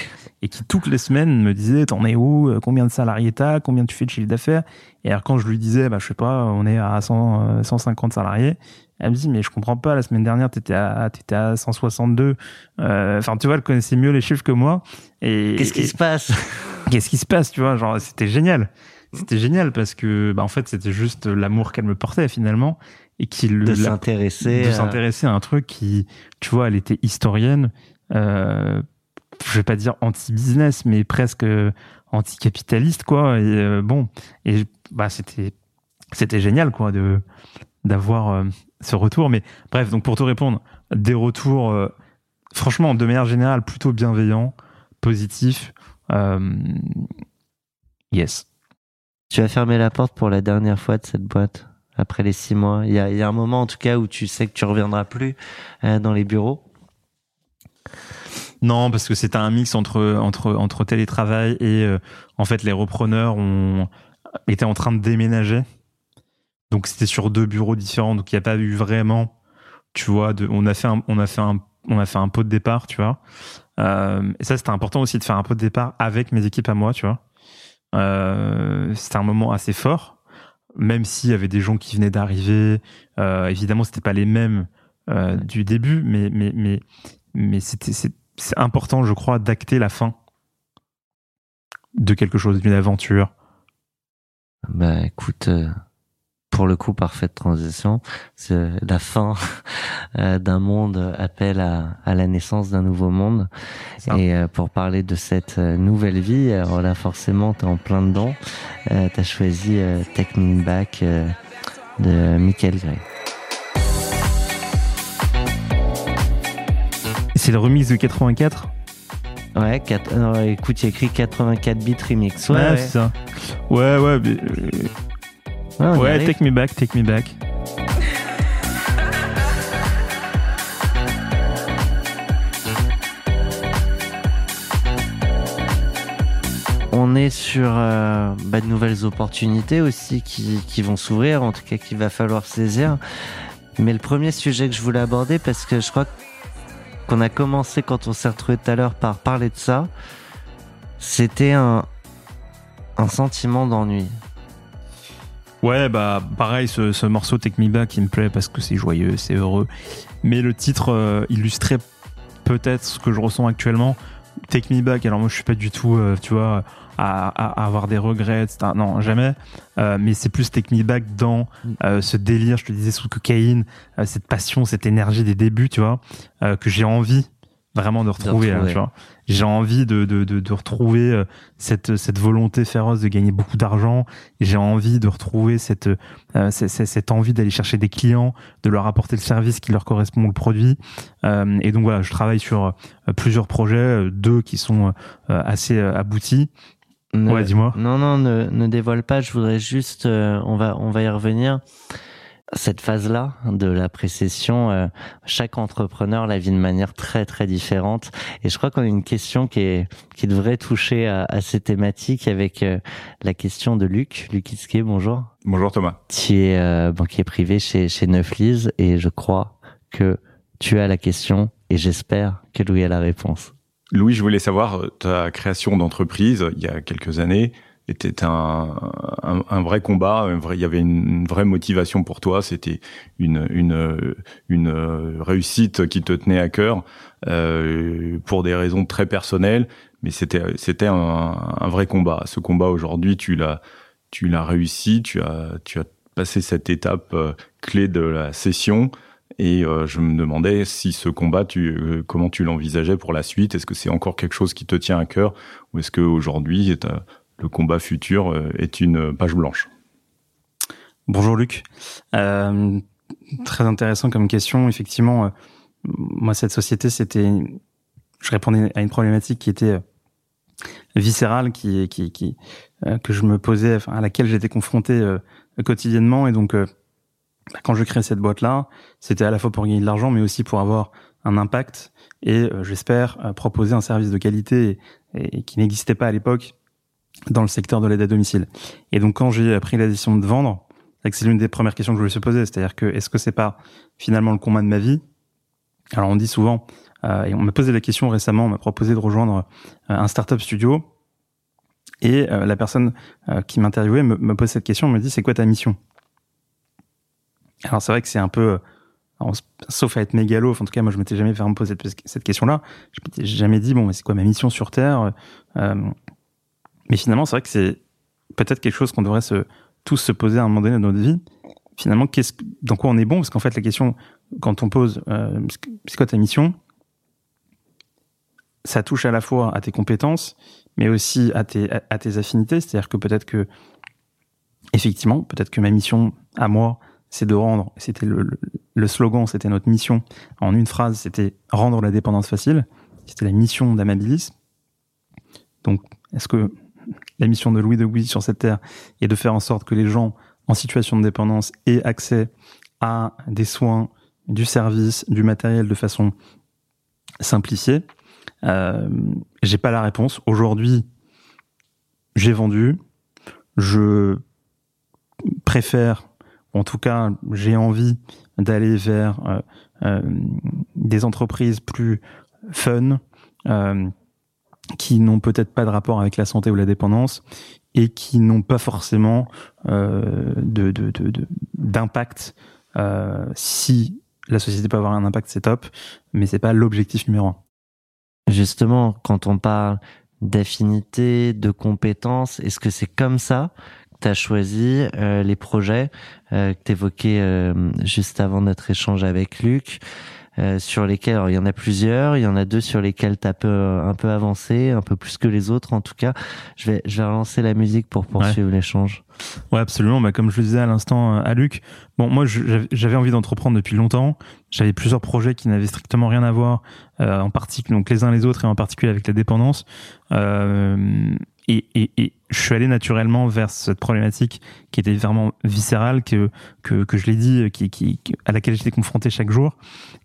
Speaker 2: Et qui toutes les semaines me disait T'en es où? Euh, Combien de salariés t'as? Combien tu fais de chiffre d'affaires Et alors, quand je lui disais bah, Je sais pas, on est à 100, euh, 150 salariés, elle me dit Mais je comprends pas, la semaine dernière, t'étais à, t'étais à 162. Euh, Enfin, tu vois, elle connaissait mieux les chiffres que moi. Et
Speaker 1: Qu'est-ce qui se passe?
Speaker 2: qu'est-ce qui se passe, tu vois Genre, c'était génial. C'était génial parce que, bah, en fait, c'était juste l'amour qu'elle me portait finalement et qu'il
Speaker 1: de s'intéresser
Speaker 2: de
Speaker 1: à-
Speaker 2: s'intéresser à un truc qui, tu vois, elle était historienne, euh, je vais pas dire anti-business, mais presque euh, anti-capitaliste, quoi. Et euh, bon, et bah c'était c'était génial, quoi, de d'avoir euh, ce retour. Mais bref, donc pour te répondre, des retours, euh, franchement, de manière générale, plutôt bienveillants, positifs. Yes.
Speaker 1: Tu as fermé la porte pour la dernière fois de cette boîte après les six mois. Il y a, un moment en tout cas où tu sais que tu reviendras plus euh, dans les bureaux.
Speaker 2: Non, parce que c'était un mix entre télétravail et euh, en fait les repreneurs étaient en train de déménager. Donc c'était sur deux bureaux différents, donc il n'y a pas eu vraiment, tu vois, on a fait un, on pot de départ, tu vois. Euh, et ça c'était important aussi de faire un pot de départ avec mes équipes à moi, tu vois. Euh, c'était un moment assez fort, même s'il y avait des gens qui venaient d'arriver. Euh, évidemment, c'était pas les mêmes euh, du début, mais mais mais mais c'était c'est c'est important, je crois, d'acter la fin de quelque chose, d'une aventure.
Speaker 1: Bah écoute, pour le coup, parfaite transition. C'est la fin euh, d'un monde appelle à, à la naissance d'un nouveau monde. Et euh, pour parler de cette euh, nouvelle vie, alors là forcément t'es en plein dedans. Euh, T'as choisi euh, Take Me Back euh, de Michael Gray.
Speaker 2: C'est le remix de 84
Speaker 1: Ouais, écoute, il y a écrit 84 bits remix.
Speaker 2: Ouais, c'est ça. Ouais, ouais. Ouais, ouais take me back, take me back.
Speaker 1: on est sur euh, bah, de nouvelles opportunités aussi qui, qui vont s'ouvrir, en tout cas qu'il va falloir saisir. Mais le premier sujet que je voulais aborder, parce que je crois qu'on a commencé quand on s'est retrouvé tout à l'heure par parler de ça, c'était un, un sentiment d'ennui.
Speaker 2: Ouais, bah pareil, ce, ce morceau Take Me Back, il me plaît parce que c'est joyeux, c'est heureux. Mais le titre euh, illustrait peut-être ce que je ressens actuellement. Take Me Back, alors moi je suis pas du tout, euh, tu vois, à, avoir des regrets, etc. Non, jamais. Euh, mais c'est plus Take Me Back dans euh, ce délire, je te disais, sous cocaïne, euh, cette passion, cette énergie des débuts, tu vois, que j'ai envie vraiment de retrouver, hein. J'ai envie de, de, de, de retrouver euh, cette, cette volonté féroce de gagner beaucoup d'argent. J'ai envie de retrouver cette, euh, cette, cette, envie d'aller chercher des clients, de leur apporter le service qui leur correspond au produit. Euh, et donc voilà, je travaille sur plusieurs projets, deux qui sont assez aboutis. ouais, dis-moi.
Speaker 1: Non, non, ne, ne dévoile pas. Je voudrais juste, on va, on va y revenir cette phase-là de la précession, euh, chaque entrepreneur la vit de manière très très différente. Et je crois qu'on a une question qui est qui devrait toucher à, ces thématiques avec euh, la question de Luc. Luc Iske, bonjour.
Speaker 3: Bonjour Thomas.
Speaker 1: Tu es euh, banquier privé chez chez Neuflise et je crois que tu as la question et j'espère que Louis a la réponse.
Speaker 3: Louis, je voulais savoir ta création d'entreprise il y a quelques années était un, un, un, vrai combat. il y avait une, vraie motivation pour toi. C'était une, une, une réussite qui te tenait à cœur euh, pour des raisons très personnelles, mais c'était c'était un, un, vrai combat. Ce combat aujourd'hui, tu l'as tu l'as réussi. Tu as tu as passé cette étape euh, clé de la session. Et euh, je me demandais si ce combat, tu, euh, comment tu l'envisageais pour la suite? Est-ce que c'est encore quelque chose qui te tient à cœur? Ou est-ce qu'aujourd'hui, le combat futur euh, est une page blanche.
Speaker 2: Bonjour Luc. Euh, très intéressant comme question. Effectivement, euh, moi cette société, c'était, je répondais à une problématique qui était viscérale, qui, qui, qui que je me posais, enfin, à laquelle j'étais confronté quotidiennement. Et donc, quand je crée cette boîte-là, c'était à la fois pour gagner de l'argent, mais aussi pour avoir un impact et j'espère proposer un service de qualité et qui n'existait pas à l'époque dans le secteur de l'aide à domicile. Et donc quand j'ai pris la décision de vendre, c'est l'une des premières questions que je voulais se poser, c'est-à-dire que est-ce que c'est pas finalement le combat de ma vie? Alors on dit souvent, euh, et on m'a posé la question récemment, on m'a proposé de rejoindre euh, un startup studio, et euh, la personne euh, qui m'interviewait me, me, pose cette question, me dit c'est quoi ta mission? Alors c'est vrai que c'est un peu, sauf à être mégalo, en tout cas moi je m'étais jamais fait me poser cette, question-là, je m'étais jamais dit bon mais c'est quoi ma mission sur Terre? Mais finalement, c'est vrai que c'est peut-être quelque chose qu'on devrait se, tous se poser à un moment donné dans notre vie. Finalement, qu'est-ce, dans quoi on est bon? Parce qu'en fait, la question, quand on pose, euh, c'est quoi ta mission Ça touche à la fois à tes compétences, mais aussi à tes, à, tes affinités. C'est-à-dire que peut-être que, effectivement, peut-être que ma mission à moi, c'est de rendre, c'était le, le, slogan, c'était notre mission. En une phrase, c'était rendre la dépendance facile. C'était la mission d'Amabilis. Donc, est-ce que la mission de Louis de Gouy sur cette terre est de faire en sorte que les gens en situation de dépendance aient accès à des soins, du service, du matériel de façon simplifiée. Euh, j'ai pas la réponse. Aujourd'hui, j'ai vendu. Je préfère, en tout cas, j'ai envie d'aller vers euh, euh, des entreprises plus fun, euh, qui n'ont peut-être pas de rapport avec la santé ou la dépendance et qui n'ont pas forcément euh, d'impact. Euh, si la société peut avoir un impact, c'est top, mais c'est pas l'objectif numéro un.
Speaker 1: Justement, quand on parle d'affinité, de compétences, est-ce que c'est comme ça que tu as choisi euh, les projets que tu évoquais juste avant notre échange avec Luc? Euh, sur lesquels, alors il y en a plusieurs, il y en a deux sur lesquels tu as peu, un peu avancé, un peu plus que les autres en tout cas. Je vais, je vais relancer la musique pour poursuivre l'échange.
Speaker 2: Ouais, absolument. Bah, comme je le disais à l'instant à Luc, bon, moi j'avais envie d'entreprendre depuis longtemps. J'avais plusieurs projets qui n'avaient strictement rien à voir, euh, en particulier donc les uns les autres et en particulier avec la dépendance. Euh, et, et, et, je suis allé naturellement vers cette problématique qui était vraiment viscérale, que, que, que je l'ai dit, qui, qui, à laquelle j'étais confronté chaque jour.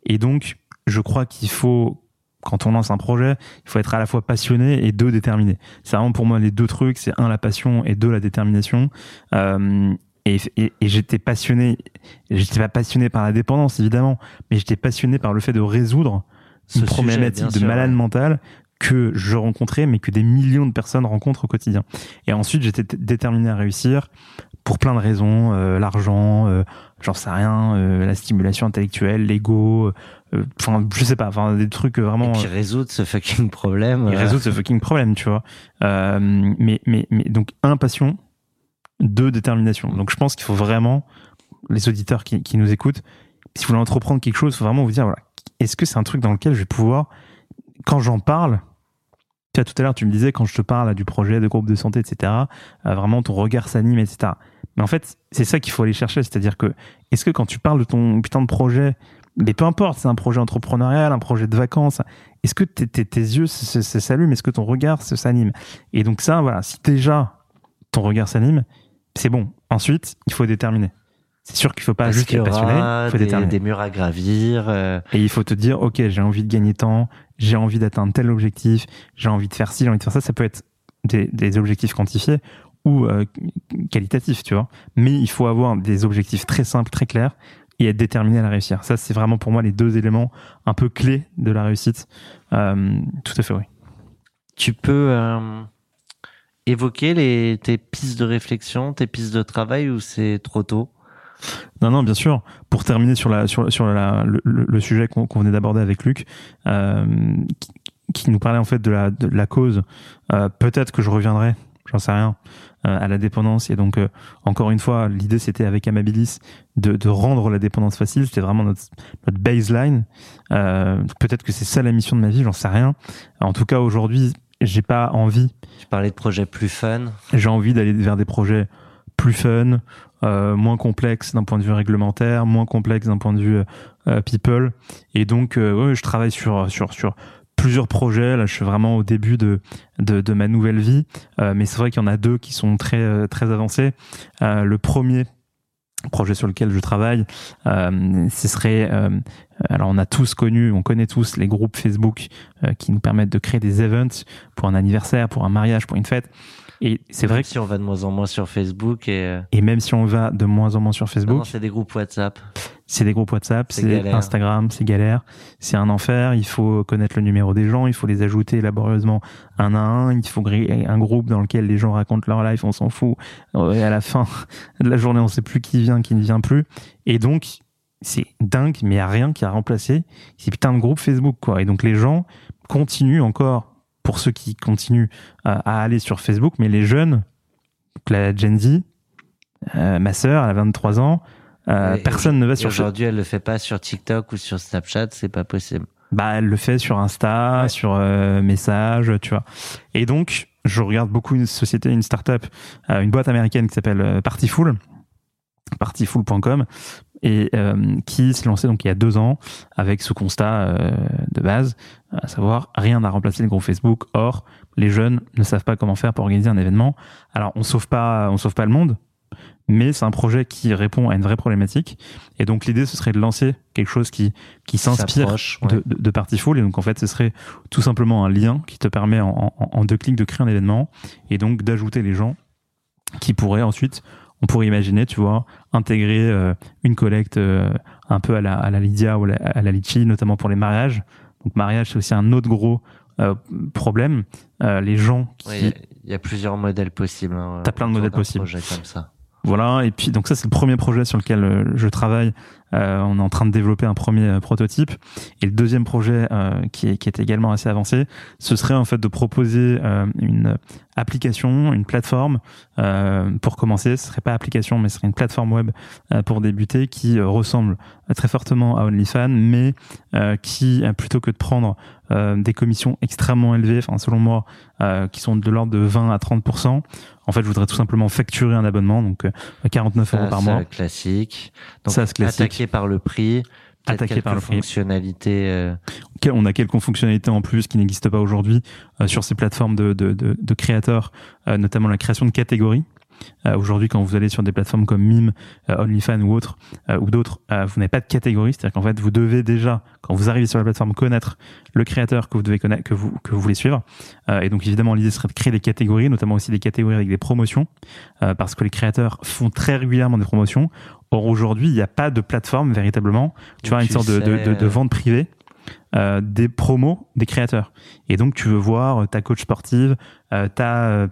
Speaker 2: Et donc, je crois qu'il faut, quand on lance un projet, il faut être à la fois passionné et deux, déterminé. C'est vraiment pour moi les deux trucs, c'est un, la passion et deux, la détermination. Euh, et, et, et j'étais passionné, j'étais pas passionné par la dépendance évidemment, mais j'étais passionné par le fait de résoudre Ce une problématique de malade mental que je rencontrais, mais que des millions de personnes rencontrent au quotidien. Et ensuite, j'étais déterminé à réussir pour plein de raisons, euh, l'argent, euh, j'en sais rien, euh, la stimulation intellectuelle, l'ego, enfin, je sais pas, enfin des trucs vraiment.
Speaker 1: Et puis résoudre ce fucking problème.
Speaker 2: Et résoudre ce fucking problème, tu vois. mais, mais, mais donc un passion, deux détermination. Donc je pense qu'il faut vraiment les auditeurs qui, qui nous écoutent, si vous voulez entreprendre quelque chose, il faut vraiment vous dire voilà, est-ce que c'est un truc dans lequel je vais pouvoir, quand j'en parle, tu vois, tout à l'heure, tu me disais, quand je te parle du projet de groupe de santé, etc., euh, vraiment ton regard s'anime, etc. Mais en fait, c'est ça qu'il faut aller chercher. C'est-à-dire que, est-ce que quand tu parles de ton putain de projet, mais peu importe, c'est un projet entrepreneurial, un projet de vacances, est-ce que tes yeux s'allument Est-ce que ton regard s'anime? Et donc ça, voilà, si déjà ton regard s'anime, c'est bon. Ensuite, il faut déterminer. C'est sûr qu'il faut pas juste être passionné, il faut
Speaker 1: des, des murs à gravir. Euh...
Speaker 2: Et il faut te dire, ok, j'ai envie de gagner temps, j'ai envie d'atteindre tel objectif, j'ai envie de faire ci, j'ai envie de faire ça. Ça peut être des, des objectifs quantifiés ou euh, qualitatifs, tu vois. Mais il faut avoir des objectifs très simples, très clairs et être déterminé à la réussir. Ça, c'est vraiment pour moi les deux éléments un peu clés de la réussite. Euh, tout à fait, oui.
Speaker 1: Tu peux évoquer les, tes pistes de réflexion, tes pistes de travail ou c'est trop tôt?
Speaker 2: Non, non, bien sûr. Pour terminer sur la sur sur la, le, le sujet qu'on venait d'aborder avec Luc, euh, qui, qui, nous parlait en fait de la de la cause. Euh, Peut-être que je reviendrai, j'en sais rien, euh, à la dépendance. Et donc, encore une fois, l'idée c'était avec Amabilis de, de rendre la dépendance facile. C'était vraiment notre notre baseline. Peut-être que c'est ça la mission de ma vie, j'en sais rien. En tout cas, aujourd'hui, j'ai pas envie.
Speaker 1: Tu parlais de projets plus fun.
Speaker 2: J'ai envie d'aller vers des projets plus fun, euh, moins complexe d'un point de vue réglementaire, moins complexe d'un point de vue euh, people. Et donc, euh, je travaille sur sur sur plusieurs projets. Là, je suis vraiment au début de de, de ma nouvelle vie, euh, mais c'est vrai qu'il y en a deux qui sont très très avancés. le premier projet sur lequel je travaille, ce serait alors on a tous connu, on connaît tous les groupes Facebook qui nous permettent de créer des events pour un anniversaire, pour un mariage, pour une fête. Et c'est vrai
Speaker 1: que si on va de moins en moins sur Facebook et euh,
Speaker 2: et même si on va de moins en moins sur Facebook,
Speaker 1: c'est des groupes WhatsApp.
Speaker 2: C'est des groupes WhatsApp, c'est Instagram, c'est galère, c'est un enfer. Il faut connaître le numéro des gens, il faut les ajouter laborieusement un à un. Il faut créer un groupe dans lequel les gens racontent leur life, on s'en fout. Et à la fin de la journée, on sait plus qui vient, qui ne vient plus. Et donc c'est dingue, mais il n'y a rien qui a remplacé ces putains de groupes Facebook, quoi. Et donc les gens continuent encore pour ceux qui continuent à, aller sur Facebook, mais les jeunes, la Gen Z, euh, ma sœur, elle a 23 ans, euh, personne ne va sur
Speaker 1: Aujourd'hui, elle le fait pas sur TikTok ou sur Snapchat, c'est pas possible.
Speaker 2: Bah, elle le fait sur Insta, sur euh, message, tu vois. Et donc, je regarde beaucoup une société, une startup, euh, une boîte américaine qui s'appelle euh, Partyful, partyful.com, et euh, qui s'est lancé donc il y a deux ans avec ce constat euh, de base, à savoir rien n'a remplacé le groupe Facebook. Or, les jeunes ne savent pas comment faire pour organiser un événement. Alors, on sauve pas, on sauve pas le monde, mais c'est un projet qui répond à une vraie problématique. Et donc l'idée, ce serait de lancer quelque chose qui qui s'inspire
Speaker 1: ouais.
Speaker 2: de, de, de Partyful. Et donc en fait, ce serait tout simplement un lien qui te permet en, en, en deux clics de créer un événement et donc d'ajouter les gens qui pourraient ensuite on pourrait imaginer, tu vois, intégrer euh, une collecte euh, un peu à la, à la Lydia ou à la, à la Litchi, notamment pour les mariages. Donc mariage, c'est aussi un autre gros euh, problème. les gens qui...
Speaker 1: Il ouais, y, y, a plusieurs modèles possibles. Hein,
Speaker 2: T'as plein de modèles possibles.
Speaker 1: Comme ça.
Speaker 2: Voilà, et puis donc ça c'est le premier projet sur lequel euh, je travaille. Euh, on est en train de développer un premier euh, prototype. Et le deuxième projet qui, est, qui est également assez avancé, ce serait en fait de proposer une application, une plateforme pour commencer. Ce serait pas application, mais ce serait une plateforme web pour débuter qui ressemble très fortement à OnlyFans, mais qui plutôt que de prendre des commissions extrêmement élevées, enfin selon moi, qui sont de l'ordre de 20 à 30 en fait, je voudrais tout simplement facturer un abonnement, donc 49 euh, euros par mois.
Speaker 1: Classique. Donc, ça, classique. Attaqué par le prix. Attaqué par le prix. Fonctionnalités. Euh...
Speaker 2: On a quelques fonctionnalités en plus qui n'existent pas aujourd'hui euh, sur ces plateformes de, de, de, de créateurs, euh, notamment la création de catégories. Euh, aujourd'hui, quand vous allez sur des plateformes comme Mime, euh, OnlyFans ou autres, euh, ou d'autres, vous n'avez pas de catégorie. C'est-à-dire qu'en fait, vous devez déjà, quand vous arrivez sur la plateforme, connaître le créateur que vous devez connaître, que vous que vous voulez suivre. et donc, évidemment, l'idée serait de créer des catégories, notamment aussi des catégories avec des promotions, parce que les créateurs font très régulièrement des promotions. Or, aujourd'hui, il n'y a pas de plateforme véritablement. Tu vois, une sorte de, de, de, vente privée. Euh, des promos des créateurs. Et donc tu veux voir ta coach sportive, euh, ta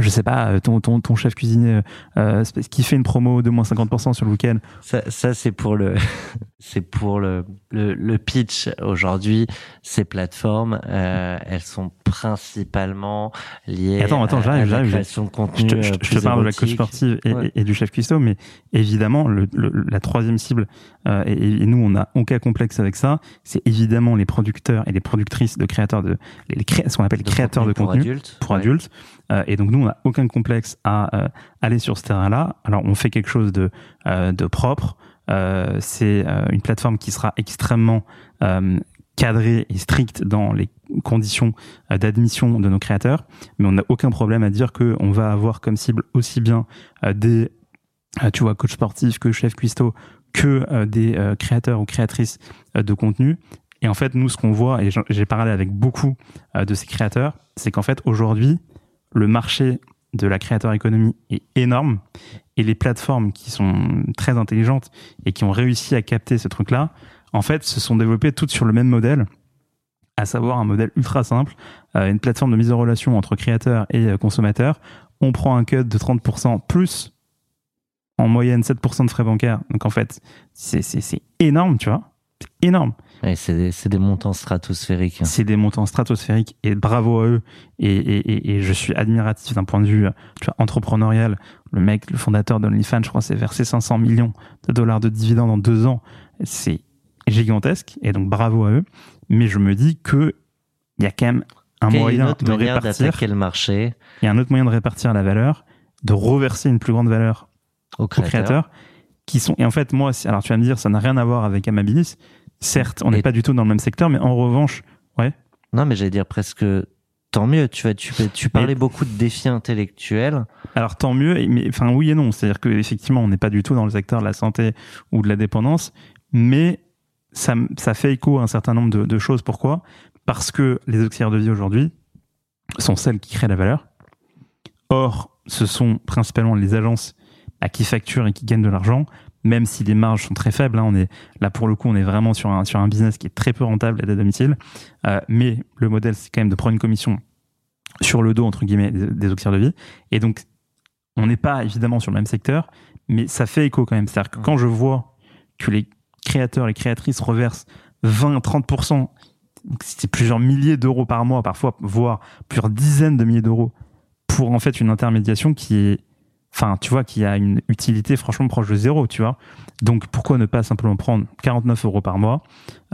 Speaker 2: je sais pas, euh, ton, ton, ton chef cuisinier euh, qui fait une promo de moins 50% sur le week-end.
Speaker 1: Ça c'est pour le, c'est pour le, le, le pitch. Aujourd'hui, ces plateformes, euh, elles sont principalement liées
Speaker 2: attends, attends, à, la création de contenu. Je te, je, te parle de la coach sportive et, et, du chef cuistot, mais évidemment, le, la troisième cible, euh, et, et, nous, on a aucun complexe avec ça, c'est évidemment les producteurs et les productrices de créateurs de, les, les ce qu'on appelle créateurs de contenu pour adultes. Pour adultes. Euh, et donc nous, on n'a aucun complexe à euh, aller sur ce terrain-là. Alors on fait quelque chose de, euh, de propre. C'est une plateforme qui sera extrêmement cadrée et stricte dans les conditions d'admission de nos créateurs, mais on n'a aucun problème à dire que on va avoir comme cible aussi bien des, tu vois, coach que chef cuistot, que des créateurs ou créatrices de contenu. Et en fait, nous, ce qu'on voit, et j'ai parlé avec beaucoup de ces créateurs, c'est qu'en fait, aujourd'hui, le marché de la créateur économie est énorme et les plateformes qui sont très intelligentes et qui ont réussi à capter ce truc-là, en fait, se sont développées toutes sur le même modèle, à savoir un modèle ultra simple, euh, une plateforme de mise en relation entre créateurs et euh, consommateurs. On prend un cut de 30% plus en moyenne 7% de frais bancaires. Donc en fait, c'est énorme, tu vois. C'est énorme
Speaker 1: c'est des, montants stratosphériques.
Speaker 2: C'est des montants stratosphériques et bravo à eux. Et, je suis admiratif d'un point de vue tu vois, entrepreneurial. Le mec, le fondateur d'OnlyFans, je crois, s'est versé 500 millions de dollars de dividendes en deux ans. C'est gigantesque et donc bravo à eux. Mais je me dis que il y a quand même un moyen de répartir
Speaker 1: le marché?
Speaker 2: Il y a un autre moyen de répartir la valeur, de reverser une plus grande valeur aux créateurs, qui sont et en fait moi alors tu vas me dire ça n'a rien à voir avec Amabilis Certes, on n'est pas du tout dans le même secteur, mais en revanche, ouais.
Speaker 1: Non, mais j'allais dire presque tant mieux. Tu vois, tu, tu parlais beaucoup de défis intellectuels.
Speaker 2: Alors tant mieux, mais enfin oui et non. C'est-à-dire que effectivement, on n'est pas du tout dans le secteur de la santé ou de la dépendance, mais ça, ça fait écho à un certain nombre de, de choses. Pourquoi? Parce que les auxiliaires de vie aujourd'hui sont celles qui créent la valeur. Or, ce sont principalement les agences à qui facturent et qui gagnent de l'argent même si les marges sont très faibles. Hein, on est là pour le coup, on est vraiment sur un sur un business qui est très peu rentable à domicile. Euh, mais le modèle, c'est quand même de prendre une commission sur le dos entre guillemets des, des auxiliaires de vie. Et donc, on n'est pas évidemment sur le même secteur, mais ça fait écho quand même. C'est-à-dire que quand je vois que les créateurs, les créatrices reversent 20, 30%, c'est plusieurs milliers d'euros par mois, parfois, voire plusieurs dizaines de milliers d'euros pour en fait une intermédiation qui est enfin, tu vois, qui a une utilité franchement proche de zéro, tu vois. Donc, pourquoi ne pas simplement prendre 49 euros par mois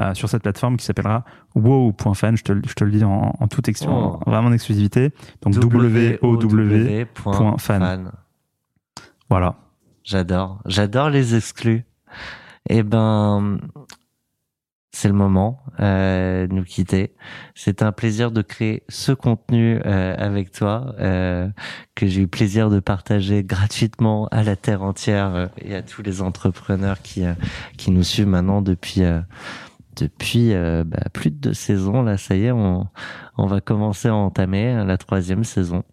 Speaker 2: euh, sur cette plateforme qui s'appellera wow.fan, je te, je te le dis en, en toute exception, oh. vraiment en exclusivité. Donc,
Speaker 1: w-o-w.fan.
Speaker 2: Voilà.
Speaker 1: J'adore. J'adore les exclus. Eh ben, c'est le moment euh, de nous quitter. C'est un plaisir de créer ce contenu euh, avec toi, euh, que j'ai eu plaisir de partager gratuitement à la terre entière euh, et à tous les entrepreneurs qui euh, qui nous suivent maintenant depuis depuis bah, plus de deux saisons. Là, ça y est, on on va commencer à entamer la troisième saison.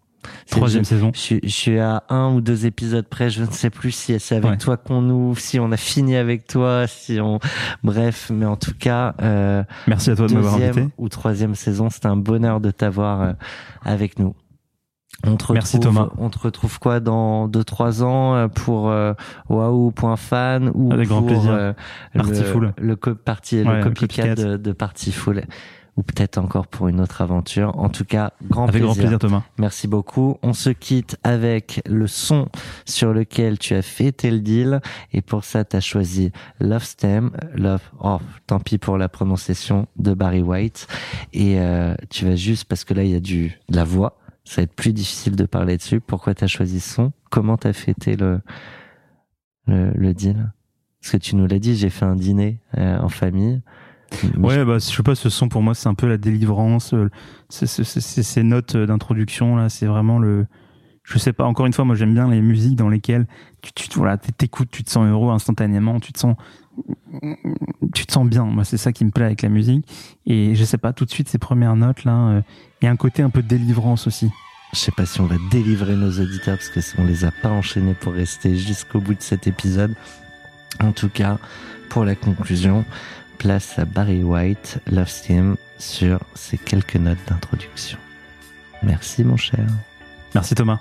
Speaker 2: Troisième saison.
Speaker 1: Je, suis à un ou deux épisodes près. Je ne sais plus si c'est avec toi qu'on ouvre, si on a fini avec toi, si on. Bref, mais en tout cas. Euh,
Speaker 2: Merci à toi de m'avoir invité.
Speaker 1: Ou troisième saison, c'était un bonheur de t'avoir euh, avec nous. On te
Speaker 2: Merci,
Speaker 1: retrouve-
Speaker 2: Thomas.
Speaker 1: On te retrouve quoi dans 2-3 ans euh, pour euh, waouh.fan ou
Speaker 2: Avec grand
Speaker 1: pour
Speaker 2: plaisir.
Speaker 1: euh,
Speaker 2: Party
Speaker 1: le, le, co- parti,
Speaker 2: Ouais,
Speaker 1: le
Speaker 2: le
Speaker 1: copycat,
Speaker 2: copycat.
Speaker 1: de, de Party Full ou peut-être encore pour une autre aventure. En tout cas, grand
Speaker 2: Avec
Speaker 1: plaisir.
Speaker 2: grand plaisir, Thomas.
Speaker 1: Merci beaucoup. On se quitte avec le son sur lequel tu as fêté le deal. Et pour ça, tu as choisi Love Stem. Love, oh, tant pis pour la prononciation de Barry White. Et euh, tu vas juste, parce que là, il y a du, de la voix. Ça va être plus difficile de parler dessus. Pourquoi tu as choisi ce son? Comment tu as fêté le, le, le deal? Parce que tu nous l'as dit, j'ai fait un dîner euh, en famille.
Speaker 2: Ouais, bah, je sais pas, ce son pour moi, c'est un peu la délivrance. euh, c'est- c'est- c'est- c'est- Ces notes euh, d'introduction, là, c'est vraiment le. Je sais pas, encore une fois, moi j'aime bien les musiques dans lesquelles tu, tu voilà, t'écoutes, tu te sens heureux instantanément, tu te sens. Tu te sens bien. Moi, c'est ça qui me plaît avec la musique. Et je sais pas, tout de suite, ces premières notes, là, euh, il y a un côté un peu de délivrance aussi.
Speaker 1: Je sais pas si on va délivrer nos auditeurs parce que on les a pas enchaînés pour rester jusqu'au bout de cet épisode. En tout cas, pour la conclusion, place à Barry White, Love Steam sur ces quelques notes d'introduction. Merci mon cher.
Speaker 2: Merci Thomas.